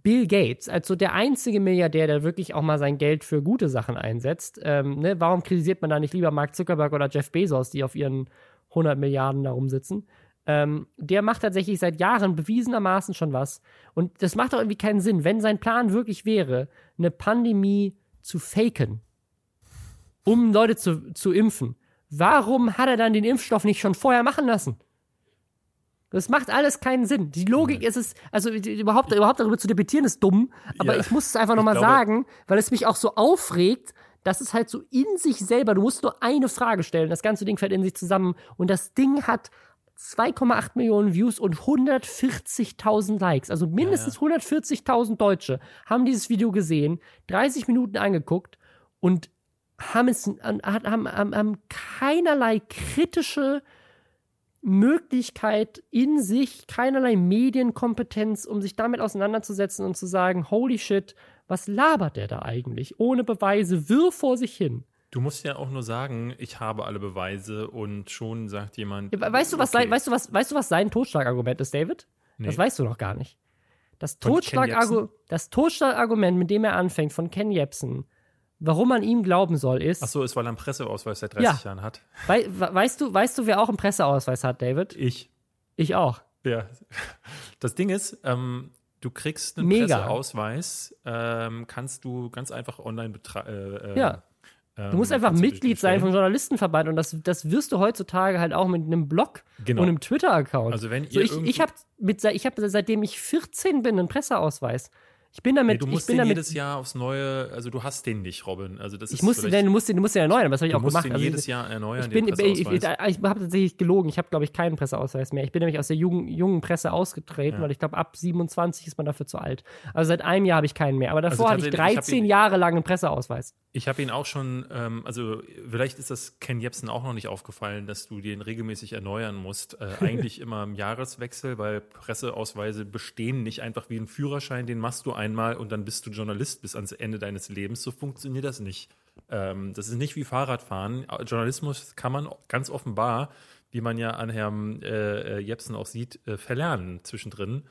Bill Gates, also der einzige Milliardär, der wirklich auch mal sein Geld für gute Sachen einsetzt, ähm, ne, warum kritisiert man da nicht lieber Mark Zuckerberg oder Jeff Bezos, die auf ihren 100 Milliarden da rumsitzen? Ähm, der macht tatsächlich seit Jahren bewiesenermaßen schon was. Und das macht doch irgendwie keinen Sinn. Wenn sein Plan wirklich wäre, eine Pandemie zu faken, um Leute zu, zu impfen, warum hat er dann den Impfstoff nicht schon vorher machen lassen? Das macht alles keinen Sinn. Die Logik ist es, also überhaupt, überhaupt darüber zu debattieren, ist dumm. Aber Ja, ich muss es einfach nochmal sagen, weil es mich auch so aufregt, das ist halt so in sich selber. Du musst nur eine Frage stellen. Das ganze Ding fällt in sich zusammen. Und das Ding hat 2,8 Millionen Views und 140.000 Likes. Also mindestens ja, ja. 140.000 Deutsche haben dieses Video gesehen, 30 Minuten angeguckt und haben, es, haben, haben, haben keinerlei kritische Möglichkeit in sich, keinerlei Medienkompetenz, um sich damit auseinanderzusetzen und zu sagen, holy shit, was labert der da eigentlich? Ohne Beweise, wirr vor sich hin. Du musst ja auch nur sagen, ich habe alle Beweise und schon sagt jemand. Ja, weißt, du, was okay. sein, weißt, du, was, weißt du, was sein Totschlagargument ist, David? Nee. Das weißt du noch gar nicht. Das, Totschlagargu das Totschlagargument, mit dem er anfängt, von Ken Jebsen, warum man ihm glauben soll, ist. Ach so, ist, weil er einen Presseausweis seit 30 ja. Jahren hat. We weißt, du, weißt du, wer auch einen Presseausweis hat, David? Ich. Ich auch. Ja. Das Ding ist, ähm, du kriegst einen Mega. Presseausweis, ähm, kannst du ganz einfach online. Äh, äh, ja. Du musst ähm, einfach Mitglied sein vom Journalistenverband und das, das wirst du heutzutage halt auch mit einem Blog genau. und einem Twitter-Account. Also wenn ihr so, ich ich habe hab seitdem ich 14 bin einen Presseausweis. Ich bin damit. Nee, du musst ich bin den damit, jedes Jahr aufs Neue, also du hast den nicht, Robin. Also das ich musste den, du musst den, du musst den erneuern, das habe ich auch gemacht. Du musst den jedes Jahr erneuern. Ich, bin, ich, ich, ich habe tatsächlich gelogen. Ich habe, glaube ich, keinen Presseausweis mehr. Ich bin nämlich aus der jungen, jungen Presse ausgetreten, ja. weil ich glaube, ab 27 ist man dafür zu alt. Also seit einem Jahr habe ich keinen mehr. Aber davor also hatte ich 13 ich Jahre lang einen Presseausweis. Ich habe ihn auch schon, ähm, also vielleicht ist das Ken Jebsen auch noch nicht aufgefallen, dass du den regelmäßig erneuern musst. Äh, eigentlich immer im Jahreswechsel, weil Presseausweise bestehen nicht einfach wie ein Führerschein, den machst du einmal und dann bist du Journalist bis ans Ende deines Lebens. So funktioniert das nicht. Ähm, das ist nicht wie Fahrradfahren. Journalismus kann man ganz offenbar, wie man ja an Herrn äh, äh Jepsen auch sieht, äh, verlernen zwischendrin.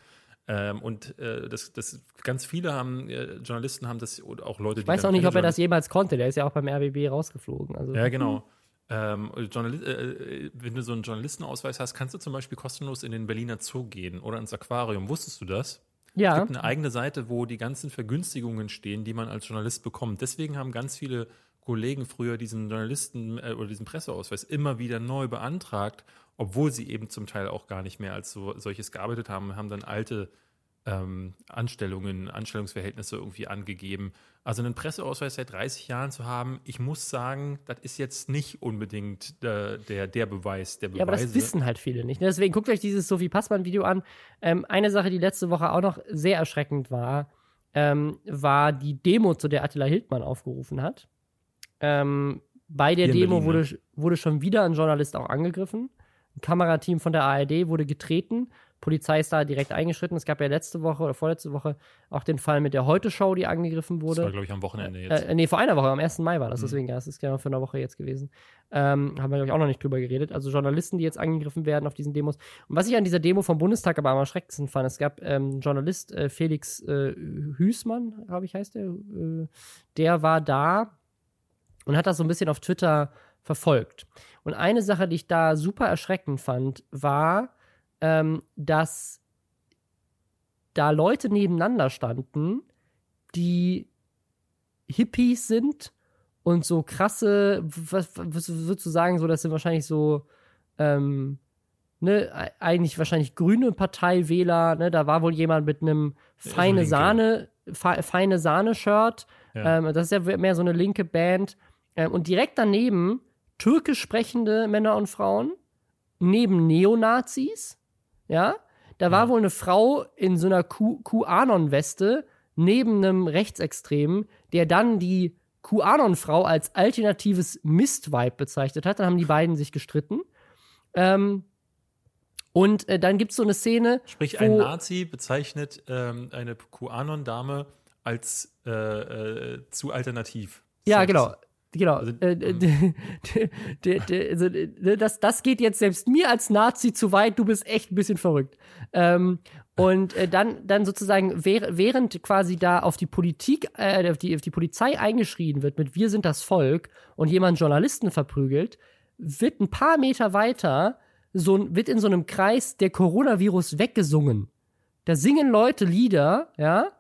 Ähm, und äh, das, das ganz viele haben, äh, Journalisten haben das, oder auch Leute, ich weiß auch nicht, ob er das jemals konnte. Der ist ja auch beim RBB rausgeflogen. Also. Ja, genau. Ähm, äh, äh, wenn du so einen Journalistenausweis hast, kannst du zum Beispiel kostenlos in den Berliner Zoo gehen oder ins Aquarium. Wusstest du das? Ja. Es gibt eine eigene Seite, wo die ganzen Vergünstigungen stehen, die man als Journalist bekommt. Deswegen haben ganz viele Kollegen früher diesen Journalisten äh, oder diesen Presseausweis immer wieder neu beantragt, obwohl sie eben zum Teil auch gar nicht mehr als so, solches gearbeitet haben, haben dann alte ähm, Anstellungen, Anstellungsverhältnisse irgendwie angegeben. Also einen Presseausweis seit 30 Jahren zu haben, ich muss sagen, das ist jetzt nicht unbedingt der, der, der Beweis, der Beweise. Ja, aber das wissen halt viele nicht. Ne? Deswegen guckt euch dieses Sophie Passmann-Video an. Ähm, eine Sache, die letzte Woche auch noch sehr erschreckend war, ähm, war die Demo, zu der Attila Hildmann aufgerufen hat. Ähm, bei der Demo Berlin, wurde, ne? wurde schon wieder ein Journalist auch angegriffen. Ein Kamerateam von der ARD wurde getreten. Polizei ist da direkt eingeschritten. Es gab ja letzte Woche oder vorletzte Woche auch den Fall mit der Heute-Show, die angegriffen wurde. Das war, glaube ich, am Wochenende jetzt. Äh, nee, vor einer Woche, am 1. Mai war das. Mhm. Deswegen, ja, das ist genau für eine Woche jetzt gewesen. Ähm, haben wir, glaube ich, auch noch nicht drüber geredet. Also Journalisten, die jetzt angegriffen werden auf diesen Demos. Und was ich an dieser Demo vom Bundestag aber am erschreckendsten fand, es gab ähm, Journalist äh, Felix äh, Hüßmann, glaube ich, heißt der. Äh, der war da und hat das so ein bisschen auf Twitter verfolgt. Und eine Sache, die ich da super erschreckend fand, war, ähm, dass da Leute nebeneinander standen, die Hippies sind und so krasse, was, was würdest du sagen, so, das sind wahrscheinlich so, ähm, ne, eigentlich wahrscheinlich grüne Parteiwähler, ne, da war wohl jemand mit einem feine Sahne, fe feine Sahne-Shirt, ja. ähm, das ist ja mehr so eine linke Band, ähm, und direkt daneben türkisch sprechende Männer und Frauen, neben Neonazis, ja, da war wohl eine Frau in so einer QAnon-Weste neben einem Rechtsextremen, der dann die QAnon-Frau als alternatives Mist-Vibe bezeichnet hat. Dann haben die beiden sich gestritten. Ähm, und äh, dann gibt es so eine Szene. Sprich, ein Nazi bezeichnet ähm, eine QAnon-Dame als äh, äh, zu alternativ. Ja, genau. Genau. Also, äh, ähm. also, das, das geht jetzt selbst mir als Nazi zu weit, du bist echt ein bisschen verrückt. Ähm, und äh, dann, dann sozusagen, während quasi da auf die Politik, äh, auf, die, auf die Polizei eingeschrien wird mit Wir sind das Volk und jemand Journalisten verprügelt, wird ein paar Meter weiter, so, wird in so einem Kreis der Coronavirus weggesungen. Da singen Leute Lieder, ja.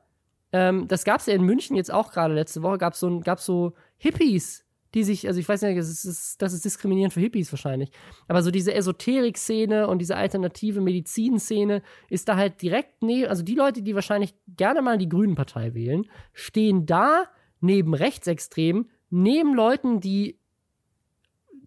Ähm, das gab es ja in München jetzt auch gerade letzte Woche, gab es so, gab's so Hippies, die sich, also ich weiß nicht, das ist, das ist diskriminierend für Hippies wahrscheinlich, aber so diese Esoterik-Szene und diese alternative Medizin-Szene ist da halt direkt neben, also die Leute, die wahrscheinlich gerne mal die Grünen-Partei wählen, stehen da neben Rechtsextremen neben Leuten, die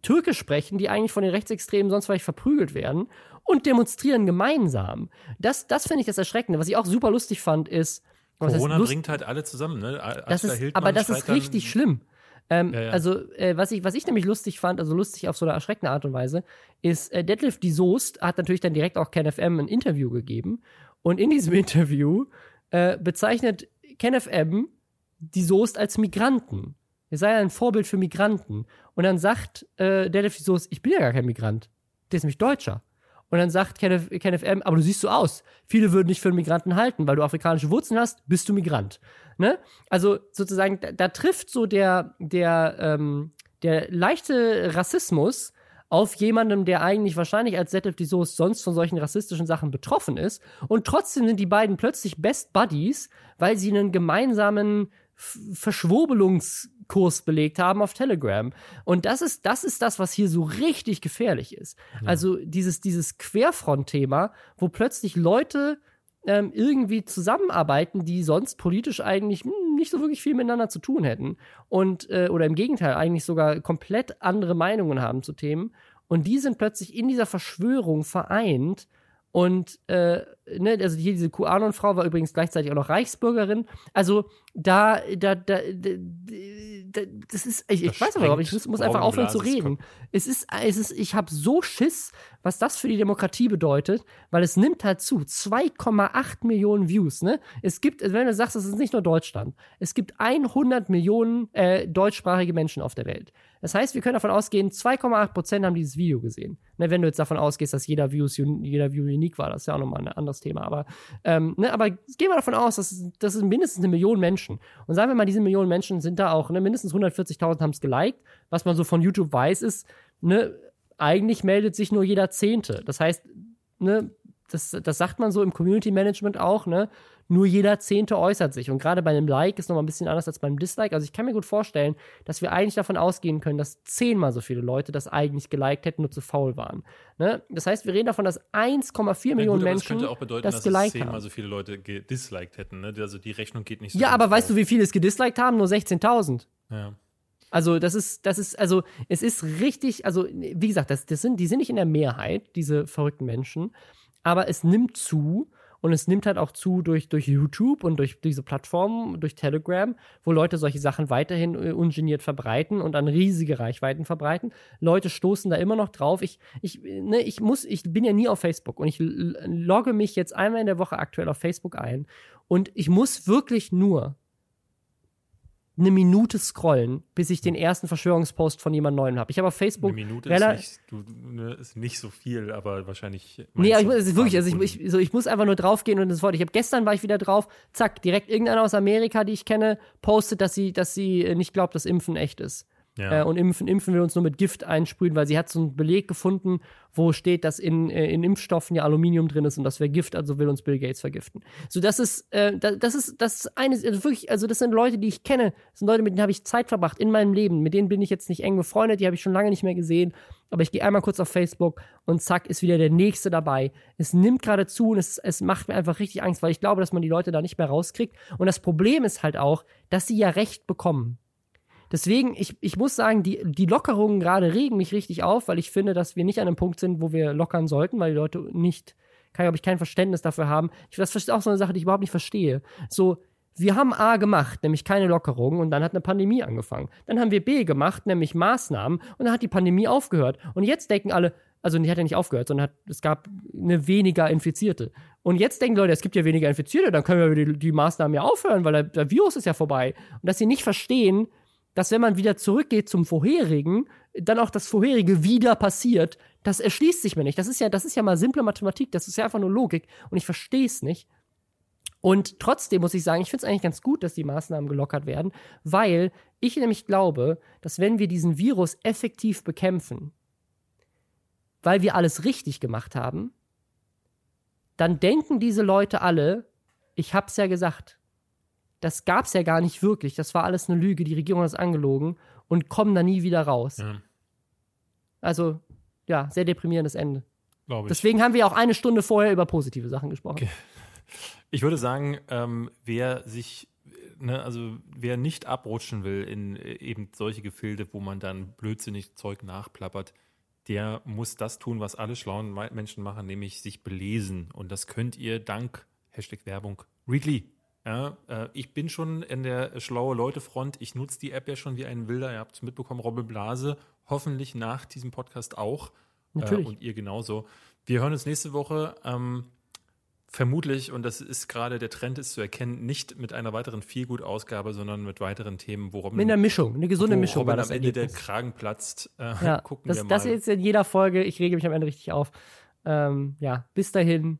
Türkisch sprechen, die eigentlich von den Rechtsextremen sonst vielleicht verprügelt werden und demonstrieren gemeinsam. Das, das finde ich das Erschreckende. Was ich auch super lustig fand, ist. Corona bringt halt alle zusammen, ne? Das ist, aber das ist richtig schlimm. Ähm, ja, ja. Also, äh, was, ich, was ich nämlich lustig fand, also lustig auf so eine erschreckende Art und Weise, ist, äh, Detlef die Soest hat natürlich dann direkt auch KenFM ein Interview gegeben. Und in diesem Interview äh, bezeichnet KenFM die Soest als Migranten. Er sei ein Vorbild für Migranten. Und dann sagt äh, Detlef die Soest, ich bin ja gar kein Migrant. Der ist nämlich Deutscher. Und dann sagt Kenneth, Kenneth M., aber du siehst so aus. Viele würden dich für einen Migranten halten, weil du afrikanische Wurzeln hast, bist du Migrant. Ne? Also sozusagen, da, da trifft so der, der, ähm, der leichte Rassismus auf jemandem, der eigentlich wahrscheinlich als die Soße sonst von solchen rassistischen Sachen betroffen ist. Und trotzdem sind die beiden plötzlich Best Buddies, weil sie einen gemeinsamen Verschwurbelungs- Kurs belegt haben auf Telegram. Und das ist, das ist das, was hier so richtig gefährlich ist. Ja. Also dieses, dieses Querfront-Thema, wo plötzlich Leute ähm, irgendwie zusammenarbeiten, die sonst politisch eigentlich hm, nicht so wirklich viel miteinander zu tun hätten. Und, äh, oder im Gegenteil, eigentlich sogar komplett andere Meinungen haben zu Themen. Und die sind plötzlich in dieser Verschwörung vereint und äh, ne, also hier diese QAnon-Frau war übrigens gleichzeitig auch noch Reichsbürgerin. Also da, da, da, da das ist, ich, ich weiß aber, ich muss, muss einfach aufhören zu reden. Es ist, es ist, ich habe so Schiss, was das für die Demokratie bedeutet, weil es nimmt halt zu. 2,8 Millionen Views, ne? Es gibt, wenn du sagst, es ist nicht nur Deutschland, es gibt 100 Millionen äh, deutschsprachige Menschen auf der Welt. Das heißt, wir können davon ausgehen, 2,8 Prozent haben dieses Video gesehen. Ne, wenn du jetzt davon ausgehst, dass jeder View, jeder View unique war, das ist ja auch nochmal ein anderes Thema. Aber, ähm, ne, aber gehen wir davon aus, dass das sind mindestens eine Million Menschen. Und sagen wir mal, diese Millionen Menschen sind da auch, ne, mindestens 140.000 haben es geliked. Was man so von YouTube weiß, ist, ne, eigentlich meldet sich nur jeder Zehnte. Das heißt, ne, das, das sagt man so im Community Management auch, ne? Nur jeder Zehnte äußert sich. Und gerade bei einem Like ist nochmal ein bisschen anders als beim Dislike. Also ich kann mir gut vorstellen, dass wir eigentlich davon ausgehen können, dass zehnmal so viele Leute das eigentlich geliked hätten, nur zu faul waren. Ne? Das heißt, wir reden davon, dass 1,4 Millionen gut, Menschen das, könnte auch bedeuten, das dass geliked zehnmal so viele Leute gedisliked hätten. Ne? Also die Rechnung geht nicht so. Ja, aber weißt du, wie viele es gedisliked haben? Nur 16.000. Ja. Also das ist, das ist, also es ist richtig, also wie gesagt, das, das sind, die sind nicht in der Mehrheit, diese verrückten Menschen, aber es nimmt zu und es nimmt halt auch zu durch, durch YouTube und durch diese Plattformen, durch Telegram, wo Leute solche Sachen weiterhin äh, ungeniert verbreiten und an riesige Reichweiten verbreiten. Leute stoßen da immer noch drauf. Ich, ich, ne, ich muss, ich bin ja nie auf Facebook und ich logge mich jetzt einmal in der Woche aktuell auf Facebook ein und ich muss wirklich nur eine Minute scrollen, bis ich den ersten Verschwörungspost von jemand Neuem habe. Ich habe auf Facebook. Eine Minute ist nicht, du, ne, ist nicht, so viel, aber wahrscheinlich. Nee, ich, es ist wirklich, also ich, ich, so, ich muss einfach nur draufgehen und das Wort. Ich habe gestern war ich wieder drauf, zack, direkt irgendeiner aus Amerika, die ich kenne, postet, dass sie, dass sie nicht glaubt, dass Impfen echt ist. Ja. Äh, und impfen, impfen wir uns nur mit Gift einsprühen, weil sie hat so einen Beleg gefunden, wo steht, dass in, äh, in Impfstoffen ja Aluminium drin ist und das wäre Gift, also will uns Bill Gates vergiften. So, das ist, äh, das ist, das ist eine, also wirklich, also das sind Leute, die ich kenne, das sind Leute, mit denen habe ich Zeit verbracht in meinem Leben, mit denen bin ich jetzt nicht eng befreundet, die habe ich schon lange nicht mehr gesehen, aber ich gehe einmal kurz auf Facebook und zack, ist wieder der Nächste dabei. Es nimmt gerade zu und es, es macht mir einfach richtig Angst, weil ich glaube, dass man die Leute da nicht mehr rauskriegt. Und das Problem ist halt auch, dass sie ja Recht bekommen. Deswegen, ich, ich muss sagen, die, die Lockerungen gerade regen mich richtig auf, weil ich finde, dass wir nicht an einem Punkt sind, wo wir lockern sollten, weil die Leute nicht, glaube ich, kein Verständnis dafür haben. Ich, das ist auch so eine Sache, die ich überhaupt nicht verstehe. So, wir haben A gemacht, nämlich keine Lockerungen, und dann hat eine Pandemie angefangen. Dann haben wir B gemacht, nämlich Maßnahmen, und dann hat die Pandemie aufgehört. Und jetzt denken alle, also die hat ja nicht aufgehört, sondern hat, es gab eine weniger Infizierte. Und jetzt denken Leute, es gibt ja weniger Infizierte, dann können wir die, die Maßnahmen ja aufhören, weil der, der Virus ist ja vorbei. Und dass sie nicht verstehen, dass wenn man wieder zurückgeht zum vorherigen, dann auch das vorherige wieder passiert, das erschließt sich mir nicht. Das ist ja, das ist ja mal simple Mathematik, das ist ja einfach nur Logik und ich verstehe es nicht. Und trotzdem muss ich sagen, ich finde es eigentlich ganz gut, dass die Maßnahmen gelockert werden, weil ich nämlich glaube, dass wenn wir diesen Virus effektiv bekämpfen, weil wir alles richtig gemacht haben, dann denken diese Leute alle, ich hab's ja gesagt das gab es ja gar nicht wirklich. Das war alles eine Lüge. Die Regierung hat es angelogen und kommen da nie wieder raus. Ja. Also, ja, sehr deprimierendes Ende. Glaube ich. Deswegen haben wir auch eine Stunde vorher über positive Sachen gesprochen. Okay. Ich würde sagen, ähm, wer sich ne, also wer nicht abrutschen will in äh, eben solche Gefilde, wo man dann blödsinnig Zeug nachplappert, der muss das tun, was alle schlauen Menschen machen, nämlich sich belesen. Und das könnt ihr dank Hashtag Werbung Readly. Ja, äh, ich bin schon in der schlaue Leute-Front. Ich nutze die App ja schon wie ein Wilder. Ihr habt es mitbekommen, Robbe Blase. Hoffentlich nach diesem Podcast auch. Natürlich. Äh, und ihr genauso. Wir hören uns nächste Woche. Ähm, vermutlich, und das ist gerade der Trend ist zu erkennen, nicht mit einer weiteren Feelgood-Ausgabe, sondern mit weiteren Themen, worum mit einer Mischung, eine gesunde Mischung Robin war das am Ende der Kragen platzt. Äh, ja, gucken das, wir mal. Das jetzt in jeder Folge. Ich rege mich am Ende richtig auf. Ähm, ja, bis dahin.